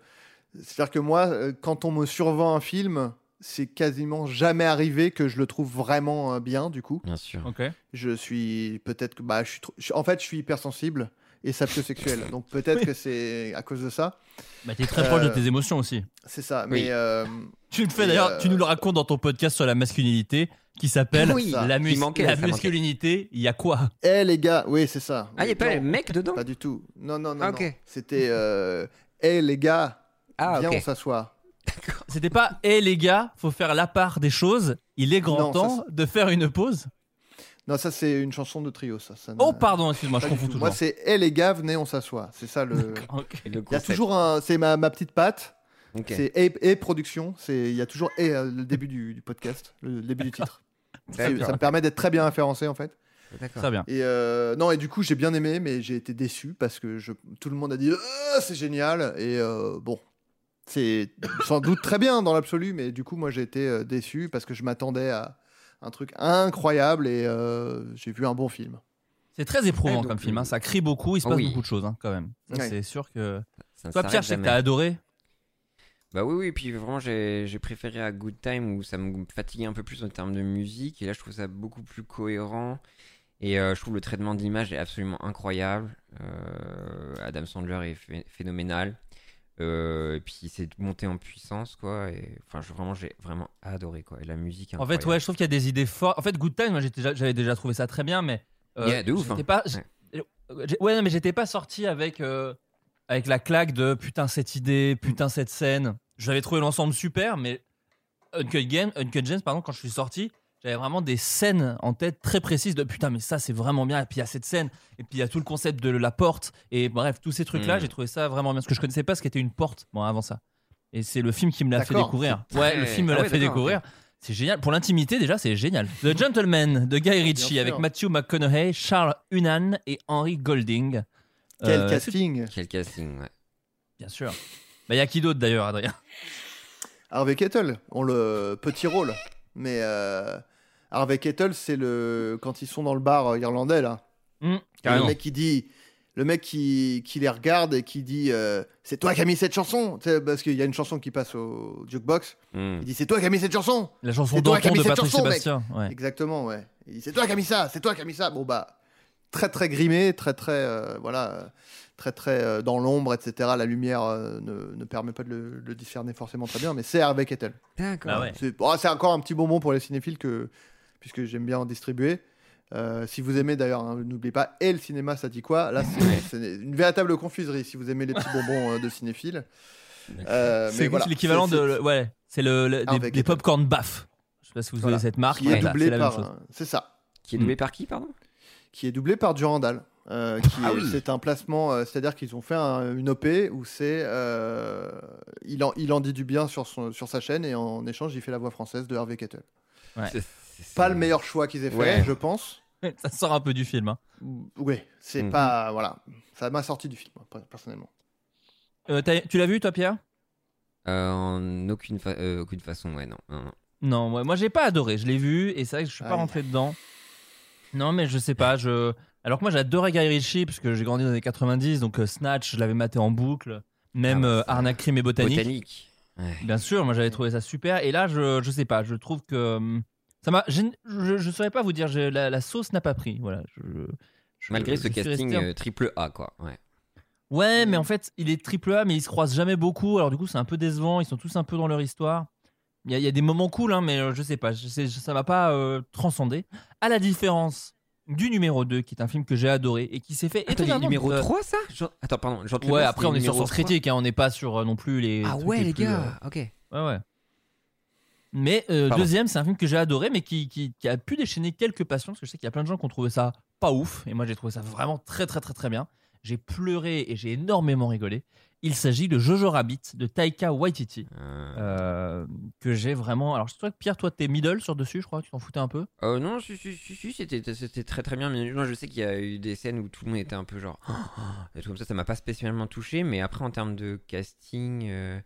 C'est-à-dire que moi, euh, quand on me survend un film, c'est quasiment jamais arrivé que je le trouve vraiment euh, bien, du coup. Bien sûr. Ok. Je suis peut-être que. Bah, je suis trop- en fait, je suis hypersensible et sapiosexuel. donc peut-être que c'est à cause de ça. Bah, t'es très proche de Euh, tes émotions aussi. C'est ça. Oui. Mais. euh, Tu le fais d'ailleurs, euh, tu nous le racontes dans ton podcast sur la masculinité qui s'appelle Oui, La, mus- il manquait, la masculinité. Il y a quoi? Eh les gars, oui, c'est ça. Ah, il n'y a pas Non, les mecs dedans? Pas du tout. Non, non, non. Ah, non. ok. C'était. Eh les gars, Ah, viens, ok. on s'assoit. C'était pas, hé les gars, faut faire la part des choses. Il est grand Non, ça, temps de faire une pause. Non, ça c'est une chanson de trio, ça. ça Oh, pardon, excuse-moi, je pas du confonds tout. toujours. Moi, c'est elle les gars, venez, on s'assoit. C'est ça le. Ok. Le Il y a concept. toujours un. C'est ma, ma petite patte. Ok. C'est et, et production. C'est il y a toujours et euh, le début du, du podcast, le début du titre. Très C'est- bien. ça me permet d'être très bien référencé en fait. D'accord. Très bien. Et euh, non, et du coup, j'ai bien aimé, mais j'ai été déçu parce que je, tout le monde a dit Ah, c'est génial. Et euh, bon, c'est sans doute très bien dans l'absolu, mais du coup, moi, j'ai été euh, déçu parce que je m'attendais à un truc incroyable et euh, j'ai vu un bon film. C'est très éprouvant donc, comme film. hein. euh, Ça crie beaucoup, il se passe oui. beaucoup de choses hein, quand même. Ouais. C'est sûr que. Ça Toi, Pierre, je sais que t'as adoré. Bah oui, oui, puis vraiment j'ai préféré à Good Time où ça me fatiguait un peu plus en termes de musique et là je trouve ça beaucoup plus cohérent et euh, je trouve le traitement d'image est absolument incroyable. Euh, Adam Sandler est phé- phénoménal Euh, et puis c'est monté en puissance quoi et enfin je, vraiment j'ai vraiment adoré quoi et la musique En fait, ouais, je trouve qu'il y a des idées fortes. En fait, Good Time, moi, j'avais déjà trouvé ça très bien, mais. euh, Yeah, de ouf, hein. pas. Ouais. non, mais j'étais pas sorti avec, euh, avec la claque de putain cette idée, putain cette scène. J'avais trouvé l'ensemble super, mais Uncut Gems, Uncut Gems, pardon, quand je suis sorti, j'avais vraiment des scènes en tête très précises de putain, mais ça c'est vraiment bien. Et puis il y a cette scène, et puis il y a tout le concept de la porte, et bref, tous ces trucs-là, Mm. j'ai trouvé ça vraiment bien. Parce que je connaissais pas ce qu'était une porte, bon, avant ça. Et c'est le film qui me l'a fait découvrir. Ouais, le film me Ah l'a ouais, fait découvrir. C'est génial. Pour l'intimité, déjà, c'est génial. The Gentleman de Guy Ritchie avec. Matthew McConaughey, Charles Hunan et Henry Golding. Quel Euh, casting Quel casting ouais. Bien sûr. Bah, il y a qui d'autre d'ailleurs, Adrien? Harvey Kettle, on le petit rôle. Mais euh, Harvey Kettle, c'est le quand ils sont dans le bar euh, irlandais là. Hum, le mec qui dit, le mec qui, qui les regarde et qui dit, euh, c'est toi qui as mis cette chanson, Tu sais, parce qu'il y a une chanson qui passe au jukebox. Hmm. Il dit, c'est toi qui as mis cette chanson. La chanson C'est toi qui as d'Anton mis de cette Patrick chanson. Sébastien. Ouais. Exactement, ouais. Il dit, c'est toi qui as mis ça, c'est toi qui as mis ça. Bon bah, très très grimé, très très, euh, voilà, très très euh, dans l'ombre, etc. La lumière euh, ne, ne permet pas de le, le discerner forcément très bien, mais c'est Harvey Kettle. D'accord. Ah ouais. C'est bon, c'est encore un petit bonbon pour les cinéphiles que, puisque j'aime bien en distribuer. Euh, si vous aimez d'ailleurs, hein, n'oubliez pas, et le cinéma, ça dit quoi Là, c'est une véritable confiserie si vous aimez les petits bonbons euh, de cinéphiles. Euh, C'est voilà, l'équivalent de. Ouais, c'est le, le- Harvey des, des popcorn baff. Je sais pas si vous Voilà. avez cette marque. Qui est doublé par. C'est ça. Qui est doublé par qui pardon? Qui est doublé par Durandal. euh, Ah oui. C'est un placement, euh, c'est-à-dire qu'ils ont fait un- une OP où c'est. euh, il, en, il en dit du bien sur, son, sur sa chaîne et en échange, il fait la voix française de Harvey Kettle. Ouais. Pas le meilleur choix qu'ils aient fait, Ouais. je pense. Ça sort un peu du film. hein. Oui, c'est Mhm. pas. Voilà. Ça m'a sorti du film, moi, personnellement. Euh, tu l'as vu, toi, Pierre? Euh, en aucune, fa- euh, aucune façon ouais non, non, non. Non, moi, moi j'ai pas adoré. Je l'ai vu et c'est vrai que je suis pas Aïe. rentré dedans. Non, mais je sais pas. Je... Alors que moi j'adorais Guy Ritchie parce que j'ai grandi dans les années 90, donc euh, Snatch, je l'avais maté en boucle. Même Ah ça- Arnaque, Crime et Botanique. Botanique. Ouais. Bien sûr, moi j'avais trouvé ça super. Et là, je, je sais pas. Je trouve que. Ça m'a. Je, je, je saurais pas vous dire. je- la, la sauce n'a pas pris. Voilà. Je, je- Malgré je ce casting resté euh, triple A quoi. Ouais. Ouais, mais en fait, il est triple A, mais ils se croisent jamais beaucoup. Alors du coup, c'est un peu décevant. Ils sont tous un peu dans leur histoire. Il y a, il y a des moments cool, hein, mais euh, je sais pas. Je sais, ça m'a pas euh, transcendé. À la différence du numéro 2, qui est un film que j'ai adoré et qui s'est fait Attends, il est étonnamment. numéro euh, 3 ça? Attends pardon. Ouais, après on est sur Sens 3. Critique, hein, on n'est pas sur euh, non plus les. Ah ouais les gars. Ok. euh, Ouais, ouais. Mais euh, deuxième, c'est un film que j'ai adoré, mais qui, qui, qui a pu déchaîner quelques passions, parce que je sais qu'il y a plein de gens qui ont trouvé ça pas ouf, et moi j'ai trouvé ça vraiment très très très très bien. J'ai pleuré et j'ai énormément rigolé. Il s'agit de Jojo Rabbit de Taika Waititi, Euh, euh, que j'ai vraiment. Alors, je crois que Pierre, toi, t'es middle sur dessus, je crois, tu t'en foutais un peu? euh, non, si, si, si, si, c'était très très bien. Mais moi, je sais qu'il y a eu des scènes où tout le monde était un peu genre. des trucs comme ça, ça m'a pas spécialement touché. Mais après, en termes de casting. euh,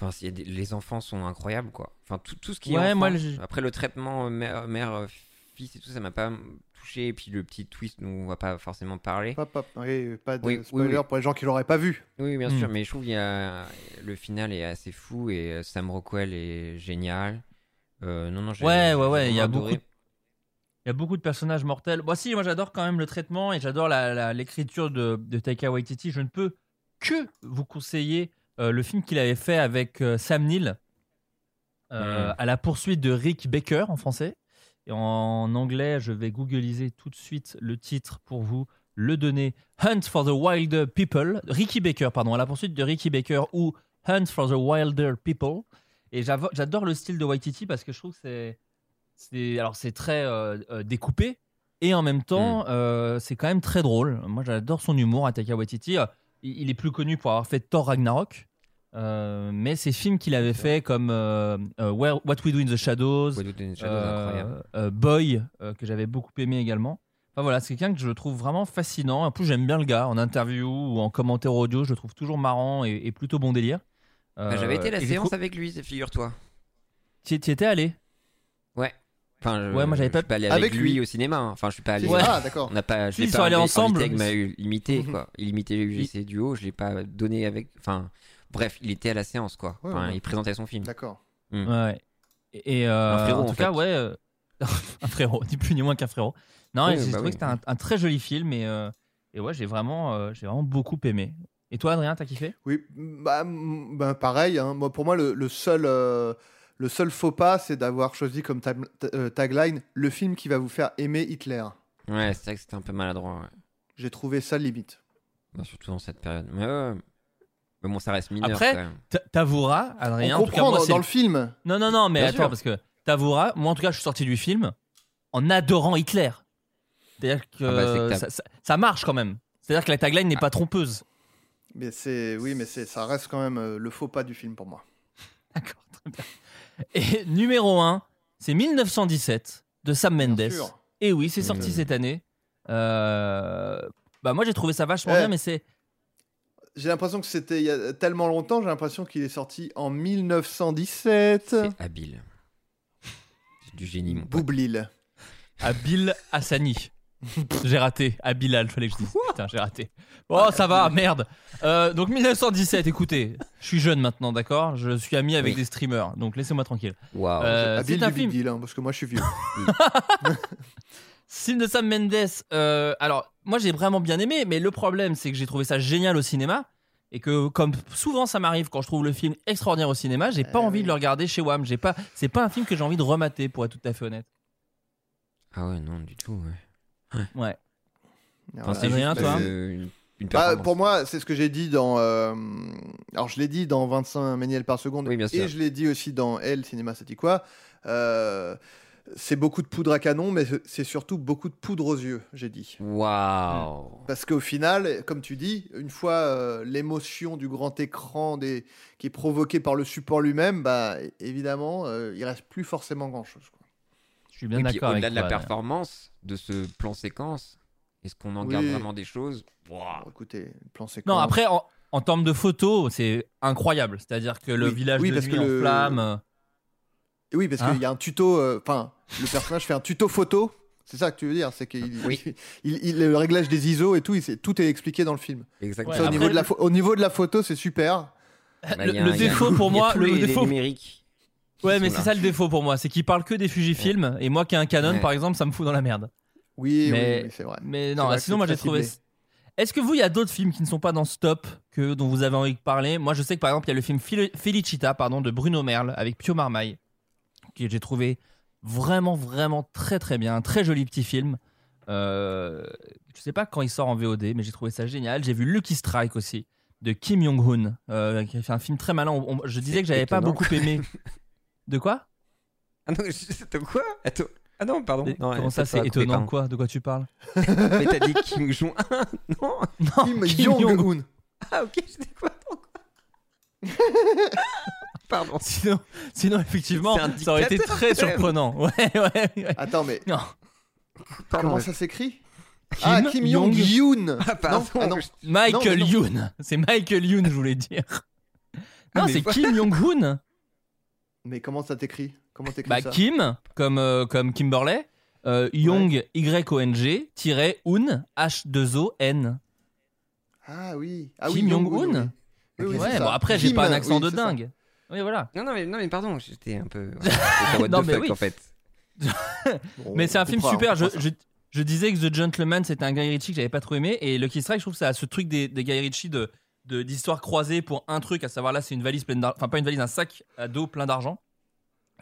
Enfin, s'il y a des- les enfants sont incroyables, quoi. Enfin, tout, tout ce qui est. Ouais, enfant. moi, le- Après, le traitement euh, mère, mère, euh, fils et tout, ça m'a pas touché. Et puis, le petit twist dont on va pas forcément parler. Pas, pas, oui, pas de Oui, spoiler oui. pour les gens qui l'auraient pas vu. Oui, bien Hmm. sûr, mais je trouve qu'il y a le final est assez fou et euh, Sam Rockwell est génial. Euh, non, non, j'ai- Ouais, ouais, ouais, il y a beaucoup adoré. de- Il y a beaucoup de personnages mortels. Moi, si, moi j'adore quand même le traitement et j'adore l'écriture de, de Taika Waititi. Je ne peux que vous conseiller euh, le film qu'il avait fait avec euh, Sam Neill euh, Mm. à la poursuite de Rick Baker en français. Et en anglais, je vais googliser tout de suite le titre pour vous le donner. Hunt for the Wilder People. Ricky Baker, pardon, à la poursuite de Ricky Baker ou Hunt for the Wilder People. Et j'adore le style de Waititi parce que je trouve que c'est c'est alors c'est très euh, découpé et en même Hmm. temps euh, c'est quand même très drôle. Moi j'adore son humour, Taika Waititi. Il, est plus connu pour avoir fait Thor Ragnarok. euh, mais ces films qu'il avait fait comme euh, euh, Where- What We Do in the Shadows, What We Do in the Shadows, euh, incroyable. Boy que j'avais beaucoup aimé également. Enfin voilà, c'est quelqu'un que je trouve vraiment fascinant. En plus, j'aime bien le gars en interview ou en commentaire audio. Je le trouve toujours marrant et, et plutôt bon délire. Bah, J'avais été à la séance avec lui, figure-toi. Tu étais allé? Ouais. Enfin, je, Ouais, moi, j'avais pas- suis pas allé avec, Avec lui, lui. au cinéma. Enfin, je suis pas allé. Ouais. Ah, d'accord. On n'a pas. Je Si, ils pas sont allés ensemble. avec ma imité Mhm. quoi. Il imitait UGC duo. Je l'ai pas donné avec. Enfin, bref, il était à la séance quoi. Ouais, Enfin, ouais. il présentait son film. D'accord. Mm. Ouais. Et, euh, Un frérot, en tout en cas, fait. ouais, euh, un frérot, ni plus ni moins qu'un frérot. Non, Oui, j'ai bah trouvé oui. que c'était un, un très joli film et, euh, et ouais, j'ai vraiment, euh, j'ai vraiment beaucoup aimé. Et toi, Adrien, t'as kiffé? Oui, bah, bah, pareil. hein. Moi, pour moi, le, le seul, euh, le seul faux pas, c'est d'avoir choisi comme euh, tagline le film qui va vous faire aimer Hitler. Ouais, c'est vrai que c'était un peu maladroit. ouais. J'ai trouvé ça limite. Bah, surtout dans cette période. Mais, ouais. Mais bon, ça reste mineur Après, T'avoueras, Adrien. On en tout cas, comprend moi, dans, le film. Non, non, non, mais Bien attends, sûr. parce que t'avoueras, moi en tout cas, je suis sorti du film en adorant Hitler. C'est-à-dire que, Ah bah, que ça, ça- ça marche quand même. C'est-à-dire que la tagline n'est pas trompeuse. Mais c'est, oui, mais c'est, ça reste quand même euh, le faux pas du film pour moi. D'accord, très bien. Et numéro 1, c'est 1917 de Sam Mendes. Et oui, c'est sorti Mmh. cette année. Euh, Bah moi j'ai trouvé ça vachement Eh. bien, mais c'est J'ai l'impression que c'était il y a tellement longtemps. J'ai l'impression qu'il est sorti en 1917. C'est habile. C'est du génie, mon pote. Boublil. Abil Hassani. j'ai raté. Abilal, fallait que je dise. Putain, j'ai raté. Oh, ça va, merde. Euh, donc 1917, écoutez, je suis jeune maintenant, d'accord? Je suis ami avec Oui. des streamers, donc laissez-moi tranquille. Waouh. Euh, Habile c'est un du film. Big Deal, hein, parce que moi je suis vieux. Film de Sam Mendes. euh, alors, moi j'ai vraiment bien aimé, mais le problème c'est que j'ai trouvé ça génial au cinéma. Et que, comme souvent ça m'arrive quand je trouve le film extraordinaire au cinéma, j'ai pas Eh envie oui. de le regarder chez WAM. J'ai pas, c'est pas un film que j'ai envie de remater, pour être tout à fait honnête. Ah ouais, non, du tout. Ouais. Ouais. C'est Adrien, juste toi euh, une, une Bah, pour moi, c'est ce que j'ai dit dans. euh, Alors, je l'ai dit dans 25 méniels par seconde. Oui, bien sûr. Et je l'ai dit aussi dans Elle, Cinéma C'est quoi Euh, C'est beaucoup de poudre à canon, mais c'est surtout beaucoup de poudre aux yeux, j'ai dit. Waouh. Parce qu'au final, comme tu dis, une fois euh, l'émotion du grand écran des... qui est provoquée par le support lui-même, bah, é- évidemment, euh, il reste plus forcément grand-chose. quoi. Je suis bien Oui, d'accord Au-delà de la toi, performance de ce plan séquence, est-ce qu'on en Oui. garde vraiment des choses? Écoutez, le plan séquence. Non, après, en, en termes de photos, c'est incroyable. C'est-à-dire que le Oui, village oui, de parce nuit que en le- flammes. euh, Et Oui, parce Hein qu'il y a un tuto. euh, Enfin, le personnage fait un tuto photo. C'est ça que tu veux dire, c'est qu'il Oui. il, il- le réglage des ISO et tout, il tout est expliqué dans le film. Exactement. Ouais, Ça, au, après, niveau de la le- pho- au niveau de la photo, c'est super. Bah, le, défaut pour moi, le, les- le les défaut. numériques. Ouais, mais c'est ça le défaut pour moi, c'est qu'il parle que des Fujifilm et moi qui ai un Canon Ouais. par exemple, ça me fout dans la merde. Oui, Mais- oui, c'est vrai. Mais non, vrai que sinon moi j'ai trouvé. Est-ce que vous, il y a d'autres films qui ne sont pas dans ce top que dont vous avez envie de parler? Moi, je sais que par exemple, il y a le film Fel- Felicita, pardon, de Bruno Merle avec Pio Marmaille, que j'ai trouvé vraiment, vraiment très, très bien, un très joli petit film. Euh, je sais pas quand il sort en VOD, mais j'ai trouvé ça génial. J'ai vu Lucky Strike aussi de Kim Jong-un, euh, qui a fait un film très malin. On- on- je disais que j'avais pas beaucoup aimé. De quoi? Ah non, je- de quoi? Attends. Ah non, pardon. Non, Comment ça, c'est étonnant pardon. quoi? De quoi tu parles? Mais t'as dit Kim Jong-un Non? Non, Kim Kim Jong-un. Ah ok, j'étais quoi Pardon. Sinon, sinon, effectivement, ça aurait été très surprenant. Ouais, ouais, ouais. Attends, mais Non. comment ça s'écrit? Kim Ah, Kim Jong- Jong-un. Ah pardon. Non, ah non. Michael Youn. C'est Michael Youn, je voulais dire. Ah, Non, mais c'est. Kim Jong-un. Mais comment ça t'écrit? Comment t'écris Bah, ça? Kim, comme, euh, comme Kimberley. Euh, Young, Y-O-N-G, tiré Un, H-2-O-N. Ah oui. Ah Kim oui, Jong-un. oui, oui. Oui, oui, ouais, bon, ça. après, j'ai pas un accent oui, de ça. dingue. Oui, voilà. Non, non, mais, non, mais pardon, j'étais un peu. What Non, the mais fuck oui. en fait. Bon, Mais c'est un film super. je disais que The Gentleman, c'était un Guy Ritchie que j'avais pas trop aimé. Et Lucky Strike, je trouve que ça a ce truc des, des Guy Ritchie de de- d'histoire croisée pour un truc, à savoir là, c'est une valise pleine d'argent. Enfin, pas une valise, un sac à dos plein d'argent.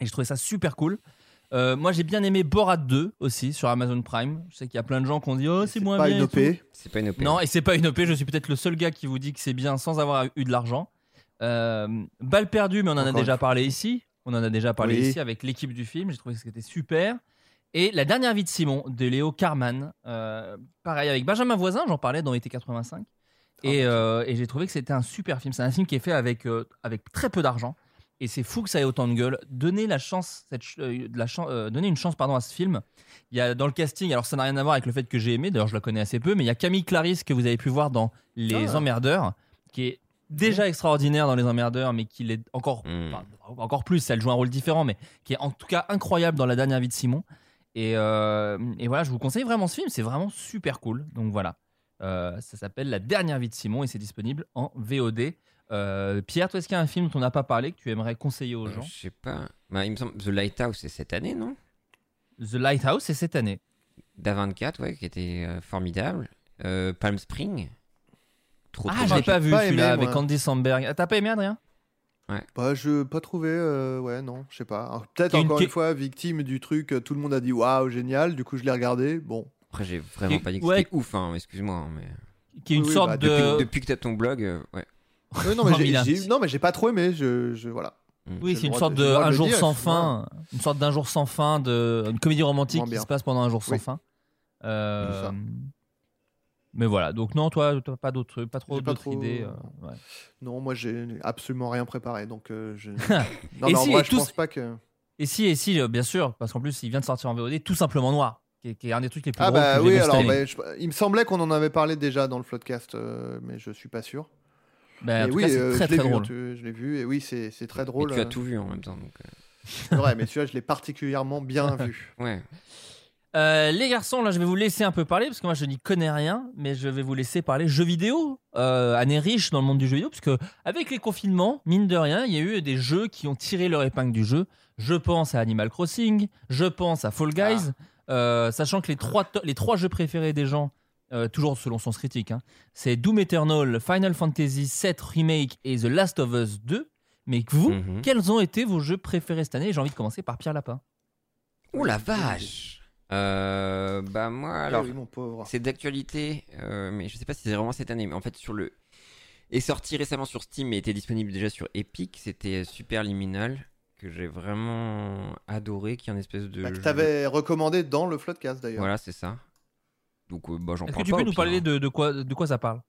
Et je trouvais ça super cool. Euh, moi, j'ai bien aimé Borat 2 aussi sur Amazon Prime. Je sais qu'il y a plein de gens qui ont dit Oh, c'est moins pas bien. C'est pas une OP. Non, et c'est pas une OP. Je suis peut-être le seul gars qui vous dit que c'est bien sans avoir eu de l'argent. Euh, Balle perdue, mais on en a déjà parlé ici. On en a déjà parlé Oui. ici avec l'équipe du film. J'ai trouvé que c'était super. Et La dernière vie de Simon de Léo Carman. euh, pareil, avec Benjamin Voisin, j'en parlais dans été 85. Et, euh, et j'ai trouvé que c'était un super film. C'est un film qui est fait avec, euh, avec très peu d'argent. Et c'est fou que ça ait autant de gueule. Donner, la chance, cette, ch- euh, de la chan- euh, donner une chance pardon, à ce film. Il y a dans le casting, alors ça n'a rien à voir avec le fait que j'ai aimé, d'ailleurs je la connais assez peu, mais il y a Camille Clarisse que vous avez pu voir dans Les Ah. Emmerdeurs, qui est déjà extraordinaire dans Les Emmerdeurs, mais qui l'est encore, Mm. enfin, encore plus. Elle joue un rôle différent, mais qui est en tout cas incroyable dans La dernière vie de Simon. Et, euh, et voilà, je vous conseille vraiment ce film, c'est vraiment super cool. Donc voilà, Euh, ça s'appelle La dernière vie de Simon et c'est disponible en VOD. Euh, Pierre, toi, est-ce qu'il y a un film dont on n'a pas parlé que tu aimerais conseiller aux Euh, gens Je sais pas. Bah, il me semble The Lighthouse, c'est cette année, non? The Lighthouse, c'est cette année. d'A24, ouais, qui était euh, formidable. Euh, Palm Spring. Trop, Ah, trop je l'ai pas vu celui-là avec. Andy Samberg. Ah, T'as pas aimé Adrien? Bah, je pas trouvé, euh, ouais, non, je sais pas. Peut-être une- encore qui- une fois victime du truc, tout le monde a dit waouh, génial, du coup je l'ai regardé. Bon, Après, j'ai vraiment pas dit que ouais. c'était ouf, hein, excuse-moi. hein, mais... Qui est une Oui, oui, sorte bah, de. Depuis, depuis que t'as ton blog, euh, ouais. Ouais, non, mais j'ai- mais il a- j'ai- non, mais j'ai pas trop aimé. Je, je- voilà. Oui, J'ai c'est une sorte de- un jour dire, sans fin, une sorte d'un jour sans fin de une comédie romantique qui se passe pendant un jour sans Oui. fin. Euh. Mais voilà, donc non, toi, t'as pas d'autres, pas trop J'ai pas d'autres trop- idées. euh, ouais. Non, moi j'ai absolument rien préparé, donc euh, je. non, Et mais en si, vrai, je tous- pense pas que. Et si, et si, bien sûr, parce qu'en plus, il vient de sortir en VOD, tout simplement noir, qui est, qui est un des trucs les plus Ah drôles bah que oui, alors bah, je- il me semblait qu'on en avait parlé déjà dans le Floodcast, euh, mais je suis pas sûr. Bah, en Mais tout oui, cas, c'est euh, très je l'ai très vu, drôle. tu- je l'ai vu, et oui, c'est c'est très drôle. tu as euh, tout vu en même temps. Donc, euh, C'est vrai, mais celui-là, je l'ai particulièrement bien vu. ouais. Euh, les garçons, là, je vais vous laisser un peu parler parce que moi, je n'y connais rien, mais je vais vous laisser parler jeux vidéo. Euh, année riche dans le monde du jeu vidéo, parce que avec les confinements, mine de rien, il y a eu des jeux qui ont tiré leur épingle du jeu. Je pense à Animal Crossing, je pense à Fall Guys, euh, sachant que les trois, les trois jeux préférés des gens, euh, toujours selon Sens Critique, hein, c'est Doom Eternal, Final Fantasy VII Remake et The Last of Us 2. Mais vous, Mhm. quels ont été vos jeux préférés cette année? J'ai envie de commencer par Pierre Lapin. Oh la vache Euh, Bah moi, Ah alors, oui, c'est d'actualité, euh, mais je sais pas si c'est vraiment cette année, mais en fait sur le... est sorti récemment sur Steam et était disponible déjà sur Epic, c'était Super Liminal, que j'ai vraiment adoré, qui est un espèce de... Bah, que jeu- t'avais recommandé dans le Floodcast d'ailleurs. Voilà, c'est ça. Donc euh, bah, j'en Est-ce que parle tu pas, peux nous pire, parler hein. de, de quoi, de quoi ça parle?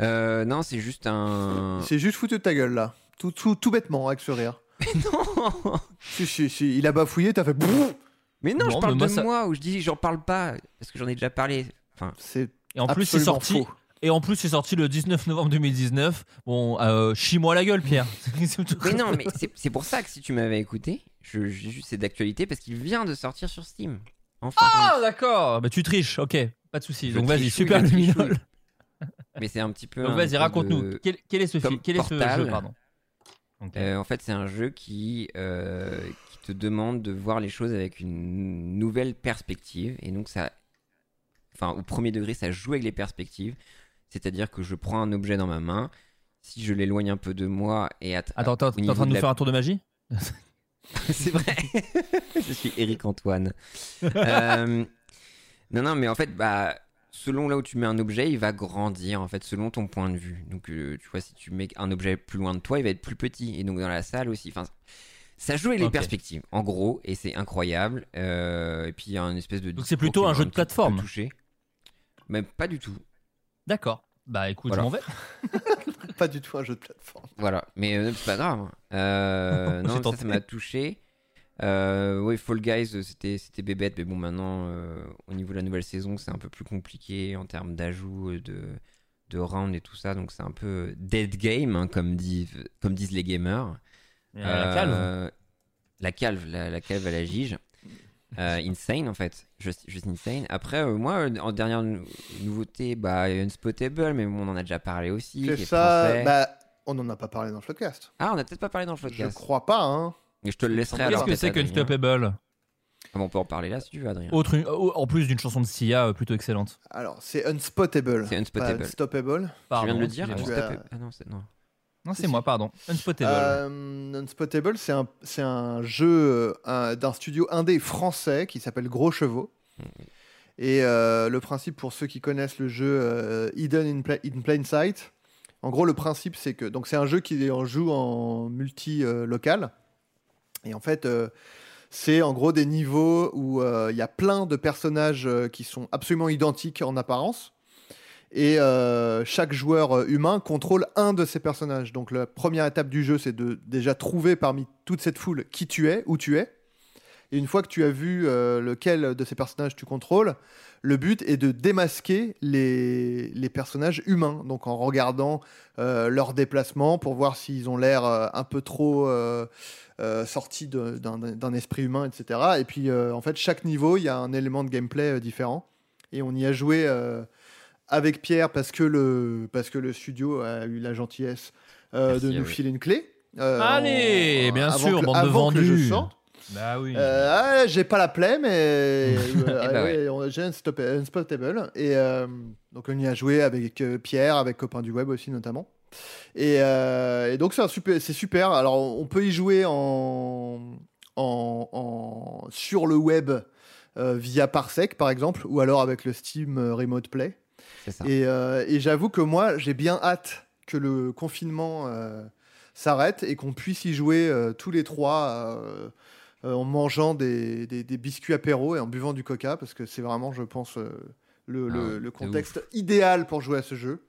Euh, non, c'est juste un... C'est juste foutu de ta gueule là. Tout, tout, tout bêtement avec ce rire. non Si, si, si, il a bafouillé, t'as fait. Mais non, Non, je parle mais moi, de ça- moi, où je dis j'en parle pas, parce que j'en ai déjà parlé. Enfin, C'est Et en plus, c'est sorti. faux. Et en plus, c'est sorti le 19 novembre 2019. Bon, euh, chie-moi la gueule, Pierre. Mais non, mais c'est pour ça que si tu m'avais écouté, je, c'est d'actualité parce qu'il vient de sortir sur Steam. Enfin. Ah, d'accord. Bah, tu triches. Ok, pas de souci. Je Donc, vas-y, super luminol. Mais c'est un petit peu. Donc, vas-y, raconte-nous. de- Quel, quel est ce comme film Quel est ce Portal. jeu, pardon. Euh, en fait, c'est un jeu qui, euh, qui te demande de voir les choses avec une nouvelle perspective. Et donc, ça. Enfin, au premier degré, ça joue avec les perspectives. C'est-à-dire que je prends un objet dans ma main. Si je l'éloigne un peu de moi et at- Attends, attends, t'es en train de de nous la- faire un tour de magie? C'est vrai. je suis Eric Antoine. Euh, non, non, mais en fait, bah, selon là où tu mets un objet, il va grandir, en fait, selon ton point de vue. Donc, euh, tu vois, si tu mets un objet plus loin de toi, il va être plus petit. Et donc, dans la salle aussi. Enfin, ça joue les perspectives, en gros, et c'est incroyable. Euh, et puis, il y a une espèce de. Donc, c'est plutôt un jeu de plateforme. touché. Mais pas du tout. D'accord. Bah, écoute, Voilà. je m'en vais. Pas du tout un jeu de plateforme. Voilà, mais euh, c'est pas grave. Euh, non, ça, ça m'a touché. Euh, oui, Fall Guys, c'était c'était bébête, mais bon, maintenant, euh, au niveau de la nouvelle saison, c'est un peu plus compliqué en termes d'ajout, de, de round et tout ça, donc c'est un peu dead game, hein, comme, disent, comme disent les gamers. Euh, la calme. Euh, La calve, la, la calve à la gige. Euh, insane en fait, juste, juste insane. Après, euh, moi, euh, en dernière nou- nouveauté, bah, il y a Unspotable, mais bon, on en a déjà parlé aussi. C'est ça. Bah, on n'en a pas parlé dans le Floodcast. Ah, on a peut-être pas parlé dans le Je podcast. crois pas, hein. Et je te le laisserai Qu'est-ce alors. que c'est qu'Unstoppable Ah bon, on peut en parler là si tu veux, Adrien. Autre, En plus d'une chanson de Sia plutôt excellente. Alors, c'est Unspotable. C'est Unspotable. Pas Unstoppable. Pardon, je viens de le dire. as-. Ah non, c'est non. Non, c'est moi, pardon. Unspotable. Euh, Unspotable, c'est un, c'est un jeu euh, un- d'un studio indé français qui s'appelle Gros Chevaux. Et euh, le principe, pour ceux qui connaissent le jeu euh, Hidden in, Pla- in Plain Sight, en gros, le principe, c'est que donc c'est un jeu qui on joue en multi euh, local. Et en fait, euh, c'est en gros des niveaux où euh, il y a plein de personnages euh, qui sont absolument identiques en apparence. Et euh, chaque joueur euh, humain contrôle un de ces personnages. Donc la première étape du jeu, c'est de déjà trouver parmi toute cette foule qui tu es, où tu es. Et une fois que tu as vu euh, lequel de ces personnages tu contrôles, le but est de démasquer les, personnages humains. Donc en regardant leurs déplacements pour voir s'ils ont l'air un peu trop sortis d'un esprit humain, etc. Et puis en fait, chaque niveau, il y a un élément de gameplay différent. Et on y a joué avec Pierre parce que le, parce que le studio a eu la gentillesse euh, Merci de nous filer une clé. euh, Allez, en- bien sûr, que- bande de vendus. Bah oui. Euh, ah, j'ai pas la plaie, mais ben ouais, on- j'ai Unspotable. Et euh, donc, on y a joué avec euh, Pierre, avec Copain du Web aussi, notamment. Et, euh, et donc, c'est super, c'est super. Alors, on peut y jouer en, en, en- sur le web euh, via Parsec, par exemple, ou alors avec le Steam Remote Play. C'est ça. Et, euh, et j'avoue que moi, j'ai bien hâte que le confinement euh, s'arrête et qu'on puisse y jouer euh, tous les trois euh, en mangeant des, des- des biscuits apéro et en buvant du coca, parce que c'est vraiment, je pense, euh, le, Ah le- le contexte idéal pour jouer à ce jeu.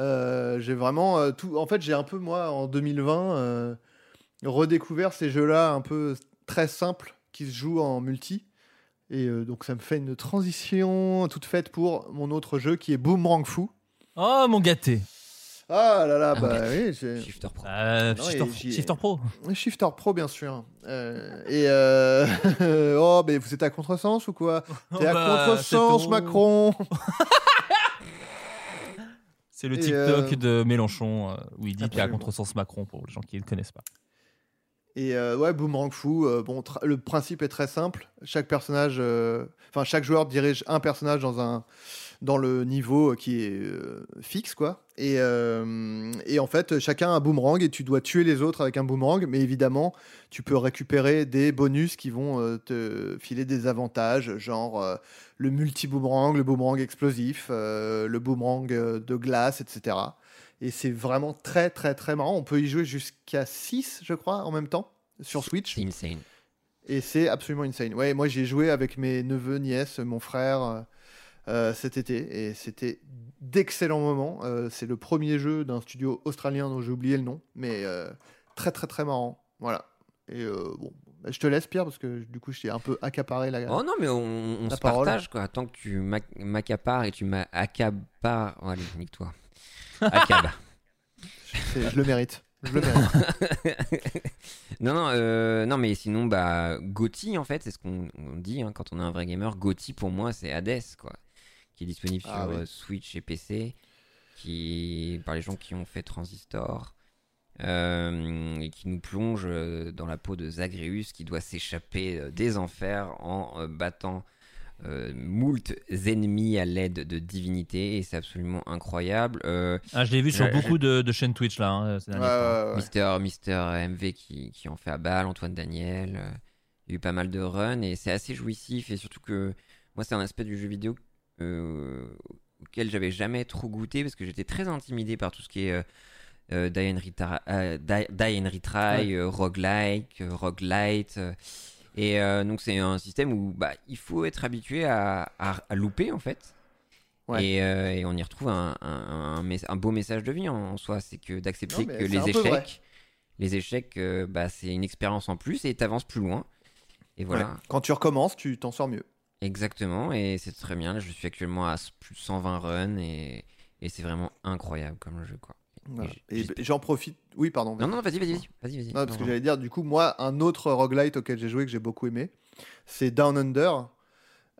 Euh, j'ai vraiment tout. En fait, j'ai un peu, moi, en 2020, euh, redécouvert ces jeux-là un peu très simples qui se jouent en multi. Et euh, donc, ça me fait une transition toute faite pour mon autre jeu qui est Boomerang Fou. Oh, mon gâté. Ah là là, Ah, bah oui, j'ai- Shifter Pro. Euh, Non, Shifter, Pro. Shifter Pro, bien sûr. Euh, et euh, oh, mais vous êtes à contresens ou quoi? T'es à bah, contresens, Macron C'est le TikTok euh, de Mélenchon euh, où il dit qu'il y a Absolument. contresens Macron pour les gens qui ne le connaissent pas. Et euh, ouais, Boomerang Fou, euh, bon, le principe est très simple. Chaque personnage, euh, enfin chaque joueur dirige un personnage dans un dans le niveau qui est fixe, quoi. Et, et en fait, chacun a un boomerang et tu dois tuer les autres avec un boomerang. Mais évidemment, tu peux récupérer des bonus qui vont te filer des avantages, genre le multi-boomerang, le boomerang explosif, le boomerang de glace, etc. Et c'est vraiment très, très, très marrant. On peut y jouer jusqu'à 6, je crois, en même temps, sur Switch. C'est insane. Et c'est absolument insane. Ouais, moi, j'ai joué avec mes neveux, nièces, mon frère euh, euh, cet été. Et c'était d'excellents moments. Euh, c'est le premier jeu d'un studio australien dont j'ai oublié le nom. Mais euh, très, très, très marrant. Voilà. Et bon, bah, je te laisse, Pierre, parce que du coup, je t'ai un peu accaparé la. Oh non, mais on, on se parole. partage quoi. Tant que tu m'ac- m'accapares et tu m'accapares. Oh, allez, nique-toi. Accab. Je le mérite. Je le mérite. non, non, euh, non, mais sinon, bah, Gotti, en fait, c'est ce qu'on on dit hein, quand on est un vrai gamer. Gotti, pour moi, c'est Hades, quoi. Qui est disponible Ah sur euh, Switch et PC. Qui, par les gens qui ont fait Transistor. euh, et qui nous plonge dans la peau de Zagreus qui doit s'échapper des enfers en battant euh, moult ennemis à l'aide de divinités et c'est absolument incroyable. Euh, Ah, je l'ai vu sur je- beaucoup de, de chaînes Twitch là. hein, ces Ouais, derniers temps. ouais, ouais. Mister, Mister MV qui, qui en fait à balle, Antoine Daniel. euh, il y a eu pas mal de runs et c'est assez jouissif. Et surtout que moi, c'est un aspect du jeu vidéo euh, auquel j'avais jamais trop goûté parce que j'étais très intimidé par tout ce qui est euh, euh, Die, and Retry, euh, Die- Die and Retry, euh, roguelike, euh, roguelite. Et euh, donc, c'est un système où bah, il faut être habitué à, à, à louper en fait. Ouais. Et, euh, et on y retrouve un, un, un mess- un beau message de vie en, en soi, c'est que d'accepter que les échecs, les échecs, euh, bah, c'est une expérience en plus et t'avances plus loin. Et voilà, Ouais. Quand tu recommences, tu t'en sors mieux. exactement. Et c'est très bien. Là, je suis actuellement à plus de 120 runs et, et c'est vraiment incroyable comme jeu, quoi. Voilà. Et j'en profite. Oui, pardon. Non, non, vas-y, vas-y, vas-y, vas-y, vas-y. Non, parce Non, que j'allais dire, du coup, moi, un autre roguelite auquel j'ai joué que j'ai beaucoup aimé, c'est Down Under.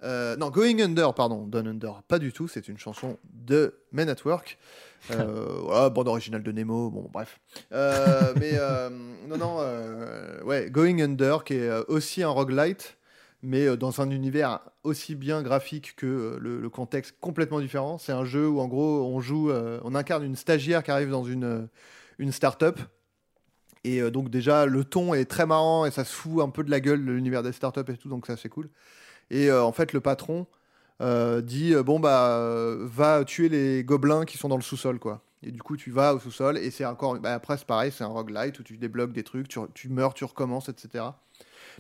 Euh, non, Going Under, pardon, Down Under, pas du tout, c'est une chanson de Men at Work. Euh, voilà, bande originale de Nemo, bon, bref. Euh, mais euh, non, non, ouais, Going Under, qui est aussi un roguelite, mais euh, dans un univers aussi bien graphique que euh, le, contexte complètement différent. C'est un jeu où, en gros, on joue, euh, on incarne une stagiaire qui arrive dans une, une start-up. Et donc déjà, le ton est très marrant et ça se fout un peu de la gueule de l'univers des startups et tout, donc ça c'est cool. Et en fait, le patron dit bon bah va tuer les gobelins qui sont dans le sous-sol quoi. Et du coup, tu vas au sous-sol et c'est encore. bah, après, c'est pareil, c'est un roguelite où tu débloques des trucs, tu, tu meurs, tu recommences, etc.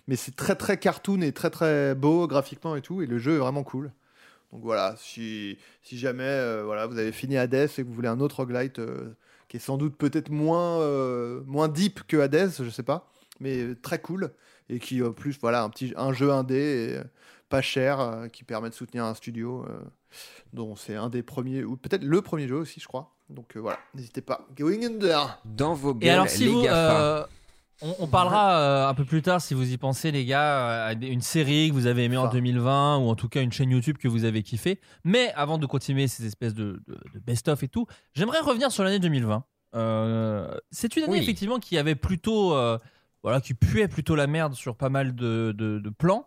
Mais c'est très très cartoon et très très beau graphiquement et tout. Et le jeu est vraiment cool. Donc voilà, si, si jamais euh, voilà, vous avez fini Hades et que vous voulez un autre roguelite euh, qui est sans doute peut-être moins, euh, moins deep que Hades, je sais pas, mais très cool et qui en plus voilà un petit un jeu indé et, pas cher euh, qui permet de soutenir un studio euh, dont c'est un des premiers ou peut-être le premier jeu aussi je crois. Donc euh, voilà, n'hésitez pas. Going Under. Dans vos gueules, Et alors, si les vous. Euh, on, on parlera euh, un peu plus tard, si vous y pensez, les gars, à des- une série que vous avez aimée en Ça. 2020 ou en tout cas une chaîne YouTube que vous avez kiffé. Mais avant de continuer ces espèces de, de- de best-of et tout, j'aimerais revenir sur l'année 2020. Euh, c'est une année Oui. effectivement qui avait plutôt. euh, voilà, qui puait plutôt la merde sur pas mal de, plans.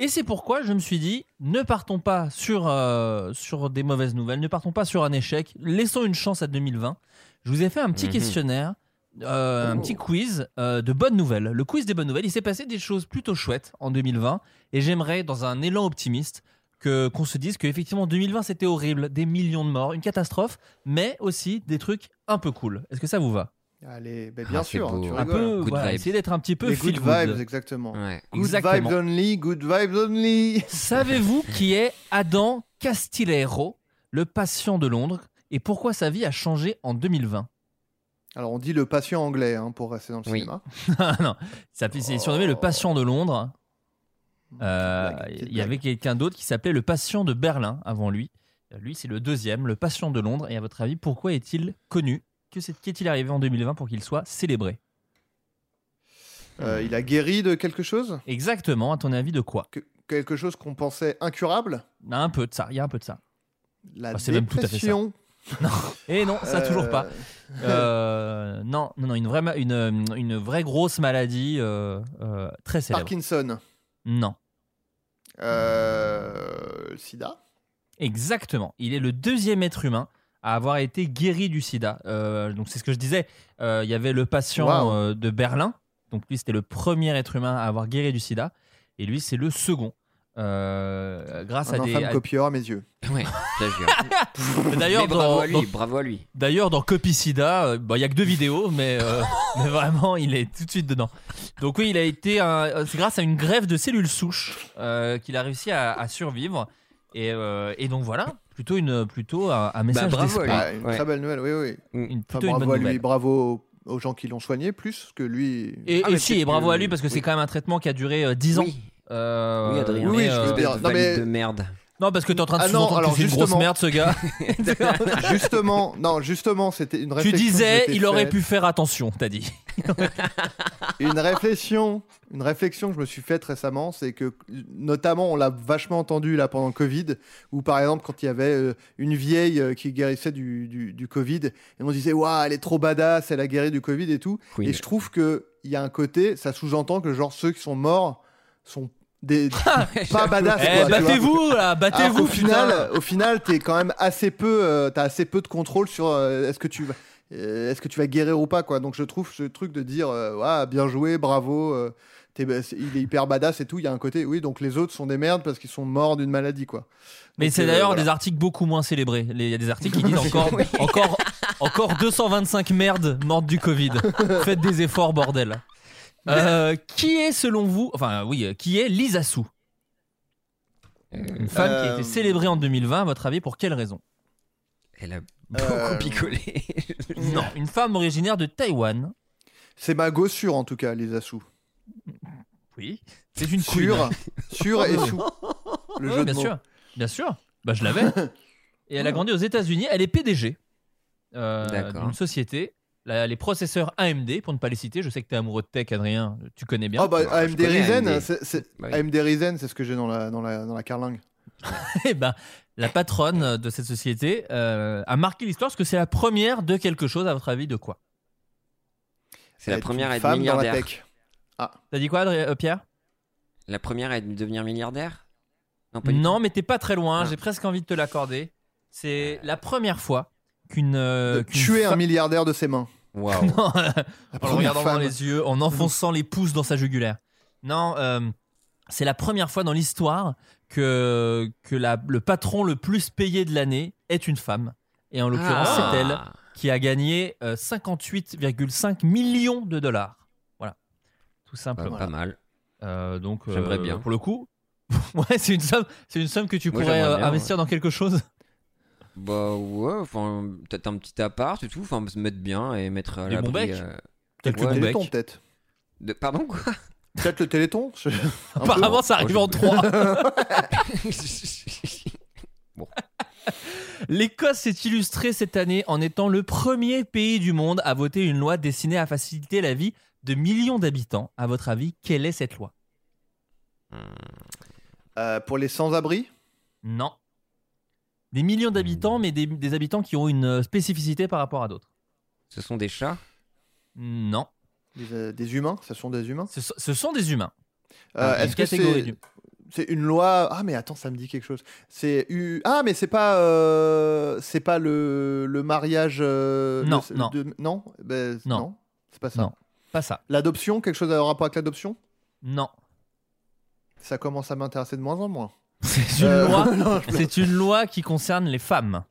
Et c'est pourquoi je me suis dit, ne partons pas sur, euh, sur des mauvaises nouvelles, ne partons pas sur un échec, laissons une chance à 2020. Je vous ai fait un petit Mhm. questionnaire, euh, un petit quiz euh, de bonnes nouvelles. Le quiz des bonnes nouvelles, il s'est passé des choses plutôt chouettes en 2020, et j'aimerais, dans un élan optimiste, que qu'on se dise qu'effectivement 2020 c'était horrible, des millions de morts, une catastrophe, mais aussi des trucs un peu cool. Est-ce que ça vous va? Allez, ben, bien Ah, c'est sûr, hein, beau. tu Un rigoles. peu, voilà, vibes. essayer d'être un petit peu Les feel good good. vibes, exactement. Ouais. Good Exactement. vibes only, good vibes only. Savez-vous qui est Adam Castillejo, le patient de Londres, et pourquoi sa vie a changé en 2020 Alors on dit le patient anglais hein, pour rester dans le Oui. cinéma. Non, ça s'est surnommé le patient de Londres. Euh, Il y avait quelqu'un d'autre qui s'appelait le patient de Berlin avant lui. Euh, Lui, c'est le deuxième, le patient de Londres. Et à votre avis, pourquoi est-il connu? Que c'est- Qu'est-il arrivé en 2020 pour qu'il soit célébré? Euh, il a guéri de quelque chose? Exactement, à ton avis, de quoi? Que- Quelque chose qu'on pensait incurable? Un peu de ça, il y a un peu de ça. La Ah, c'est même tout à fait ça. dépression Et non, ça Euh, toujours pas. Euh, non, non, non, une vraie, ma- une, une vraie grosse maladie euh, euh, très célèbre. Parkinson. Non. Euh, Sida Exactement. Il est le deuxième être humain à avoir été guéri du sida. Euh, donc c'est ce que je disais. Euh, Il y avait le patient euh, de Berlin. Donc lui, c'était le premier être humain à avoir guéri du sida. Et lui, c'est le second. Euh, grâce Un à des. à- copieur à mes yeux. Ouais. D'ailleurs, bravo dans, à lui, bravo à lui. D'ailleurs, dans Copy Sida, euh, bah, il y a que deux vidéos, mais, euh, mais vraiment, il est tout de suite dedans. Donc oui, il a été, un- c'est grâce à une greffe de cellules souches euh, qu'il a réussi à, à survivre. Et, euh, et donc voilà, plutôt une, plutôt un, un message bravo à lui. d'espoir. Ah, une ouais. très belle nouvelle, oui, oui. Une, Enfin, plutôt une bravo bonne à lui, nouvelle. bravo aux, gens qui l'ont soigné, plus que lui. Et, Ah, et si, et bravo que- à lui parce que c'est quand même un traitement qui a duré euh, 10 ans. Oui. Euh, Oui, Adrien. Oui, mais, je euh, veux dire. Non, mais- de merde. non, parce que t'es en train de Ah non, alors que c'est une grosse justement. merde, ce gars. justement, non, justement, c'était une tu réflexion. que disais, il aurait pu faire attention, t'as dit. une réflexion, une réflexion que je me suis faite récemment, c'est que notamment on l'a vachement entendu là pendant le Covid, où par exemple quand il y avait euh, une vieille euh, qui guérissait du, du, du Covid, et on disait waouh elle est trop badass, elle a guéri du Covid et tout. Queen. Et je trouve que il y a un côté, ça sous-entend que genre ceux qui sont morts sont des pas badass. Eh, battez-vous, là, battez-vous, qu'au final, au final, t'es quand même assez peu, euh, t'as assez peu de contrôle sur euh, est-ce que tu vas, euh, est-ce que tu vas guérir ou pas quoi. Donc je trouve ce truc de dire, ouais, bien joué, bravo, bah, il est hyper badass et tout. Il y a un côté, oui, donc les autres sont des merdes parce qu'ils sont morts d'une maladie quoi. Mais c'est d'ailleurs voilà. des articles beaucoup moins célébrés. Il y a des articles qui disent encore, encore, encore 225 merdes mortes du Covid. Faites des efforts, bordel. Euh, qui est selon vous, enfin oui, euh, qui est Lisa Su? Une femme qui a Euh, été célébrée en 2020, à votre avis, pour quelle raison? Elle a beaucoup Euh, picolé. Non, une femme originaire de Taïwan. C'est ma gossure en tout cas, les Assous. Oui. C'est une queen. sûr et sous. Le Oui, jeu bien de mots. sûr, bien sûr. Bah, je l'avais. Et elle a grandi aux États-Unis. Elle est PDG euh, D'accord. d'une société. La- les processeurs AMD, pour ne pas les citer. Je sais que tu es amoureux de tech, Adrien. Tu connais bien. Ah bah AMD connais Ryzen, AMD. c'est- c'est- Bah oui. AMD Ryzen, c'est ce que j'ai dans la, dans, la, dans la carlingue. Eh ben, la patronne de cette société euh, a marqué l'histoire parce que c'est la première de quelque chose. À votre avis, de quoi? C'est la première à être femme dans la milliardaire. tech. T'as dit quoi, Adrien- euh, Pierre? La première à devenir milliardaire? Non, pas Non, mais t'es pas très loin. Ah. J'ai presque envie de te l'accorder. C'est la première fois qu'une euh, qu'une tuer un fa- milliardaire de ses mains. Waouh. Non, en le première regardant dans femme. les yeux, en enfonçant les pouces dans sa jugulaire. Non, euh, c'est la première fois dans l'histoire que, que la- le patron le plus payé de l'année est une femme. Et en l'occurrence, Ah. c'est elle. qui a gagné euh, 58,5 millions de dollars. Voilà, tout simplement. Pas mal. Euh, donc, euh, J'aimerais bien. Pour le coup, ouais, c'est une somme, c'est une somme que tu Moi, pourrais j'aimerais euh, bien, investir dans quelque chose. Bah ouais, enfin, peut-être un petit appart et tout, enfin, se mettre bien et mettre à l'abri. Euh, Peut-être Ouais. le téléthon, Bec. peut-être. de- Pardon, quoi? Peut-être le téléthon. je- un peu. Apparemment, ça arrive Oh, en trois. L'Écosse s'est illustrée cette année en étant le premier pays du monde à voter une loi destinée à faciliter la vie de millions d'habitants. À votre avis, quelle est cette loi? Euh, pour les sans-abri? Non. Des millions d'habitants, mais des, des habitants qui ont une euh, spécificité par rapport à d'autres. Ce sont des chats? Non. des, euh, des humains? Ce sont des humains? Ce, sont- ce sont des humains. Euh, une Est-ce que catégorie c'est une loi? Ah mais attends, ça me dit quelque chose. C'est ah mais c'est pas euh, c'est pas le, le mariage euh, Non, le- non. de- non? Ben, Non. non c'est pas ça. Non. Pas ça. L'adoption, quelque chose à rapport avec l'adoption? Non. Ça commence à m'intéresser de moins en moins. C'est une, Euh, loi, non, je- c'est une loi qui concerne les femmes.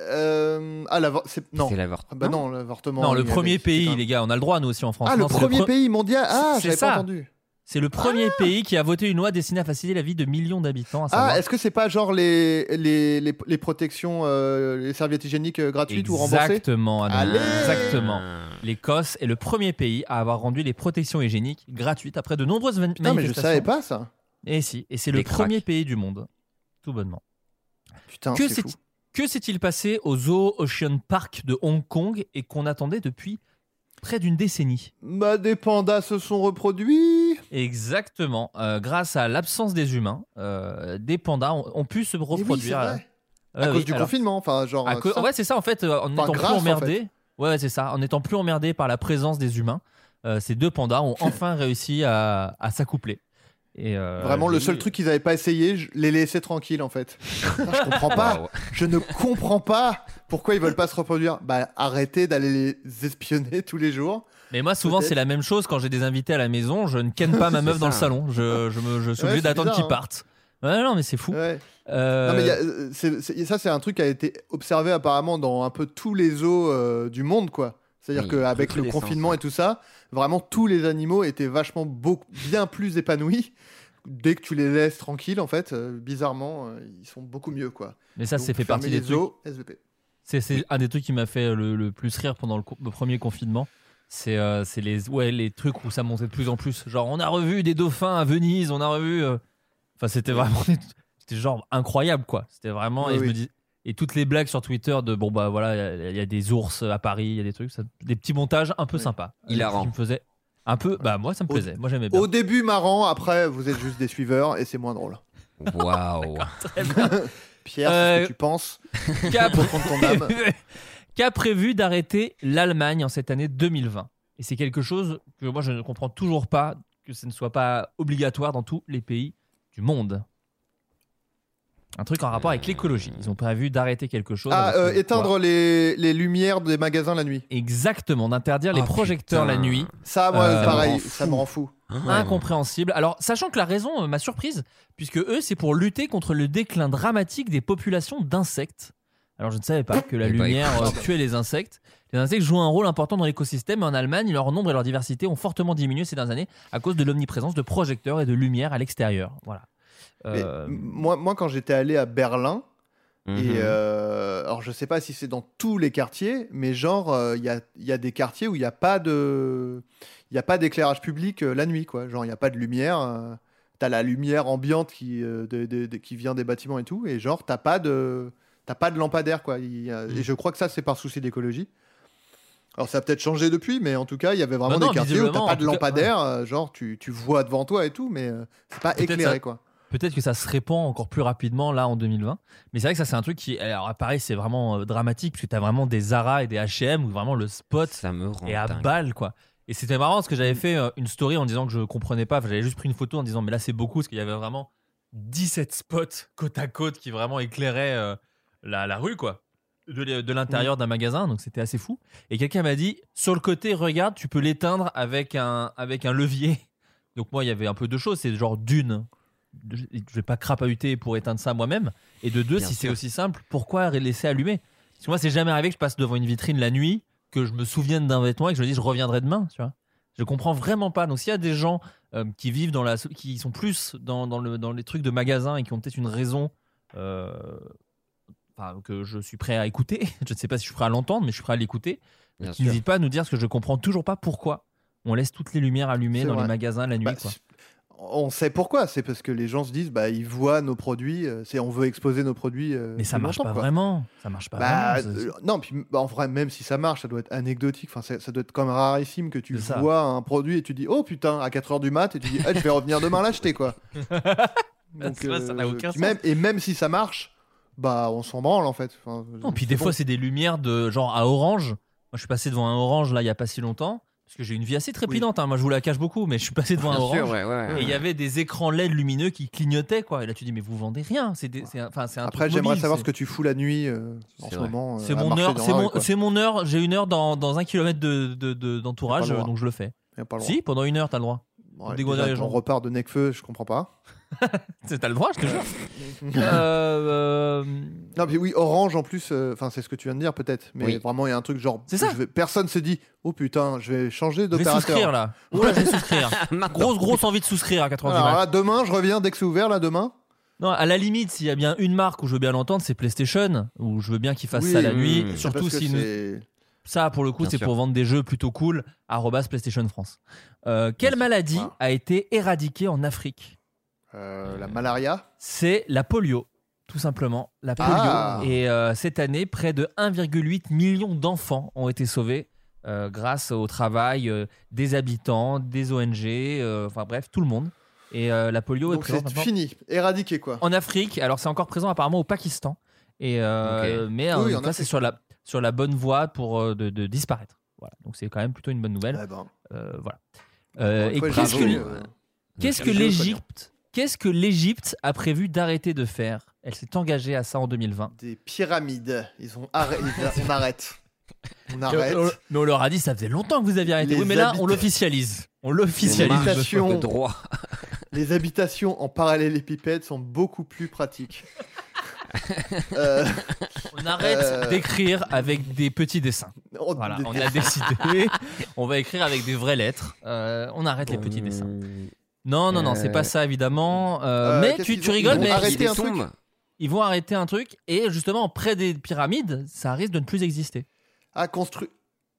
Euh, ah l'avor- c'est non. C'est l'avortement. Ah, bah non, l'avortement. Non, le premier pays, les gars, on a le droit, nous aussi en France. Ah, le Non, premier pre- pays mondial. Ah, C'est j'avais ça. pas entendu. C'est le premier pays qui a voté une loi destinée à faciliter la vie de millions d'habitants. à savoir- Ah, est-ce que c'est pas genre les les, les, les protections, euh, les serviettes hygiéniques gratuites ou remboursées? Exactement, Adam. Allez Exactement. L'Écosse est le premier pays à avoir rendu les protections hygiéniques gratuites après de nombreuses van- Putain, mais je savais pas ça. Et si, et c'est le cracks. premier pays du monde. Tout bonnement. Putain, que c'est que s'est-il passé au Zoo Ocean Park de Hong Kong et qu'on attendait depuis près d'une décennie? Bah, des pandas se sont reproduits. Exactement. Euh, grâce à l'absence des humains, euh, des pandas ont, ont pu se oui, reproduire. Euh, à oui, cause du alors- confinement, enfin, genre. Ça. Ouais, c'est ça en fait, en Enfin, étant plus en emmerdés. Ouais, c'est ça, en étant plus emmerdés par la présence des humains, euh, ces deux pandas ont enfin réussi à, à s'accoupler. Et euh, Vraiment, le seul eu- truc qu'ils avaient pas essayé, je les laisser tranquilles en fait. Putain, je comprends pas. Je ne comprends pas pourquoi ils veulent pas se reproduire. Bah, arrêtez d'aller les espionner tous les jours. Mais moi, souvent, c'est la même chose quand j'ai des invités à la maison. Je ne ken pas ma meuf dans le salon. Je, je, me, je suis Ouais, obligé d'attendre qu'ils hein. partent. Ouais, non, mais c'est fou. Ouais. Euh, Non, mais il y a- euh, ça, c'est un truc qui a été observé apparemment dans un peu tous les euh, du monde, quoi. C'est-à-dire Oui, qu'avec le confinement ouais. et tout ça, vraiment tous les animaux étaient vachement beaucoup, bien plus épanouis. Dès que tu les laisses tranquilles, en fait, euh, bizarrement, euh, ils sont beaucoup mieux, quoi. mais ça, c'est fait partie des trucs. SVP. C'est, c'est un des trucs qui m'a fait le, le plus rire pendant le, co- le premier confinement. C'est, euh, c'est les, ouais, les trucs où ça montait de plus en plus. Genre, on a revu des dauphins à Venise, on a revu. euh, Enfin, c'était vraiment. C'était genre incroyable, quoi. C'était vraiment. Oui, et, je me dis, et toutes les blagues sur Twitter de bon, bah voilà, il y a- il y, a des ours à Paris, il y a des trucs, ça- des petits montages un peu Oui. sympas. Hilarant. Qui me faisait un peu. Bah, moi, ça me Au- plaisait. Moi, j'aimais bien. Au début, marrant, après, vous êtes juste des suiveurs et c'est moins drôle. Waouh. Très bien. Pierre, Euh, ce que tu penses Au qu'a prévu d'arrêter l'Allemagne en cette année 2020. Et c'est quelque chose que moi je ne comprends toujours pas, que ce ne soit pas obligatoire dans tous les pays du monde. Un truc en rapport avec l'écologie. Ils ont prévu d'arrêter quelque chose. Ah, euh, éteindre les, les lumières des magasins la nuit. Exactement, d'interdire les Oh, projecteurs putain. la nuit. Ça, moi, Euh, pareil, ça me rend ça me rend fou. Incompréhensible. Alors, sachant que la raison euh, m'a surprise, puisque eux, c'est pour lutter contre le déclin dramatique des populations d'insectes. Alors, je ne savais pas que la lumière tuait les insectes. Les insectes jouent un rôle important dans l'écosystème, mais en Allemagne, leur nombre et leur diversité ont fortement diminué ces dernières années à cause de l'omniprésence de projecteurs et de lumière à l'extérieur. Voilà. Euh, moi, moi, quand j'étais allé à Berlin, Mhm. et euh, alors je sais pas si c'est dans tous les quartiers, mais genre, euh, il y, y a des quartiers où il n'y a pas de. Il y a pas d'éclairage public la nuit, quoi. Genre, il n'y a pas de lumière. t'as la lumière ambiante qui, de- de- de- qui vient des bâtiments et tout, et genre, t'as pas de. T'as pas de lampadaire, quoi. Il y a- Mm. Et je crois que ça, c'est par souci d'écologie. Alors, ça a peut-être changé depuis, mais en tout cas, il y avait vraiment non, des quartiers où t'as pas de cas, lampadaire. genre, tu, tu vois devant toi et tout, mais euh, c'est pas éclairé, ça- quoi. Peut-être que ça se répand encore plus rapidement là en 2020. Mais c'est vrai que ça, c'est un truc qui. Alors, pareil, c'est vraiment euh, dramatique, puisque tu as vraiment des Zara et des HM où vraiment le spot Ça me rend et à dingue. balle quoi. Et c'était marrant parce que j'avais fait euh, une story en disant que je comprenais pas. Enfin, J'avais juste pris une photo en disant mais là c'est beaucoup parce qu'il y avait vraiment 17 spots côte à côte qui vraiment éclairaient euh, la, la rue quoi. De, de l'intérieur d'un magasin, donc c'était assez fou. Et quelqu'un m'a dit sur le côté, regarde, tu peux l'éteindre avec un, avec un levier. Donc moi, il y avait un peu de choses, c'est genre d'une. Je vais pas crapahuter pour éteindre ça moi-même. Et de deux, Bien si c'est aussi simple, pourquoi laisser allumer? Parce que moi, c'est jamais arrivé que je passe devant une vitrine la nuit, que je me souvienne d'un vêtement et que je me dis je reviendrai demain, tu vois. Je comprends vraiment pas. Donc s'il y a des gens euh, qui vivent dans la, qui sont plus dans, dans le, dans les trucs de magasin et qui ont peut-être une raison, euh, enfin, que je suis prêt à écouter. je ne sais pas si je suis prêt à l'entendre, mais je suis prêt à l'écouter. N'hésitent pas à nous dire parce que je comprends toujours pas pourquoi on laisse toutes les lumières allumées dans vrai. les magasins la nuit. Bah, quoi. On sait pourquoi, c'est parce que les gens se disent, bah, ils voient nos produits, euh, c'est on veut exposer nos produits. euh, Mais ça marche pas quoi. vraiment. Ça marche pas Bah, vraiment. Euh, non, puis bah, en vrai, même si ça marche, ça doit être anecdotique. Enfin, ça, doit être comme rarissime que tu vois un produit et tu dis, oh putain, à 4h du mat, et tu dis, ah, je vais revenir demain l'acheter, quoi. Donc, C'est vrai, ça n'a aucun puis sens. même, et même si ça marche, bah, on s'en branle en fait. Enfin, Non, puis des bon. fois, c'est des lumières de genre à orange. Moi, je suis passé devant un orange là il y a pas si longtemps. Parce que j'ai une vie assez trépidante. hein. Moi, je vous la cache beaucoup, mais je suis passé devant un orange. sûr, ouais, ouais. Et il y avait des écrans LED lumineux qui clignotaient, quoi. Et là, tu dis, mais vous vendez rien. C'est enfin, Après, j'aimerais savoir ce que tu fous la nuit euh, en C'est ce vrai. moment. euh, C'est mon heure. dans C'est la rue, mon, quoi. c'est mon heure. J'ai une heure dans, dans un kilomètre de, de- de- d'entourage, donc je le fais. Le Si, pendant une heure, t'as le droit. déjà, les ton gens. repart de Necfeu, je comprends pas. C'est- T'as le droit, je te jure. Euh, euh, Non, puis oui, Orange en plus, euh, enfin c'est ce que tu viens de dire peut-être, mais Oui. vraiment il y a un truc genre. C'est ça. je vais- personne se dit, oh putain, je vais changer je vais d'opérateur. souscrire là. Ouais, je vais souscrire. Maintenant. Grosse, grosse envie de souscrire à 80 Alors là, demain, je reviens dès que c'est ouvert, là, demain. Non, à la limite, s'il y a bien une marque où je veux bien l'entendre, c'est PlayStation, où je veux bien qu'ils fassent Oui, ça la mmh. nuit. C'est Surtout si nous- ça, pour le coup, c'est pour vendre des jeux plutôt cool. arrobas PlayStation France. Euh, quelle maladie a été éradiquée en Afrique? Euh, la malaria. C'est la polio, tout simplement. La polio. Ah. Et euh, cette année, près de 1,8 million d'enfants ont été sauvés euh, grâce au travail euh, des habitants, des ONG, euh, enfin bref, tout le monde. Et euh, la polio est Donc présente c'est fini, éradiqué quoi. en Afrique. Alors c'est encore présent apparemment au Pakistan. Et euh, mais en Oui, tout en cas, c'est sur la sur la bonne voie pour euh, de, de disparaître. Voilà. Donc c'est quand même plutôt une bonne nouvelle. Ouais, ben, Euh, voilà. Euh, et qu'est-ce que, euh, l'Égypte Qu'est-ce que l'Égypte a prévu d'arrêter de faire? Elle s'est engagée à ça en 2020. Des pyramides. Ils ont arrêté. on arrête. On arrête. Mais on- mais on leur a dit ça faisait longtemps que vous aviez arrêté. Les oui, mais là on l'officialise. On l'officialise. marche Habitation. sur le droit. Les habitations en parallélépipède sont beaucoup plus pratiques. Euh, On arrête Euh. d'écrire avec des petits dessins. on- Voilà, des- on a décidé. on va écrire avec des vraies lettres. Euh, on arrête les petits dessins. Non, non, non, c'est Euh, pas ça évidemment. Euh, Euh, mais tu, tu rigoles, mais Arrêtez un truc. ils vont arrêter un truc et justement près des pyramides, ça risque de ne plus exister. à construire.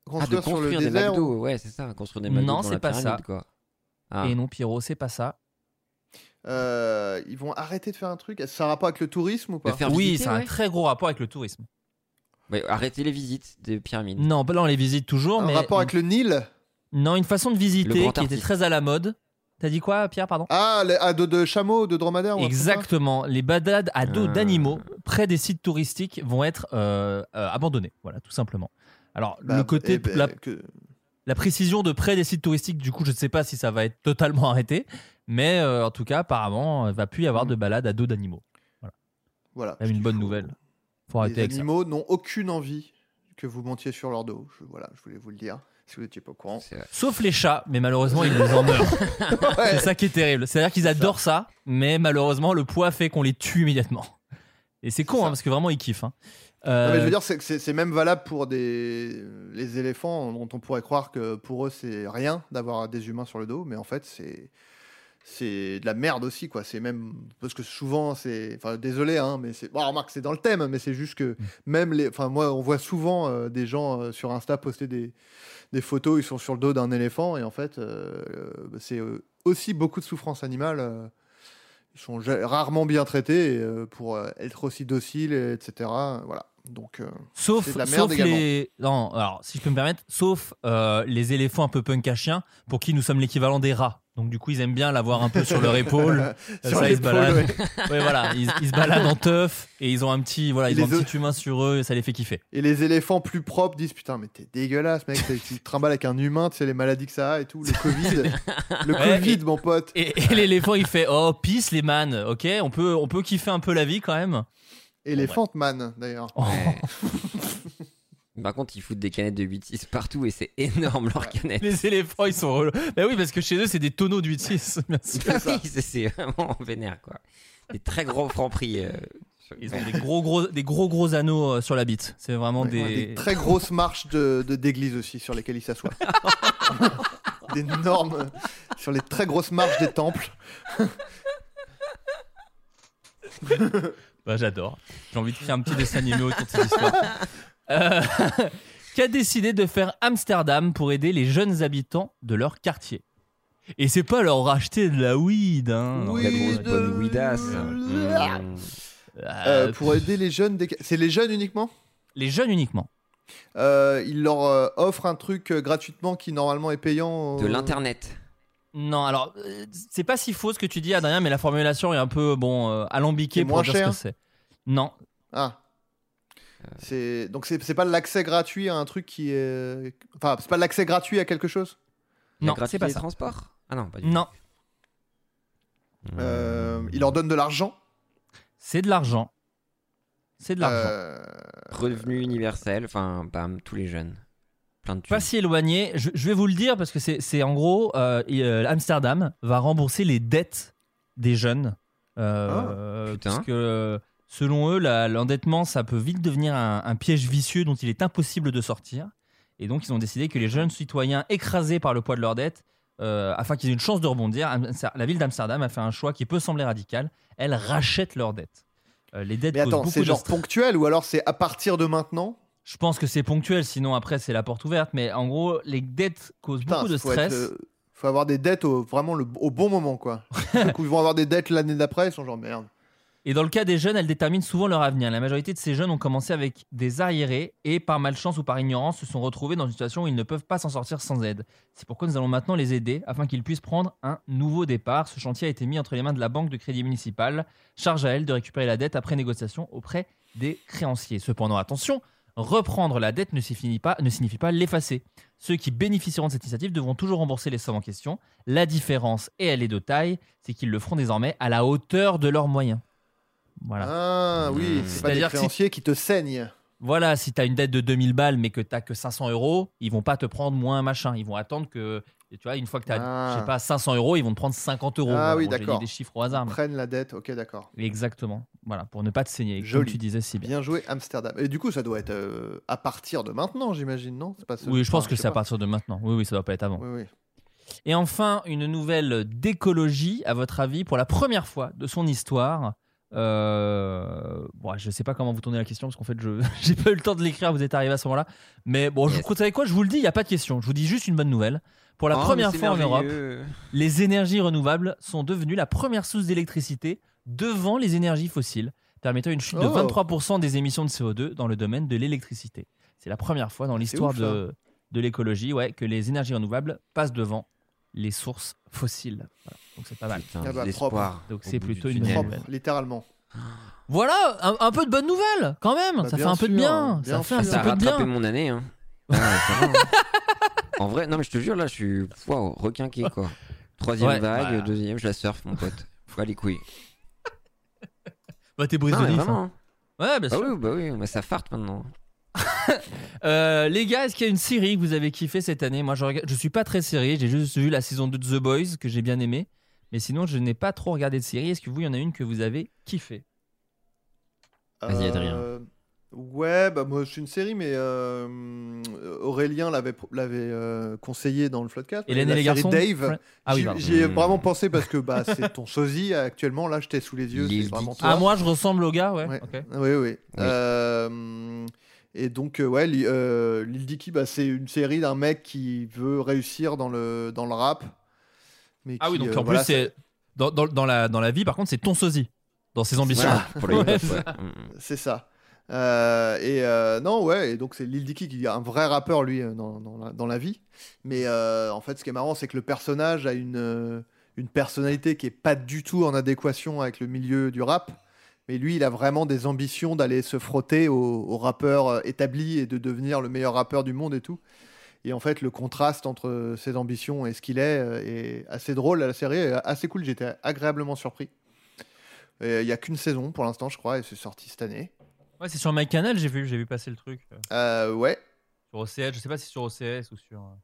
Ah, de Construire sur le construire des désert. McDo, ouais, c'est ça, construire des McDo Non, c'est pas pyramide, ça. quoi. Ah. Et non, Pierrot, c'est pas ça. Euh, ils vont arrêter de faire un truc? Ça a un rapport avec le tourisme ou pas? oui, c'est un très gros rapport avec le tourisme. Ouais, arrêtez les visites des pyramides. Non, pas là on les visite toujours, Un mais rapport avec le Nil? Non, une façon de visiter qui était très à la mode. T'as dit quoi, Pierre Pardon? Ah, les- ah, de, de chameaux, de dromadaires ou un truc comme ça Exactement. Les badades à dos d'animaux près des sites touristiques vont être euh, euh, abandonnés. Voilà, tout simplement. Alors, Bah, le côté, eh ben, la, que- la précision de près des sites touristiques, du coup, je ne sais pas si ça va être totalement arrêté, mais euh, en tout cas, apparemment, il va plus y avoir de balades à dos d'animaux. Voilà. Même une bonne nouvelle. Faut arrêter Les avec animaux n'ont aucune envie que vous montiez sur leur dos. Je, voilà, je voulais vous le dire. Si vous n'étiez pas au courant. Sauf les chats, mais malheureusement, ils nous en meurent. C'est ça qui est terrible. C'est-à-dire qu'ils adorent ça, mais malheureusement, le poids fait qu'on les tue immédiatement. Et c'est con, hein, parce que vraiment, ils kiffent. hein. Non, Euh, mais je veux dire, c'est que c'est c'est même valable pour des les éléphants dont on pourrait croire que pour eux c'est rien d'avoir des humains sur le dos, mais en fait c'est c'est de la merde aussi quoi. C'est même parce que souvent c'est, enfin désolé hein, mais c'est bon remarque c'est dans le thème, mais c'est juste que même les, enfin moi on voit souvent euh, des gens euh, sur Insta poster des des photos, ils sont sur le dos d'un éléphant et en fait euh, c'est aussi beaucoup de souffrance animale. ils sont rarement bien traités pour être aussi dociles, et etc. Voilà. Donc, euh, Sauf, de la merde sauf les. Non, alors, si je peux me permettre, sauf euh, les éléphants un peu punk à chien, pour qui nous sommes l'équivalent des rats. Donc, du coup, ils aiment bien l'avoir un peu sur leur épaule. Sur ça, ils se baladent. ouais. Ouais, voilà, ils, ils se baladent en teuf et ils ont un petit, voilà, ils Les ont un œufs. petit humain sur eux et ça les fait kiffer. Et les éléphants plus propres disent Putain, mais t'es dégueulasse, mec. Tu te trimbales avec un humain, tu sais, les maladies que ça a et tout. Le Covid. le Ouais, Covid, et- mon pote. Et, et l'éléphant, il fait Oh, peace les man, ok on peut, on peut kiffer un peu la vie quand même. Elephant Man, d'ailleurs. Oh. Par contre, ils foutent des canettes de 8-6 partout et c'est énorme leurs canettes. Les éléphants, ils sont relous. Bah oui, parce que chez eux, c'est des tonneaux d'huile 6, bien sûr. Ah oui, c'est c'est vraiment vénère quoi. Des très gros francs prix. euh, Ils ont des gros gros, des gros gros anneaux euh, sur la bite. C'est vraiment Ouais, des. ouais, des très grosses marches de de- d'église aussi sur lesquelles il s'assoit. D'énormes sur les très grosses marches des temples. Bah, j'adore. J'ai envie de créer un petit dessin animé autour de cette histoire. Euh, qui a décidé de faire Amsterdam pour aider les jeunes habitants de leur quartier? Et c'est pas leur racheter de la weed, hein. Oui, La grosse de- bonne weedasse. Mmh. Euh, pour aider les jeunes, des... c'est les jeunes uniquement? Les jeunes uniquement. Euh, Il leur euh, offre un truc euh, gratuitement qui normalement est payant. De euh, l'internet. Non, alors, euh, c'est pas si faux ce que tu dis, Adrien, mais la formulation est un peu, bon, euh, alambiquée pour dire ce que c'est. Non. Ah. C'est donc c'est pas l'accès gratuit à un truc qui est enfin c'est pas l'accès gratuit à quelque chose? Non, c'est pas des ça. transports? Ah non, pas du tout. Non. Euh, il leur donne de l'argent? C'est de l'argent. C'est de l'argent. Euh, Revenu universel, enfin, bam, tous les jeunes. Plein de thunes. Pas si éloigné. Je, je vais vous le dire parce que c'est en gros, euh, et, euh, Amsterdam va rembourser les dettes des jeunes. Euh, Ah, putain. parce que selon eux, l'endettement, ça peut vite devenir un, un piège vicieux dont il est impossible de sortir. Et donc, ils ont décidé que les jeunes citoyens écrasés par le poids de leurs dettes, euh, afin qu'ils aient une chance de rebondir, la ville d'Amsterdam a fait un choix qui peut sembler radical. Elle rachète leurs dettes. Euh, les dettes Mais attends, beaucoup c'est genre ponctuel ou alors c'est à partir de maintenant? Je pense que c'est ponctuel, sinon après c'est la porte ouverte. Mais en gros, les dettes causent Putain, beaucoup de faut stress. être, euh, faut avoir des dettes au, vraiment le- au bon moment quoi. Donc ils vont avoir des dettes l'année d'après, ils sont genre merde. Et dans le cas des jeunes, elles déterminent souvent leur avenir. La majorité de ces jeunes ont commencé avec des arriérés et par malchance ou par ignorance se sont retrouvés dans une situation où ils ne peuvent pas s'en sortir sans aide. C'est pourquoi nous allons maintenant les aider afin qu'ils puissent prendre un nouveau départ. Ce chantier a été mis entre les mains de la banque de crédit municipal. Charge à elle de récupérer la dette après négociation auprès des créanciers. Cependant, attention, reprendre la dette ne signifie pas, ne signifie pas l'effacer. Ceux qui bénéficieront de cette initiative devront toujours rembourser les sommes en question. La différence, et elle est de taille, c'est qu'ils le feront désormais à la hauteur de leurs moyens. Voilà. Ah oui, c'est pas des si- qui te saignent. Voilà, si tu as une dette de 2000 balles mais que tu que 500 euros, ils vont pas te prendre moins machin. Ils vont attendre que, tu vois, une fois que tu as, Ah. je sais pas, 500 euros, ils vont te prendre 50 euros. Ah Voilà, oui, bon, d'accord. des chiffres au hasard. Ils mais- prennent la dette, ok d'accord. Exactement. Voilà, pour ne pas te saigner, comme Joli. tu disais si bien. Bien joué Amsterdam. Et du coup ça doit être euh, à partir de maintenant j'imagine, non? Pas ce- Oui, je pense enfin, que c'est à partir de maintenant. Oui, oui, ça doit pas être avant. Oui, oui. Et enfin, une nouvelle d'écologie, à votre avis, pour la première fois de son histoire. Euh... Bon, je sais pas comment vous tournez la question parce qu'en fait, je j'ai pas eu le temps de l'écrire. Vous êtes arrivé à ce moment-là, mais bon, je vous savez quoi? Je vous le dis, il y a pas de question. Je vous dis juste une bonne nouvelle. Pour la Oh, première fois en Europe, les énergies renouvelables sont devenues la première source d'électricité devant les énergies fossiles, permettant une chute de Oh. 23% des émissions de CO2 dans le domaine de l'électricité. C'est la première fois dans l'histoire de, de l'écologie ouais, que les énergies renouvelables passent devant les sources fossiles. Voilà. Donc c'est pas mal. Putain, Ah bah, l'espoir Donc c'est plutôt une Propre, nouvelle. littéralement. Voilà, un, un peu de bonne nouvelle quand même. Bah, ça fait un peu de bien. bien Ça fait un Ça a peu de rattrapé bien. mon année, hein. Ah, ça va, hein. En vrai, non mais je te jure, là, je suis waouh, requinqué quoi. Troisième Ouais, vague, voilà. deuxième, je la surfe, mon pote. Faut les couilles. Bah t'es Non, de mais vraiment. hein. Ouais, bien Ah sûr. oui, bah oui, mais ça farte maintenant. Euh, les gars, est-ce qu'il y a une série que vous avez kiffé cette année? Moi, je, regarde- je suis pas très série. J'ai juste vu la saison 2 de The Boys que j'ai bien aimé. Mais sinon, je n'ai pas trop regardé de série. Est-ce que vous, il y en a une que vous avez kiffé? Vas-y, Adrien. Euh, Ouais, bah moi c'est une série, mais euh, Aurélien l'avait l'avait euh, conseillé dans le Floodcast. Hélène et les garçons Dave. Ah oui, J'y- ai vraiment pensé parce que bah, c'est ton sosie actuellement. Là, je t'ai sous les yeux. Lil C'est vraiment Dicky. toi. Ah, moi, je ressemble au gars, ouais. Ouais. ok. Oui, oui. Euh, et donc, ouais, Li- euh, Lil Dicky, bah, c'est une série d'un mec qui veut réussir dans le, dans le rap. Mais Ah oui, donc euh, en voilà, plus, c'est dans, dans, dans la, dans la vie, par contre, c'est ton sosie. Dans ses ambitions. Voilà. Mm, mm. C'est ça. Euh, et euh, non, ouais, et donc c'est Lil Dicky qui est un vrai rappeur, lui, euh, dans, dans la, vie. Mais en fait, ce qui est marrant, c'est que le personnage a une, une personnalité qui est pas du tout en adéquation avec le milieu du rap. Mais lui, il a vraiment des ambitions d'aller se frotter aux, aux rappeurs établis et de devenir le meilleur rappeur du monde et tout. Et en fait, le contraste entre ses ambitions et ce qu'il est est assez drôle. La série est assez cool. J'étais agréablement surpris. Il n'y a qu'une saison pour l'instant, je crois, et c'est sorti cette année. Ouais, c'est sur MyCanal, j'ai vu, j'ai vu passer le truc. euh, Euh, ouais. Sur OCS, je sais pas si sur OCS ou sur. euh,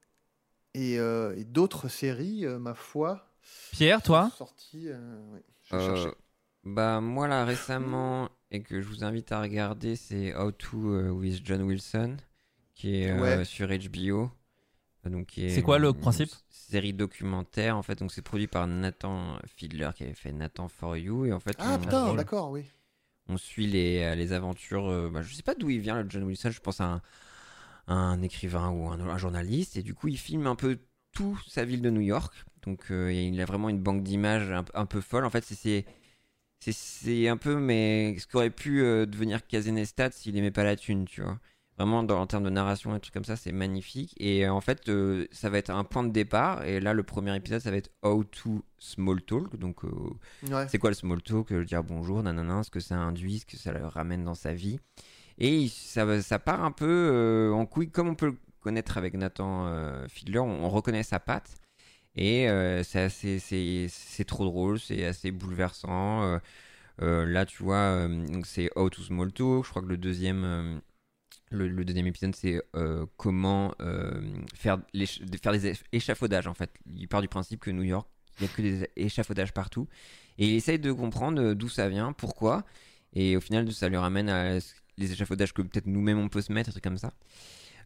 Et, euh, et d'autres séries, euh, ma foi. Pierre, toi Sorties. euh, ouais, je vais Euh, chercher. Bah moi là récemment et que je vous invite à regarder c'est How to with John Wilson qui est euh, Ouais. sur HBO. Donc qui est C'est quoi le une principe Série documentaire en fait donc c'est produit par Nathan Fiedler qui avait fait Nathan for You et en fait Ah on, putain, d'accord, oui. On suit les, euh, les aventures. euh, bah, je sais pas d'où il vient le John Wilson je pense à un, écrivain ou un, journaliste et du coup il filme un peu tout sa ville de New York donc euh, il a vraiment une banque d'images un, peu folle en fait c'est- c'est un peu mais ce qu'aurait pu euh, devenir Kazenestat s'il aimait pas la thune, tu vois. Vraiment dans, en termes de narration et trucs comme ça, c'est magnifique. Et euh, en fait, euh, ça va être un point de départ. Et là, le premier épisode, ça va être How to Small Talk. Donc, euh, Ouais. c'est quoi le small talk? Dire bonjour, nanana, ce que ça induit, ce que ça le ramène dans sa vie. Et ça, ça part un peu euh, en couille, comme on peut le connaître avec Nathan Fiedler, on, on reconnaît sa patte. Et c'est trop drôle, c'est assez bouleversant. là, tu vois, donc c'est How to Small Talk. Je crois que le deuxième, le, deuxième épisode, c'est euh, comment euh, faire, faire des éch- échafaudages. En fait, il part du principe que New York, il n'y a que des échafaudages partout. Et il essaye de comprendre euh, d'où ça vient, pourquoi. Et au final, ça lui ramène à les échafaudages que peut-être nous-mêmes on peut se mettre, un truc comme ça.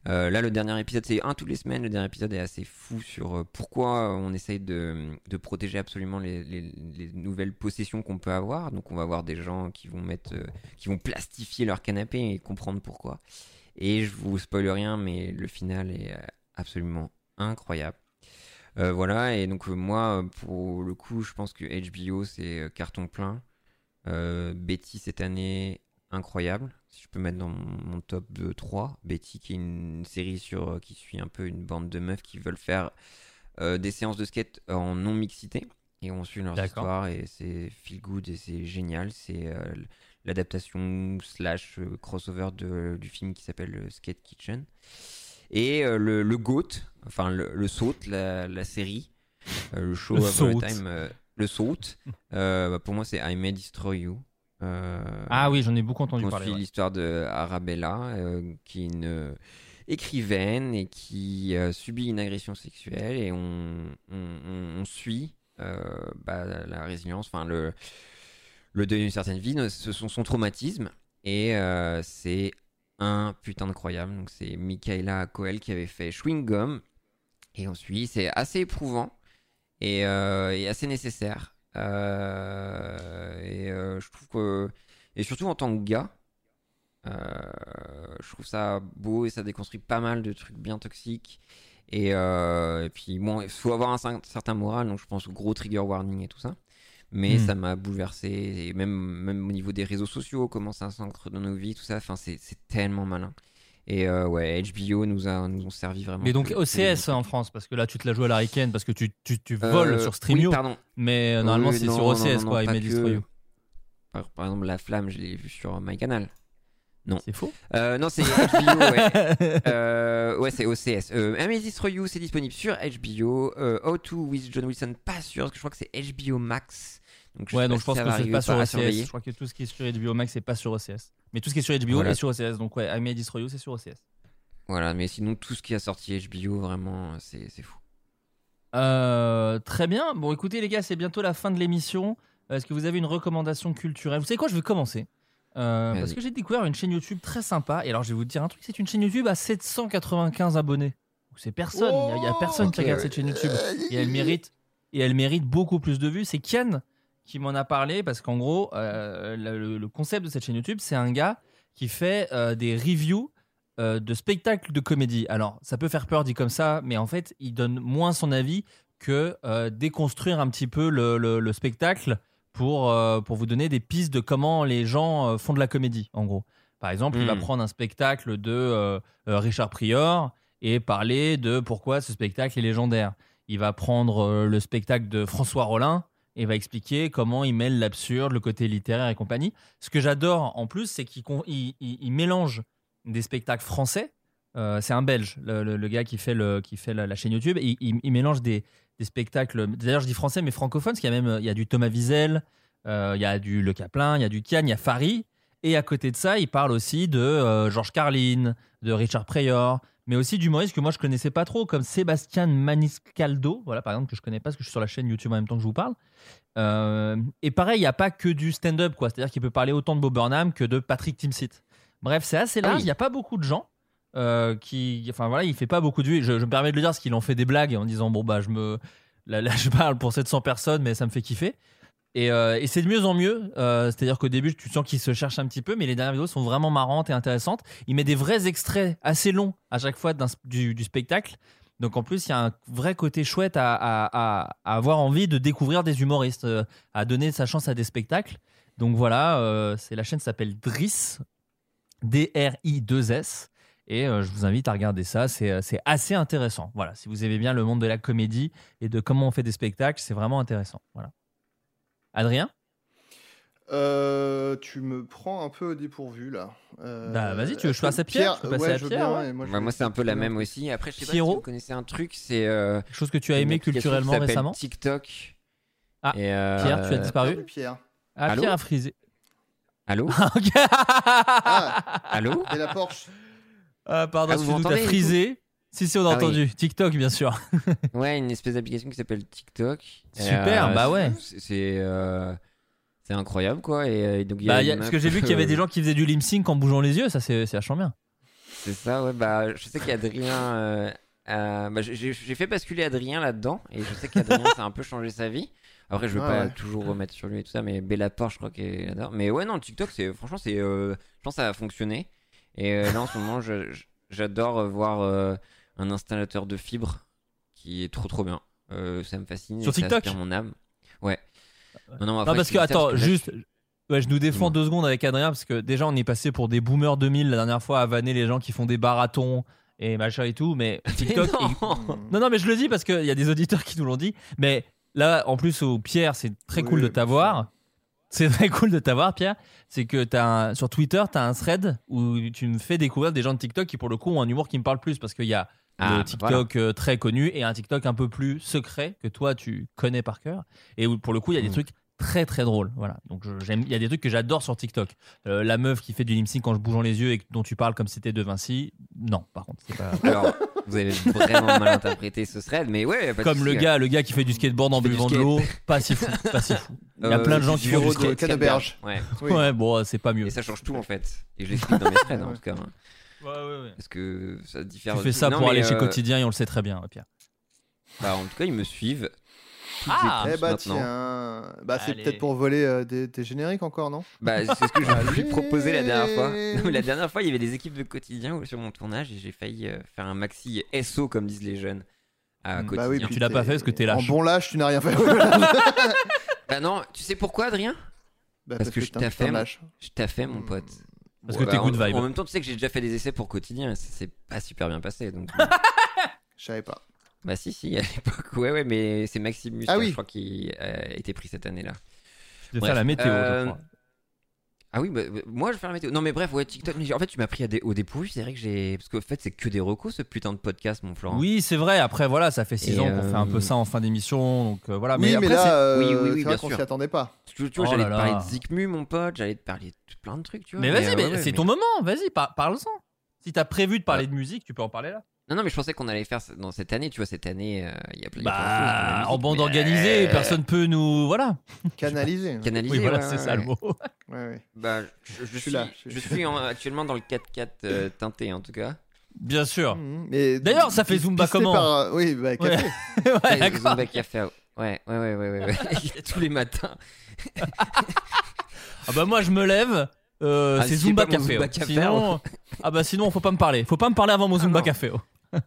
Euh, là, le dernier épisode, c'est un tous les semaines. Le dernier épisode est assez fou sur euh, pourquoi on essaye de, de protéger absolument les, les- les nouvelles possessions qu'on peut avoir. Donc, on va avoir des gens qui vont mettre, euh, qui vont plastifier leur canapé et comprendre pourquoi. Et je vous spoil rien, mais le final est absolument incroyable. Voilà, et donc moi, pour le coup, je pense que HBO, c'est carton plein. Betty, cette année, incroyable. Si je peux mettre dans mon, top de 3. Betty, qui est une série sur, euh, qui suit un peu une bande de meufs qui veulent faire euh, des séances de skate en non-mixité. Et on suit leur histoire et c'est feel good et c'est génial. C'est euh, l'adaptation slash euh, crossover de, du film qui s'appelle euh, Skate Kitchen. Et euh, le, le GOAT, enfin le, le SAUT, la, la série, euh, le show Le of all SAUT. time, euh, le SAUT, euh, bah, pour moi c'est I May Destroy You. Euh, Ah oui, j'en ai beaucoup entendu on parler. suit ouais. l'histoire de Arabella, euh, qui est une euh, écrivaine et qui euh, subit une agression sexuelle et on, on, on- on suit bah, la résilience, enfin le, le deuil d'une certaine vie, ce sont son traumatisme et c'est un putain incroyable. Donc c'est Michaela Coel qui avait fait Chewing Gum et on suit, c'est assez éprouvant et, et assez nécessaire. Euh, et euh, je trouve que et surtout en tant que gars, euh, je trouve ça beau et ça déconstruit pas mal de trucs bien toxiques. Et, et puis bon, il faut avoir un cer- certain moral, donc je pense au gros trigger warning et tout ça. Mais Hmm. ça m'a bouleversé, et même, même au niveau des réseaux sociaux, comment ça s'ancre dans nos vies, tout ça, enfin, c'est tellement malin. Et euh, ouais, HBO nous, a, nous ont servi vraiment. Mais donc OCS en France, parce que là tu te la joues à la parce que tu, tu, tu voles Euh, sur Streamio. oui, pardon. mais euh, normalement c'est sur OCS non, quoi, non, il que. Par, par exemple, La Flamme, je l'ai vu sur MyCanal. Non. C'est faux non, c'est HBO, ouais. Ouais, c'est OCS. Destroy You, c'est disponible sur HBO. How to with John Wilson, pas sûr, parce que je crois que c'est HBO Max. Donc, je Ouais, donc je pense que c'est pas sur OCS. Je crois que tout ce qui est sur HBO Max c'est pas sur OCS. Mais tout ce qui est sur HBO Voilà. est sur OCS. Donc ouais, I May Destroy You c'est sur OCS. Voilà, mais sinon, tout ce qui a sorti HBO, vraiment, c'est c'est fou. Euh, très bien. Bon, écoutez, les gars, c'est bientôt la fin de l'émission. Euh, Est-ce que vous avez une recommandation culturelle? Vous savez quoi Je vais commencer. Euh, parce que j'ai découvert une chaîne YouTube très sympa. Et alors, je vais vous dire un truc c'est une chaîne YouTube à 795 abonnés. C'est personne. Il y a- il y, a personne qui ok, regarde ouais. cette chaîne YouTube. Et elle mérite, et elle mérite beaucoup plus de vues. C'est Kian qui m'en a parlé parce qu'en gros, euh, le, concept de cette chaîne YouTube, c'est un gars qui fait euh, des reviews euh, de spectacles de comédie. Alors, ça peut faire peur dit comme ça, mais en fait, il donne moins son avis que déconstruire un petit peu le, le- le spectacle pour, pour vous donner des pistes de comment les gens font de la comédie, en gros. Par exemple, il va Mm. prendre un spectacle de Richard Prior et parler de pourquoi ce spectacle est légendaire. Il va prendre le spectacle de François Rollin et va expliquer comment il mêle l'absurde, le côté littéraire et compagnie. Ce que j'adore en plus, c'est qu'il mélange des spectacles français. Euh, c'est un Belge, le, gars qui fait, la, chaîne YouTube. Il, mélange des, des spectacles, d'ailleurs je dis français, mais francophones, parce qu'il y a même il y a du Thomas Wiesel, euh, il y a du Le Caplin, il y a du Kian, il y a Fari. Et à côté de ça, il parle aussi de euh, Georges Carlin, de Richard Pryor, mais aussi d'humoristes que moi je connaissais pas trop, comme Sébastien Maniscaldo, voilà par exemple que je connais pas parce que je suis sur la chaîne YouTube en même temps que je vous parle. Euh, et pareil, il n'y a pas que du stand-up, quoi. C'est-à-dire qu'il peut parler autant de Bob Burnham que de Patrick Timsit. Bref, c'est assez large. Il n'y a pas beaucoup de gens euh, qui, enfin voilà, il fait pas beaucoup de vues. Je, je me permets de le dire parce qu'il en fait des blagues en disant bon bah je me, là, là, je parle pour 700 personnes, mais ça me fait kiffer. Et, euh, et c'est de mieux en mieux. Euh, C'est-à-dire qu'au début, tu sens qu'il se cherche un petit peu, mais les dernières vidéos sont vraiment marrantes et intéressantes. Il met des vrais extraits assez longs à chaque fois du, spectacle. Donc en plus, il y a un vrai côté chouette à, avoir envie de découvrir des humoristes, euh, à donner sa chance à des spectacles. Donc voilà, c'est la chaîne s'appelle Driss, D-R-I-2-S. Et je vous invite à regarder ça, c'est assez intéressant. Voilà, si vous aimez bien le monde de la comédie et de comment on fait des spectacles, c'est vraiment intéressant. Voilà. Adrien? Euh, tu me prends un peu au dépourvu là. Euh, Bah, vas-y, tu veux que je fasse à Pierre? Je peux passer ouais, à je veux Pierre, bien, ouais. et moi, je Bah, moi, c'est un peu la même aussi. Après, je sais pas Pierrot si vous connaissez un truc, c'est. euh, Quelque chose que tu as aimé culturellement récemment? TikTok. Ah, Et, euh, Pierre, tu as Ah disparu Pierre. Ah, Allô? Pierre a frisé. Allô? Ok. Ah, Allô? Et la Porsche? Ah, pardon, Ah, vous m'entendez, du frisé. Si, si, on a Ah oui. entendu. TikTok, bien sûr. Ouais, une espèce d'application qui s'appelle TikTok. Super, bah ouais. c'est- euh, incroyable quoi. Et, euh, donc, il y a Bah, y a- parce que j'ai vu qu'il y avait des euh, gens qui faisaient du lip sync en bougeant les yeux, ça c'est c'est vachement bien. C'est ça, ouais. Bah, je sais qu'Adrien. euh, euh, bah, j'ai fait basculer Adrien là-dedans. Et je sais qu'Adrien, ça a un peu changé sa vie. Après, je veux pas ouais. toujours remettre sur lui et tout ça. Mais Bella Porte, je crois qu'elle adore. Mais ouais, non, TikTok, c'est franchement, c'est. euh, je pense que ça va fonctionner. Et euh, là, en ce moment, j'adore euh, voir euh, un installateur de fibres qui est trop trop bien. Euh, ça me fascine. Sur et ça TikTok aspire mon âme. Ouais. Non, non, parce je que, ça attends, que juste. je- Ouais, je nous défends deux secondes avec Adrien parce que déjà on est passé pour des boomers 2000 la dernière fois à vanner les gens qui font des marathons et machin et tout, mais TikTok. Mais non. Non, non, mais je le dis parce qu'il y a des auditeurs qui nous l'ont dit. Mais là, en plus, au Pierre, c'est très Oui, cool de t'avoir. C'est très cool de t'avoir, Pierre. C'est que as un- sur Twitter, tu as un thread où tu me fais découvrir des gens de TikTok qui, pour le coup, ont un humour qui me parle plus parce qu'il y a Ah, le TikTok euh, très connu et un TikTok un peu plus secret que toi, tu connais par cœur. Et où, pour le coup, il y a des Mm. trucs très très drôles. Voilà. Donc j'aime. Il y a des trucs que j'adore sur TikTok. Euh, la meuf qui fait du lip sync quand je bougeant les yeux et dont tu parles comme si c'était de Vinci. Non, par contre, c'est pas. Alors, vous avez vraiment mal interprété ce thread, mais ouais, pas Comme le gars, le gars qui fait du skateboard en buvant de skate. l'eau, pas si fou, pas si fou. Il y a Euh, plein de gens qui font du bureau de skate. Canneberge. Ouais. Oui. Ouais, bon, c'est pas mieux. Et ça change tout en fait. Et je l'explique dans mes threads en tout cas. hein. Ouais, ouais, ouais. Parce que ça diffère. Tu fais ça Non, pour aller chez euh, Quotidien et on le sait très bien, Pierre. Bah, en tout cas, ils me suivent. Ah. Eh bah maintenant. tiens. Bah c'est peut-être pour voler euh, des, des génériques encore, non? Bah, c'est ce que Allez. proposer la dernière fois. Non, mais la dernière fois, il y avait des équipes de quotidien sur mon tournage et j'ai failli euh, faire un maxi SO, comme disent les jeunes, à quotidien. Bah oui, Tu l'as pas fait parce que t'es En lâche. bon lâche, tu n'as rien fait. Bah non, tu sais pourquoi, Adrien? Bah, Parce que lâche. Je t'ai fait, mon Hmm. pote. Parce Ouais, que t'es good en- vibe. En même temps, tu sais que j'ai déjà fait des essais pour quotidien et ça s'est pas super bien passé. Donc, Je savais pas. bah si, si, à l'époque, ouais, ouais, mais c'est Maxime Muscat, Ah oui. je crois, qui a été pris cette année-là. De Bref, faire la météo, euh, je crois. Ah oui, bah, bah, moi je vais faire la météo. Non mais bref, ouais, TikTok. En fait, tu m'as pris à des, au dépourvu. C'est vrai que j'ai. Parce qu'en fait, c'est que des recos ce putain de podcast, mon Florent. Oui, c'est vrai. Après, voilà, ça fait 6 Et, ans qu'on fait un peu euh, ça en fin d'émission. Donc euh, voilà. oui, mais mais, après, là, c'est- euh, Oui, oui, oui, c'est bien vrai qu'on s'y attendait pas. Parce que, tu vois, Oh j'allais là te parler de Zikmu, mon pote. J'allais te parler de plein de trucs, tu vois. Mais vas-y, euh, mais ouais, ouais, c'est ton moment. Vas-y, par- parle-en. Si t'as prévu de parler de musique, tu peux en parler là. Non, non, mais je pensais qu'on allait faire ça dans cette année. Tu vois, cette année, euh, il y a plein il y a plein de choses. Bah, en bande mais, organisée, euh, personne peut nous. Voilà. Canalisé. Canaliser. Oui, voilà, ouais, c'est ouais, ça le mot. Ouais, ouais. Bah, je, je suis suis, là, je je suis- suis en- actuellement dans le 4x4 euh, teinté en tout cas. Bien sûr. Mhm. Mais D'ailleurs, ça fait Zumba comment par, euh, Oui, bah, café. ouais, Ouais, d'accord. Zumba Café. Ouais, ouais, ouais, ouais, ouais, ouais. Tous les matins. Ah bah moi je me lève. euh, Ah, c'est Zumba Café. Zumba oh. Café, Sinon, ah bah sinon faut pas me parler. Faut pas me parler avant mon Ah Zumba non. Café.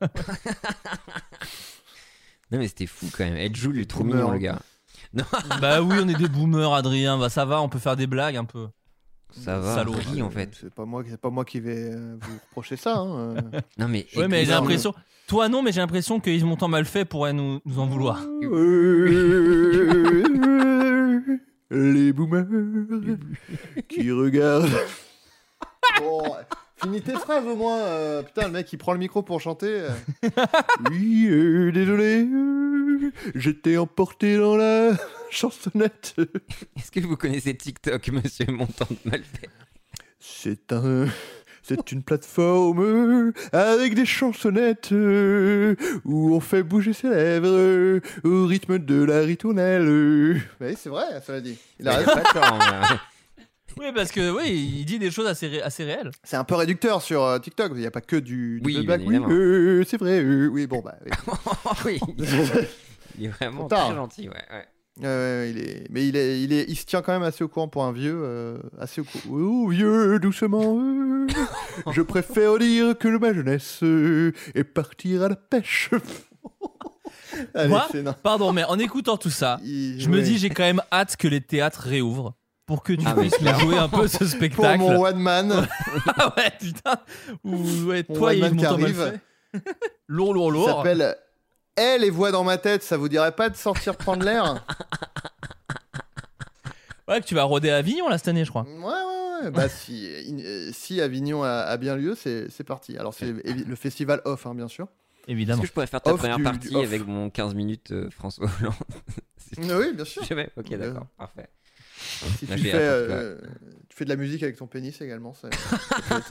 Non, mais c'était fou quand même. Jules, il est trop Boomer. mignon, le gars. bah oui, on est des boomers, Adrien. Bah ça va, on peut faire des blagues un peu. Ça va, Salaud. ris en fait. C'est pas moi, c'est pas moi qui vais euh, vous reprocher ça. hein, euh. Non, mais. Ouais, mais j'ai l'impression. Toi non, mais j'ai l'impression que Yves Montand mal fait pourrait nous, nous en vouloir. Les boomers qui regardent. Bon, finis tes phrases au moins. euh, putain, le mec il prend le micro pour chanter. euh. Oui, euh, désolé, euh, j'étais emporté dans la chansonnette. Est-ce que vous connaissez TikTok, monsieur Montant de Malfait C'est un C'est une plateforme euh, avec des chansonnettes euh, où on fait bouger ses lèvres euh, au rythme de la ritournelle. euh. Oui, c'est vrai, ça l'a dit. Il a raison. pas tort. Oui, parce que oui, il dit des choses assez, ré- assez réelles. C'est un peu réducteur sur euh, TikTok. Il n'y a pas que du, du Oui, bien Oui, évidemment. euh, c'est vrai. euh, oui, bon, bah. oui. oui. Il est vraiment Trop tard. très gentil, ouais. il est... Mais il, est... Il, est... il se tient quand même assez au courant pour un vieux. euh, assez au courant. Oh, vieux, doucement. euh, je préfère dire que ma jeunesse euh, est partir à la pêche. Allez, Moi, c'est non. pardon, mais en écoutant tout ça, Il- je me ouais. dis j'ai quand même hâte que les théâtres réouvrent pour que tu Ah oui, puisses clairement. jouer un peu ce Pour spectacle. mon one man, ah ouais, putain. Ou ouais, toi et one man qui arrive. fait. Lourd, lourd, lourd. s'appelle Eh les voix dans ma tête, ça vous dirait pas de sortir prendre l'air Ouais, que tu vas rôder à Avignon là cette année, je crois. Ouais, ouais, ouais. Bah, si, euh, si Avignon a, a bien lieu, c'est c'est parti. Alors, c'est le festival off, hein, bien sûr. Est-ce Évidemment. que je pourrais faire ta Off première du- partie avec mon 15 minutes euh, François Hollande Oui, bien sûr. Jamais Ok, Euh, d'accord, parfait. Si tu fais, euh, tu fais de la musique avec ton pénis également. ça-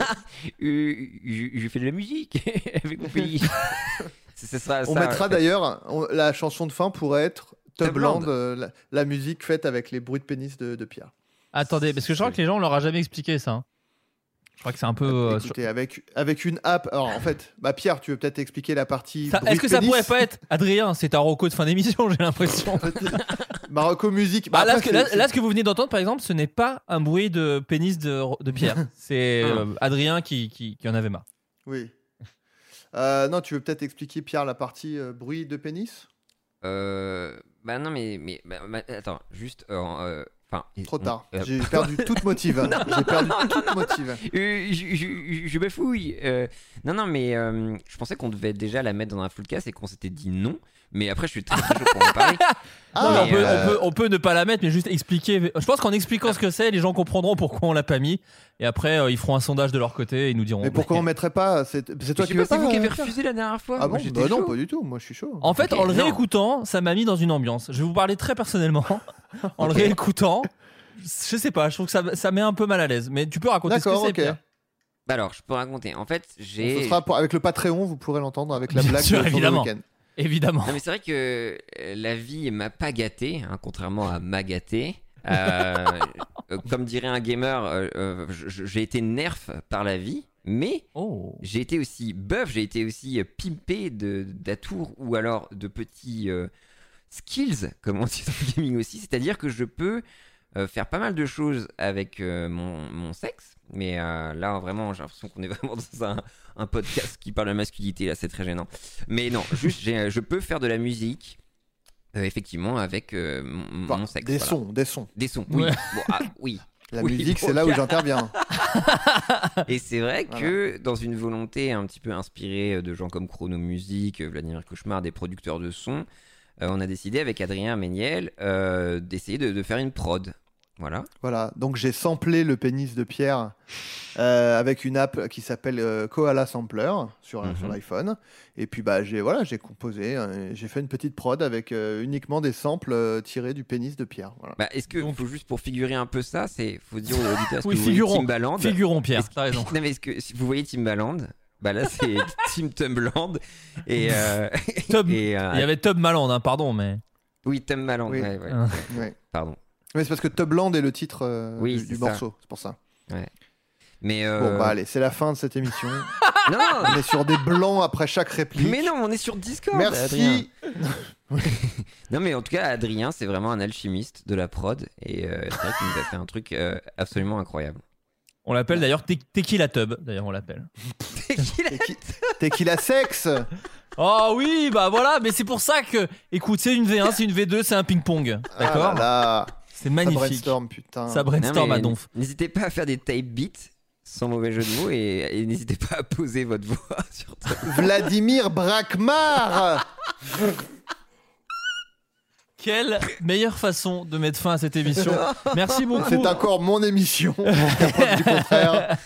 Euh, je, je fais de la musique avec mon. Ce sera On ça, mettra d'ailleurs, on- la chanson de fin pourrait être Tubland, Tubland. euh, la, la musique faite avec les bruits de pénis de, de Pierre. Attendez, parce que je crois que les gens on leur a jamais expliqué ça. hein. Je crois que c'est un peu. euh, avec, avec une app. Alors en fait, bah Pierre, tu veux peut-être expliquer la partie. Est-ce que ça pénis pourrait pas être Adrien C'est un roco de fin d'émission, j'ai l'impression. Marocco Musique. Bah, Ah, là, après, ce que, là, c'est- là, ce que vous venez d'entendre, par exemple, ce n'est pas un bruit de pénis de, de Pierre. C'est euh, Adrien qui, qui, qui en avait marre. Oui. Euh, non, tu veux peut-être expliquer, Pierre, la partie euh, bruit de pénis? Euh, bah non, mais, mais bah, bah, attends, juste. euh, euh, Enfin, Trop on- tard. euh, J'ai perdu toute motive. J'ai perdu toute motive. Euh, je, je, je bafouille. Euh, non, non, mais euh, je pensais qu'on devait déjà la mettre dans un full cast et qu'on s'était dit non. Mais après, je suis très très chaud pour en parler. Ah, on, peut, euh, on, peut, on peut ne pas la mettre, mais juste expliquer. Je pense qu'en expliquant ce que c'est, les gens comprendront pourquoi on l'a pas mis. Et après, euh, ils feront un sondage de leur côté et ils nous diront. Mais pourquoi on mettrait pas C'est toi qui pas, pas vous qui avez euh, refusé la dernière fois. Ah Moi, bon Bah non, pas du tout. Moi, je suis chaud. En fait, en le non. réécoutant, ça m'a mis dans une ambiance. Je vais vous parler très personnellement. en le réécoutant, je sais pas, je trouve que ça, ça met un peu mal à l'aise. Mais tu peux raconter ce que D'accord, c'est, ok. Pierre. Bah alors, je peux raconter. En fait, Ce j'ai. sera pour- avec le Patreon, vous pourrez l'entendre avec la Bien blague sûr, le évidemment. week-end. Évidemment. Non, mais c'est vrai que euh, la vie m'a pas gâté, hein, contrairement à m'a gâté. Euh, comme dirait un gamer, euh, j'ai été nerf par la vie, mais Oh. j'ai été aussi buff, j'ai été aussi pimpé de- d'atours ou alors de petits euh, skills, comme on dit dans le gaming aussi. C'est-à-dire que je peux euh, faire pas mal de choses avec euh, mon, mon sexe, mais euh, là vraiment j'ai l'impression qu'on est vraiment dans un, un podcast qui parle de masculinité, là c'est très gênant. Mais non, juste j'ai- je peux faire de la musique. euh, effectivement, avec euh, mon, Enfin, mon sexe. des voilà. sons, des sons. Des sons, oui. Ouais. Bon, ah, oui. La Oui, musique, c'est là où j'interviens. Et c'est vrai que dans une volonté un petit peu inspirée de gens comme Chrono Music, Vladimir Cauchemar, des producteurs de sons, euh, on a décidé avec Adrien Méniel euh, d'essayer de, de faire une prod. Voilà. Voilà, donc j'ai samplé le pénis de Pierre euh, avec une app qui s'appelle euh, Koala Sampler sur, Mhm. sur l'iPhone. Et puis bah j'ai voilà, j'ai composé, euh, j'ai fait une petite prod avec euh, uniquement des samples euh, tirés du pénis de Pierre. Voilà. Bah, Est-ce que faut juste pour figurer un peu ça, c'est faut dire aux auditeurs Oui, que vous voyez figurons. Timbaland? Figurons, Pierre. Est-ce que- T'as raison. Non mais est-ce que si vous voyez Timbaland, bah là c'est Tim Tumbaland et, euh, Tom- et, euh, Il y avait Tub Maland, hein, pardon, mais. oui Timbaland. Oui. ouais, ouais. Ah. Ouais. Pardon. Mais c'est parce que Tubland est le titre euh, Oui, du, c'est du ça. morceau, c'est pour ça. Mais euh, Bon bah allez, c'est la fin de cette émission. non, On est sur des blancs après chaque réplique. mais non, on est sur Discord. Adrien. Merci. Non mais en tout cas Adrien c'est vraiment un alchimiste de la prod et euh, c'est vrai qu'il nous a fait un truc euh, absolument incroyable. On l'appelle d'ailleurs Te- Tequila Tub, d'ailleurs on l'appelle. T'es qu'il a sexe Oh oui, bah voilà, mais c'est pour ça que, écoute, c'est une V1, c'est une V2, c'est un ping-pong. D'accord Ah là là. C'est Ça magnifique. brainstorm, putain. Ça brainstorm Non, à donf. N'hésitez pas à faire des type beats sans mauvais jeu de mots et, et n'hésitez pas à poser votre voix sur Vladimir Brakmar Quelle meilleure façon de mettre fin à cette émission. Merci beaucoup. C'est encore mon émission. Du contraire.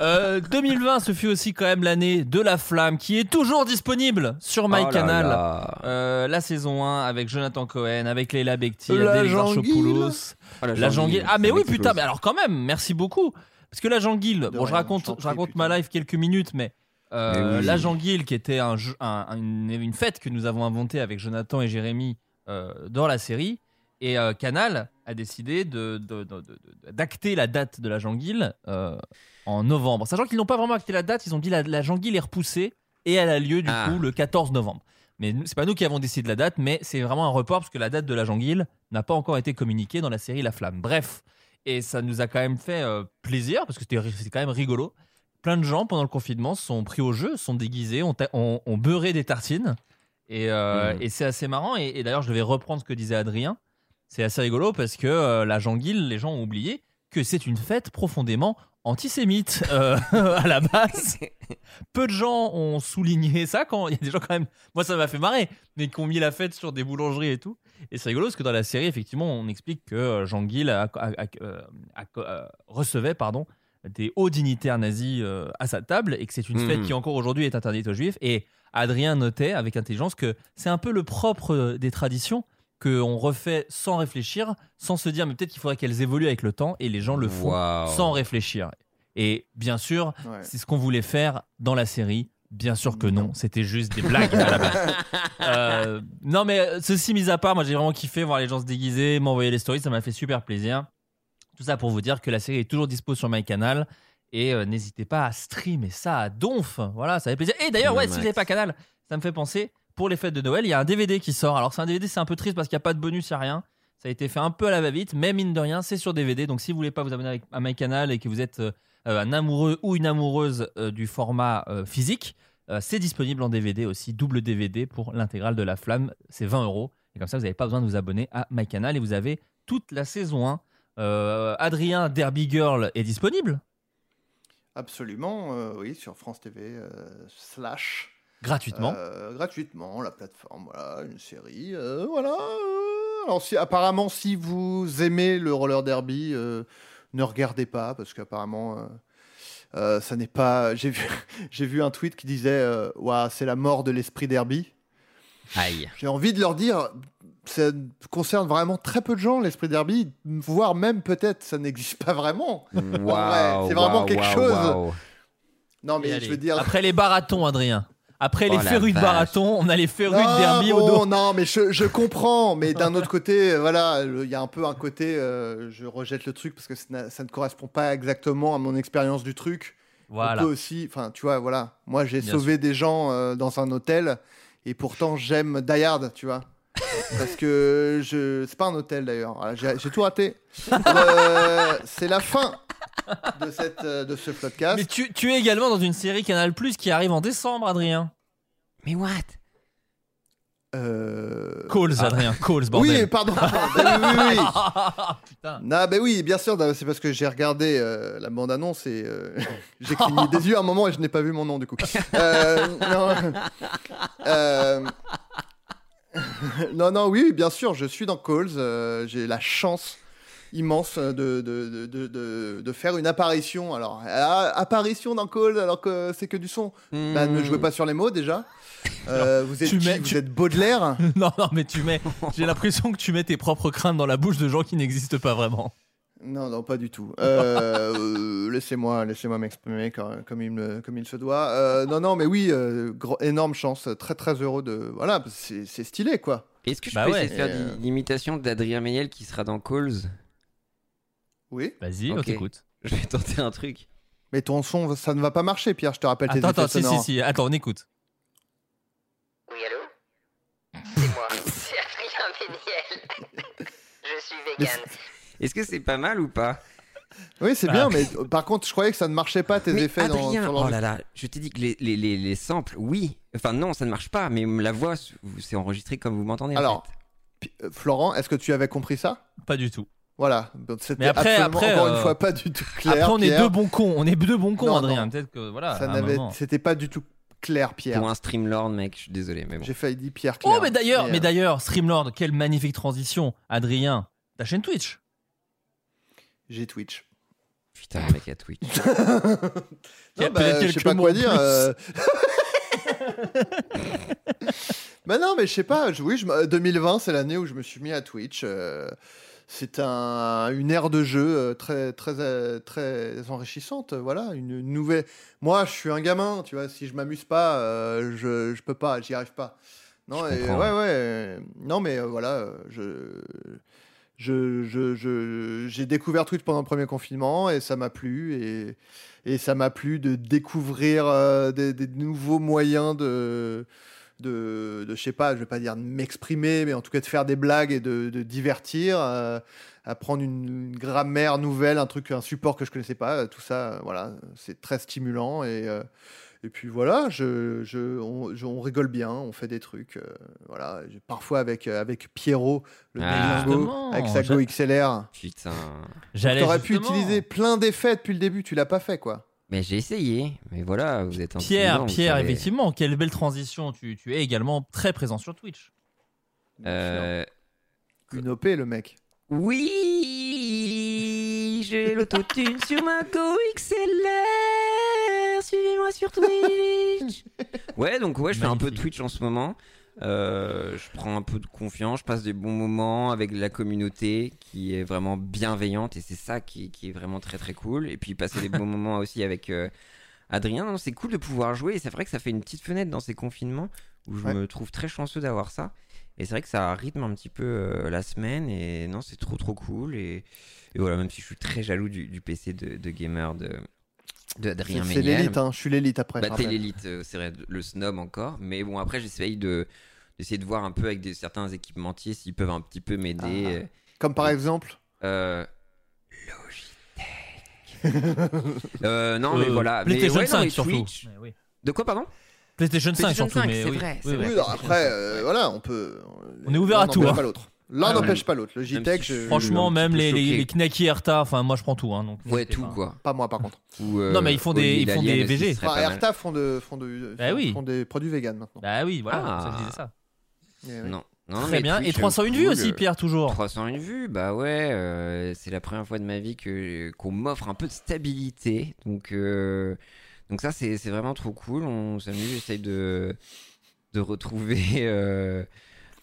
Euh, 2020, ce fut aussi quand même l'année de la flamme qui est toujours disponible sur Oh là MyCanal. là. Euh, la saison 1 avec Jonathan Cohen, avec Leila Bekti, Adèle janguille. Exarchopoulos. Oh, La janguille. Ah, mais oui, putain, mais alors quand même, merci beaucoup. Parce que la Janguille, De bon, je rien, raconte, je raconte ma life quelques minutes, mais, euh, oui. la Janguille, qui était un jeu- un- une, une fête que nous avons inventée avec Jonathan et Jérémy euh, dans la série, et euh, Canal a décidé de- de- de- d'acter la date de la Janguille euh, en novembre. Sachant qu'ils n'ont pas vraiment acté la date, ils ont dit la, la Janguille est repoussée et elle a lieu du Ah. coup le 14 novembre. Mais c'est pas nous qui avons décidé de la date, mais c'est vraiment un report parce que la date de la Janguille n'a pas encore été communiquée dans la série La Flamme. Bref, et ça nous a quand même fait euh, plaisir parce que c'était quand même rigolo. Plein de gens pendant le confinement sont pris au jeu, sont déguisés, ont, ta- ont- ont beurré des tartines. Et, euh, Mhm. et c'est assez marrant. Et, et d'ailleurs, je vais reprendre ce que disait Adrien. C'est assez rigolo parce que euh, la Janguille, les gens ont oublié que c'est une fête profondément antisémite euh, à la base. Peu de gens ont souligné ça quand il y a des gens quand même. Moi, ça m'a fait marrer, mais qui ont mis la fête sur des boulangeries et tout. Et c'est rigolo parce que dans la série, effectivement, on explique que euh, Jean Guil a- a- a- euh, recevait pardon, des hauts dignitaires nazis euh, à sa table et que c'est une Mhm. fête qui encore aujourd'hui est interdite aux juifs. Et Adrien notait avec intelligence que c'est un peu le propre des traditions qu'on refait sans réfléchir, sans se dire mais peut-être qu'il faudrait qu'elles évoluent avec le temps et les gens le font sans réfléchir. Et bien sûr, Ouais. c'est ce qu'on voulait faire dans la série. Bien sûr que non, c'était juste des blagues à la base. Euh, non, mais euh, ceci mis à part, moi j'ai vraiment kiffé voir les gens se déguiser, m'envoyer les stories, ça m'a fait super plaisir. Tout ça pour vous dire que la série est toujours dispo sur MyCanal et euh, n'hésitez pas à streamer ça à donf. Voilà, ça fait plaisir. Et d'ailleurs, ouais, si vous n'avez pas Canal, ça me fait penser pour les fêtes de Noël, il y a un DVD qui sort. Alors, c'est un DVD, c'est un peu triste parce qu'il n'y a pas de bonus, il a rien. Ça a été fait un peu à la va-vite, mais mine de rien, c'est sur DVD. Donc, si vous voulez pas vous abonner à MyCanal et que vous êtes euh, euh, un amoureux ou une amoureuse euh, du format physique, c'est disponible en DVD aussi, double DVD pour l'intégrale de La Flamme. C'est 20 euros. Et comme ça, vous n'avez pas besoin de vous abonner à MyCanal et vous avez toute la saison 1. Euh, Adrien Derby Girl est disponible? Absolument, oui, sur France TV slash. Gratuitement. Euh, gratuitement, la plateforme, voilà, une série, euh, voilà. euh. Alors, si, apparemment, si vous aimez le roller derby, euh, ne regardez pas, parce qu'apparemment, euh, euh, ça n'est pas. J'ai vu, j'ai vu un tweet qui disait euh, c'est la mort de l'esprit derby. Aïe. J'ai envie de leur dire ça concerne vraiment très peu de gens, l'esprit derby, voire même peut-être ça n'existe pas vraiment. Waouh. c'est vraiment quelque chose. Non, Et mais allez, je veux dire. Après les baratons, Adrien. Après Oh les la férus de baraton, on a les férus de derby au bon, dos. Non, mais je, je comprends. Mais d'un autre côté, euh, voilà, il y a un peu un côté, euh, je rejette le truc parce que ça, ne correspond pas exactement à mon expérience du truc. Voilà. On peut aussi, enfin, tu vois, voilà. Moi, j'ai sauvé des gens euh, dans un hôtel et pourtant j'aime Die Hard, tu vois. Parce que je, c'est pas un hôtel d'ailleurs. J'ai, j'ai tout raté. Euh, c'est la fin de cette, euh, de ce podcast. Mais tu, tu es également dans une série Canal Plus qui arrive en décembre, Adrien. Mais what? Euh, Calls, ah. Adrien, calls, Oui, bordel. pardon. Bah oui, oui, oui. Putain. Non, bah oui, bien sûr, c'est parce que j'ai regardé euh, la bande-annonce et euh, j'ai cligné des yeux à un moment et je n'ai pas vu mon nom du coup. Euh, non. Euh, non, non, oui, bien sûr, je suis dans Calls. euh, j'ai la chance immense de, de, de, de, de- faire une apparition. Alors, ah, apparition dans Calls alors que c'est que du son. Bah, ne jouez pas sur les mots déjà. Euh, vous êtes, tu qui mets- vous êtes Baudelaire non, non, mais tu mets. J'ai l'impression que tu mets tes propres craintes dans la bouche de gens qui n'existent pas vraiment. Non, non, pas du tout. Euh, euh, laissez-moi, laissez-moi m'exprimer comme, comme il me, comme il se doit. Euh, non, non, mais oui, euh, énorme chance, très très heureux de, voilà, c'est c'est stylé quoi. Est-ce que je Bah peux ouais. essayer de faire Euh. l'i- l'imitation d'Adrien Méniel qui sera dans Calls? Oui. Vas-y, on t'écoute. Je vais tenter un truc. Mais ton son, ça ne va pas marcher, Pierre. Je te rappelle tes Attends, effets attends, si, si, si. Attends, on écoute. Oui, allô? C'est moi, c'est Adrien Méniel. Je suis vegan. Est-ce que c'est pas mal ou pas? Oui, c'est Ah. bien, mais euh, par contre, je croyais que ça ne marchait pas tes Mais effets dans, Adrien, sur oh l'enregistrement. là là, je t'ai dit que les, les, les, les samples, oui. Enfin non, ça ne marche pas, mais la voix, c'est enregistré comme vous m'entendez. en Alors, fait. Euh, Florent, est-ce que tu avais compris ça? Pas du tout. Voilà. Donc, C'était Mais après- après, encore euh, une fois, pas du tout clair. Après, on est deux bons cons. On est deux bons cons, Non, Adrien. non. Peut-être que voilà. Ça n'avait, c'était pas du tout clair, Pierre. Pour un Streamlord, mec, je suis désolé, mais bon. J'ai failli dire Pierre Claire. Oh, mais d'ailleurs, mais euh, d'ailleurs, Streamlord, quelle magnifique transition. Adrien, ta chaîne Twitch. J'ai Twitch. Putain, le mec à Twitch. Non, bah, je sais pas quoi dire. euh. bah non, mais je sais pas. je- Oui, je me- 2020, c'est l'année où je me suis mis à Twitch. euh, c'est un, une ère de jeu euh, très, très, euh, très enrichissante. Voilà, une nouvelle. Moi, je suis un gamin, tu vois. Si je m'amuse pas, euh, je, je peux pas, j'y arrive pas. Non, et, ouais, ouais. Non, mais euh, voilà, je. Je, je, je- j'ai découvert Twitch pendant le premier confinement et ça m'a plu et, et ça m'a plu de découvrir euh, des, des nouveaux moyens de, de, de je sais pas, je vais pas dire de m'exprimer, mais en tout cas de faire des blagues et de, de divertir, euh, apprendre une, une grammaire nouvelle, un truc, un support que je connaissais pas, euh, tout ça, euh, voilà, c'est très stimulant et euh, et puis voilà, je, je, on, je- on rigole bien, on fait des trucs, euh, voilà, parfois avec euh, avec Pierrot, le Ah. avec sa Go XLR. Putain. T'aurais pu utiliser plein d'effets depuis le début, tu l'as pas fait quoi. Mais j'ai essayé. Mais voilà, vous êtes un Pierre, Pierre, savez. effectivement, quelle belle transition. Tu, tu es également très présent sur Twitch. Euh, Une OP le mec. Oui, j'ai l'autotune sur ma Go XLR. Suivez-moi sur Twitch. ouais, donc ouais, je fais un peu de Twitch en ce moment. Euh, je prends un peu de confiance, je passe des bons moments avec la communauté qui est vraiment bienveillante et c'est ça qui, qui est vraiment très très cool. Et puis passer des bons moments aussi avec euh, Adrien, Non, c'est cool de pouvoir jouer et c'est vrai que ça fait une petite fenêtre dans ces confinements où je Ouais. me trouve très chanceux d'avoir ça. Et c'est vrai que ça rythme un petit peu euh, la semaine et non, c'est trop trop cool. Et, et voilà, même si je suis très jaloux du, du PC de, de gamer de, de Adrien C'est l'élite, hein, je suis l'élite après. Bah, t'es l'élite, euh, c'est vrai, le snob encore. Mais bon, après, j'essaye de d'essayer de voir un peu avec des, certains équipementiers s'ils peuvent un petit peu m'aider. Ah. euh, Comme par et- exemple. euh, Logitech. Euh, non, mais voilà. Mais PlayStation ouais, non, 5 mais surtout. Twitch- Mais oui. De quoi, pardon? PlayStation 5 PlayStation surtout. 5, mais c'est oui. vrai, c'est Oui, vrai. après, euh, voilà, on peut. On est ouvert à tout, hein. pas l'autre. L'un Ah, n'empêche pas l'autre. Logitech, si je Franchement, même les, les, les Knacky Erta, enfin moi je prends tout. Hein, donc Ouais, tout pas. quoi. pas moi par contre. Ou, euh, Non, mais ils font des- ils font des aussi, VG. Enfin. Erta font, de, font, de, Bah oui. font des produits vegan maintenant. Bah oui, voilà, Ah. ça, je disais ça. Eh oui. Non. Non, Très bien. Twitch, Et 301 cool, vues aussi, Pierre, toujours. 301 vues, bah ouais, euh, c'est la première fois de ma vie que qu'on m'offre un peu de stabilité, donc euh, donc ça c'est c'est vraiment trop cool. On s'amuse, j'essaye de de retrouver euh,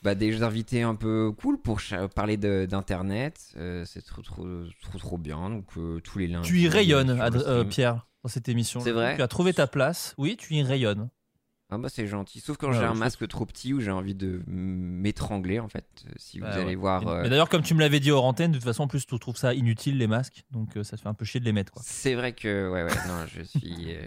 bah, des invités un peu cool pour parler d'internet. Euh, c'est trop trop trop trop bien. Donc euh, tous les lundis. Tu y rayonnes, euh. Pierre, dans cette émission. C'est vrai Tu as trouvé ta place. Oui, tu y rayonnes. Ah bah c'est gentil. Sauf quand Ouais, j'ai un masque trop petit où j'ai envie de m'étrangler en fait. Si vous Bah, allez ouais. voir. euh, Mais d'ailleurs, comme tu me l'avais dit hors antenne, de toute façon, en plus, tu trouves ça inutile les masques, donc euh, ça te fait un peu chier de les mettre. Quoi. C'est vrai que ouais ouais non je suis euh,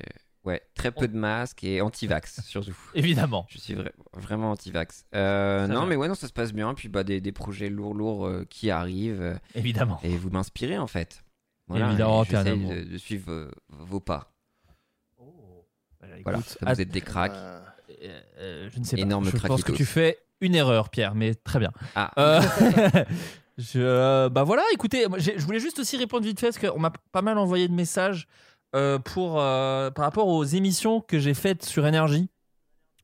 ouais très peu de masques et anti-vax surtout. Évidemment. Je suis vra- vraiment anti-vax. Euh, non mais ouais non ça se passe bien puis bah des, des projets lourds lourds euh, qui arrivent euh, Évidemment. et vous m'inspirez en fait. Évidemment, et t'es de, de suivre euh, vos pas. Voilà Écoute, comme vous êtes des cracks. Je ne sais Énorme pas. Je pense que tu fais une erreur, Pierre, mais très bien. Ah. Je, bah voilà, écoutez, je voulais juste aussi répondre vite fait parce qu'on m'a pas mal envoyé de messages euh, pour, euh, par rapport aux émissions que j'ai faites sur Énergie.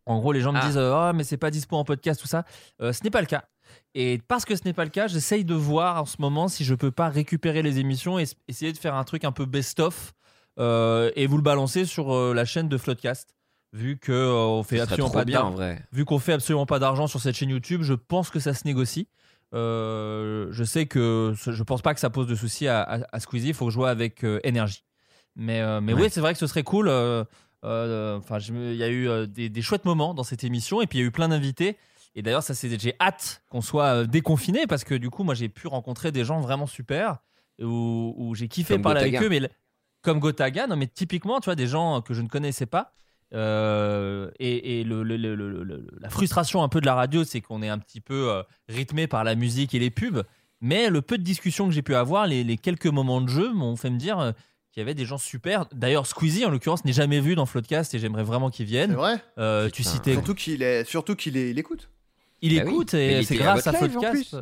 En gros, les gens me Ah. disent euh, Ah, mais c'est pas dispo en podcast, tout ça. Ce n'est pas le cas. Et parce que ce n'est pas le cas, j'essaye de voir en ce moment si je peux pas récupérer les émissions et essayer de faire un truc un peu best-of et vous le balancer sur la chaîne de Floodcast. Vu que euh, on fait absolument pas bien, d'argent en vrai. vu qu'on fait absolument pas d'argent sur cette chaîne YouTube, je pense que ça se négocie. Euh, je sais que je pense pas que ça pose de soucis à, à, à Squeezie. Il faut que je joue avec énergie. Mais, euh, mais Ouais. oui, c'est vrai que ce serait cool. euh, euh, Enfin, il y a eu des, des chouettes moments dans cette émission et puis il y a eu plein d'invités. Et d'ailleurs, ça c'est j'ai hâte qu'on soit déconfiné parce que du coup, moi j'ai pu rencontrer des gens vraiment super où, où j'ai kiffé Comme parler Gotaga. avec eux, mais comme Gotaga, non mais typiquement, tu vois, des gens que je ne connaissais pas. Euh, et et le, le- le- le- le- la frustration un peu de la radio, c'est qu'on est un petit peu euh, rythmé par la musique et les pubs. Mais le peu de discussions que j'ai pu avoir, les, les quelques moments de jeu m'ont fait me dire qu'il y avait des gens super. D'ailleurs, Squeezie, en l'occurrence, n'est jamais vu dans Floodcast et j'aimerais vraiment qu'il vienne. C'est vrai Euh, tu citais. Surtout qu'il est, surtout qu'il est, il écoute. Il Bah écoute et il c'est à grâce à en Floodcast. Ouais,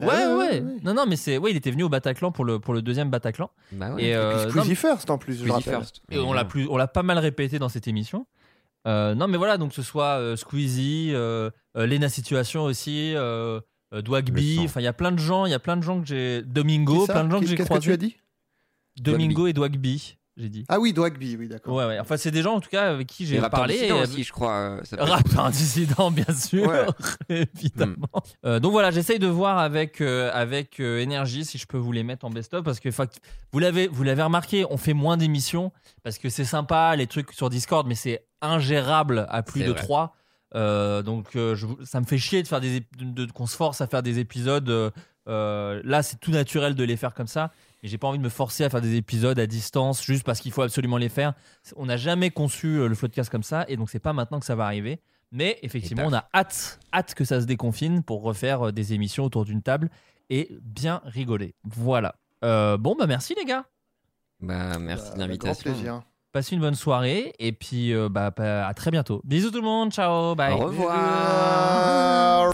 Ah, ouais, ouais, ouais. Non, non, mais c'est. Ouais, il était venu au Bataclan pour le, pour le deuxième Bataclan. Bah ouais. Et, euh, non, Squeezie First en plus, je Squeezie rappelle. first. Et on l'a plus, on l'a pas mal répété dans cette émission. Euh, non, mais voilà, donc que ce soit euh, Squeezie, euh, euh, Lena Situation aussi, euh, euh, Dwagby, enfin il y a plein de gens, il y a plein de gens que j'ai, Domingo, plein de gens que j'ai Qu'est-ce que tu croisés. as dit Domingo et Dwagby. j'ai dit. Ah oui, Dwagby, oui, d'accord. Ouais, ouais. Enfin, c'est des gens en tout cas avec qui j'ai parlé. et- aussi, je crois. euh, ça dissident, bien sûr, Ouais. évidemment. Euh, donc voilà, j'essaye de voir avec euh, avec euh, énergie si je peux vous les mettre en best-of parce que fact- vous l'avez vous l'avez remarqué, on fait moins d'émissions parce que c'est sympa les trucs sur Discord, mais c'est ingérable à plus de vrai. trois. Euh, donc euh, je ça me fait chier de faire des de, de- qu'on se force à faire des épisodes. là, c'est tout naturel de les faire comme ça. Et j'ai pas envie de me forcer à faire des épisodes à distance juste parce qu'il faut absolument les faire. On n'a jamais conçu euh, le podcast comme ça et donc c'est pas maintenant que ça va arriver. Mais effectivement, on a hâte, hâte que ça se déconfine pour refaire euh, des émissions autour d'une table et bien rigoler. Voilà. Euh, bon, bah merci les gars. Bah, merci Bah, de l'invitation. Grand plaisir. Passez une bonne soirée et puis euh, bah, bah, à très bientôt. Bisous tout le monde. Ciao. Bye. Au revoir.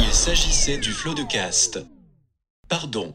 Il s'agissait du flot de cast. Pardon.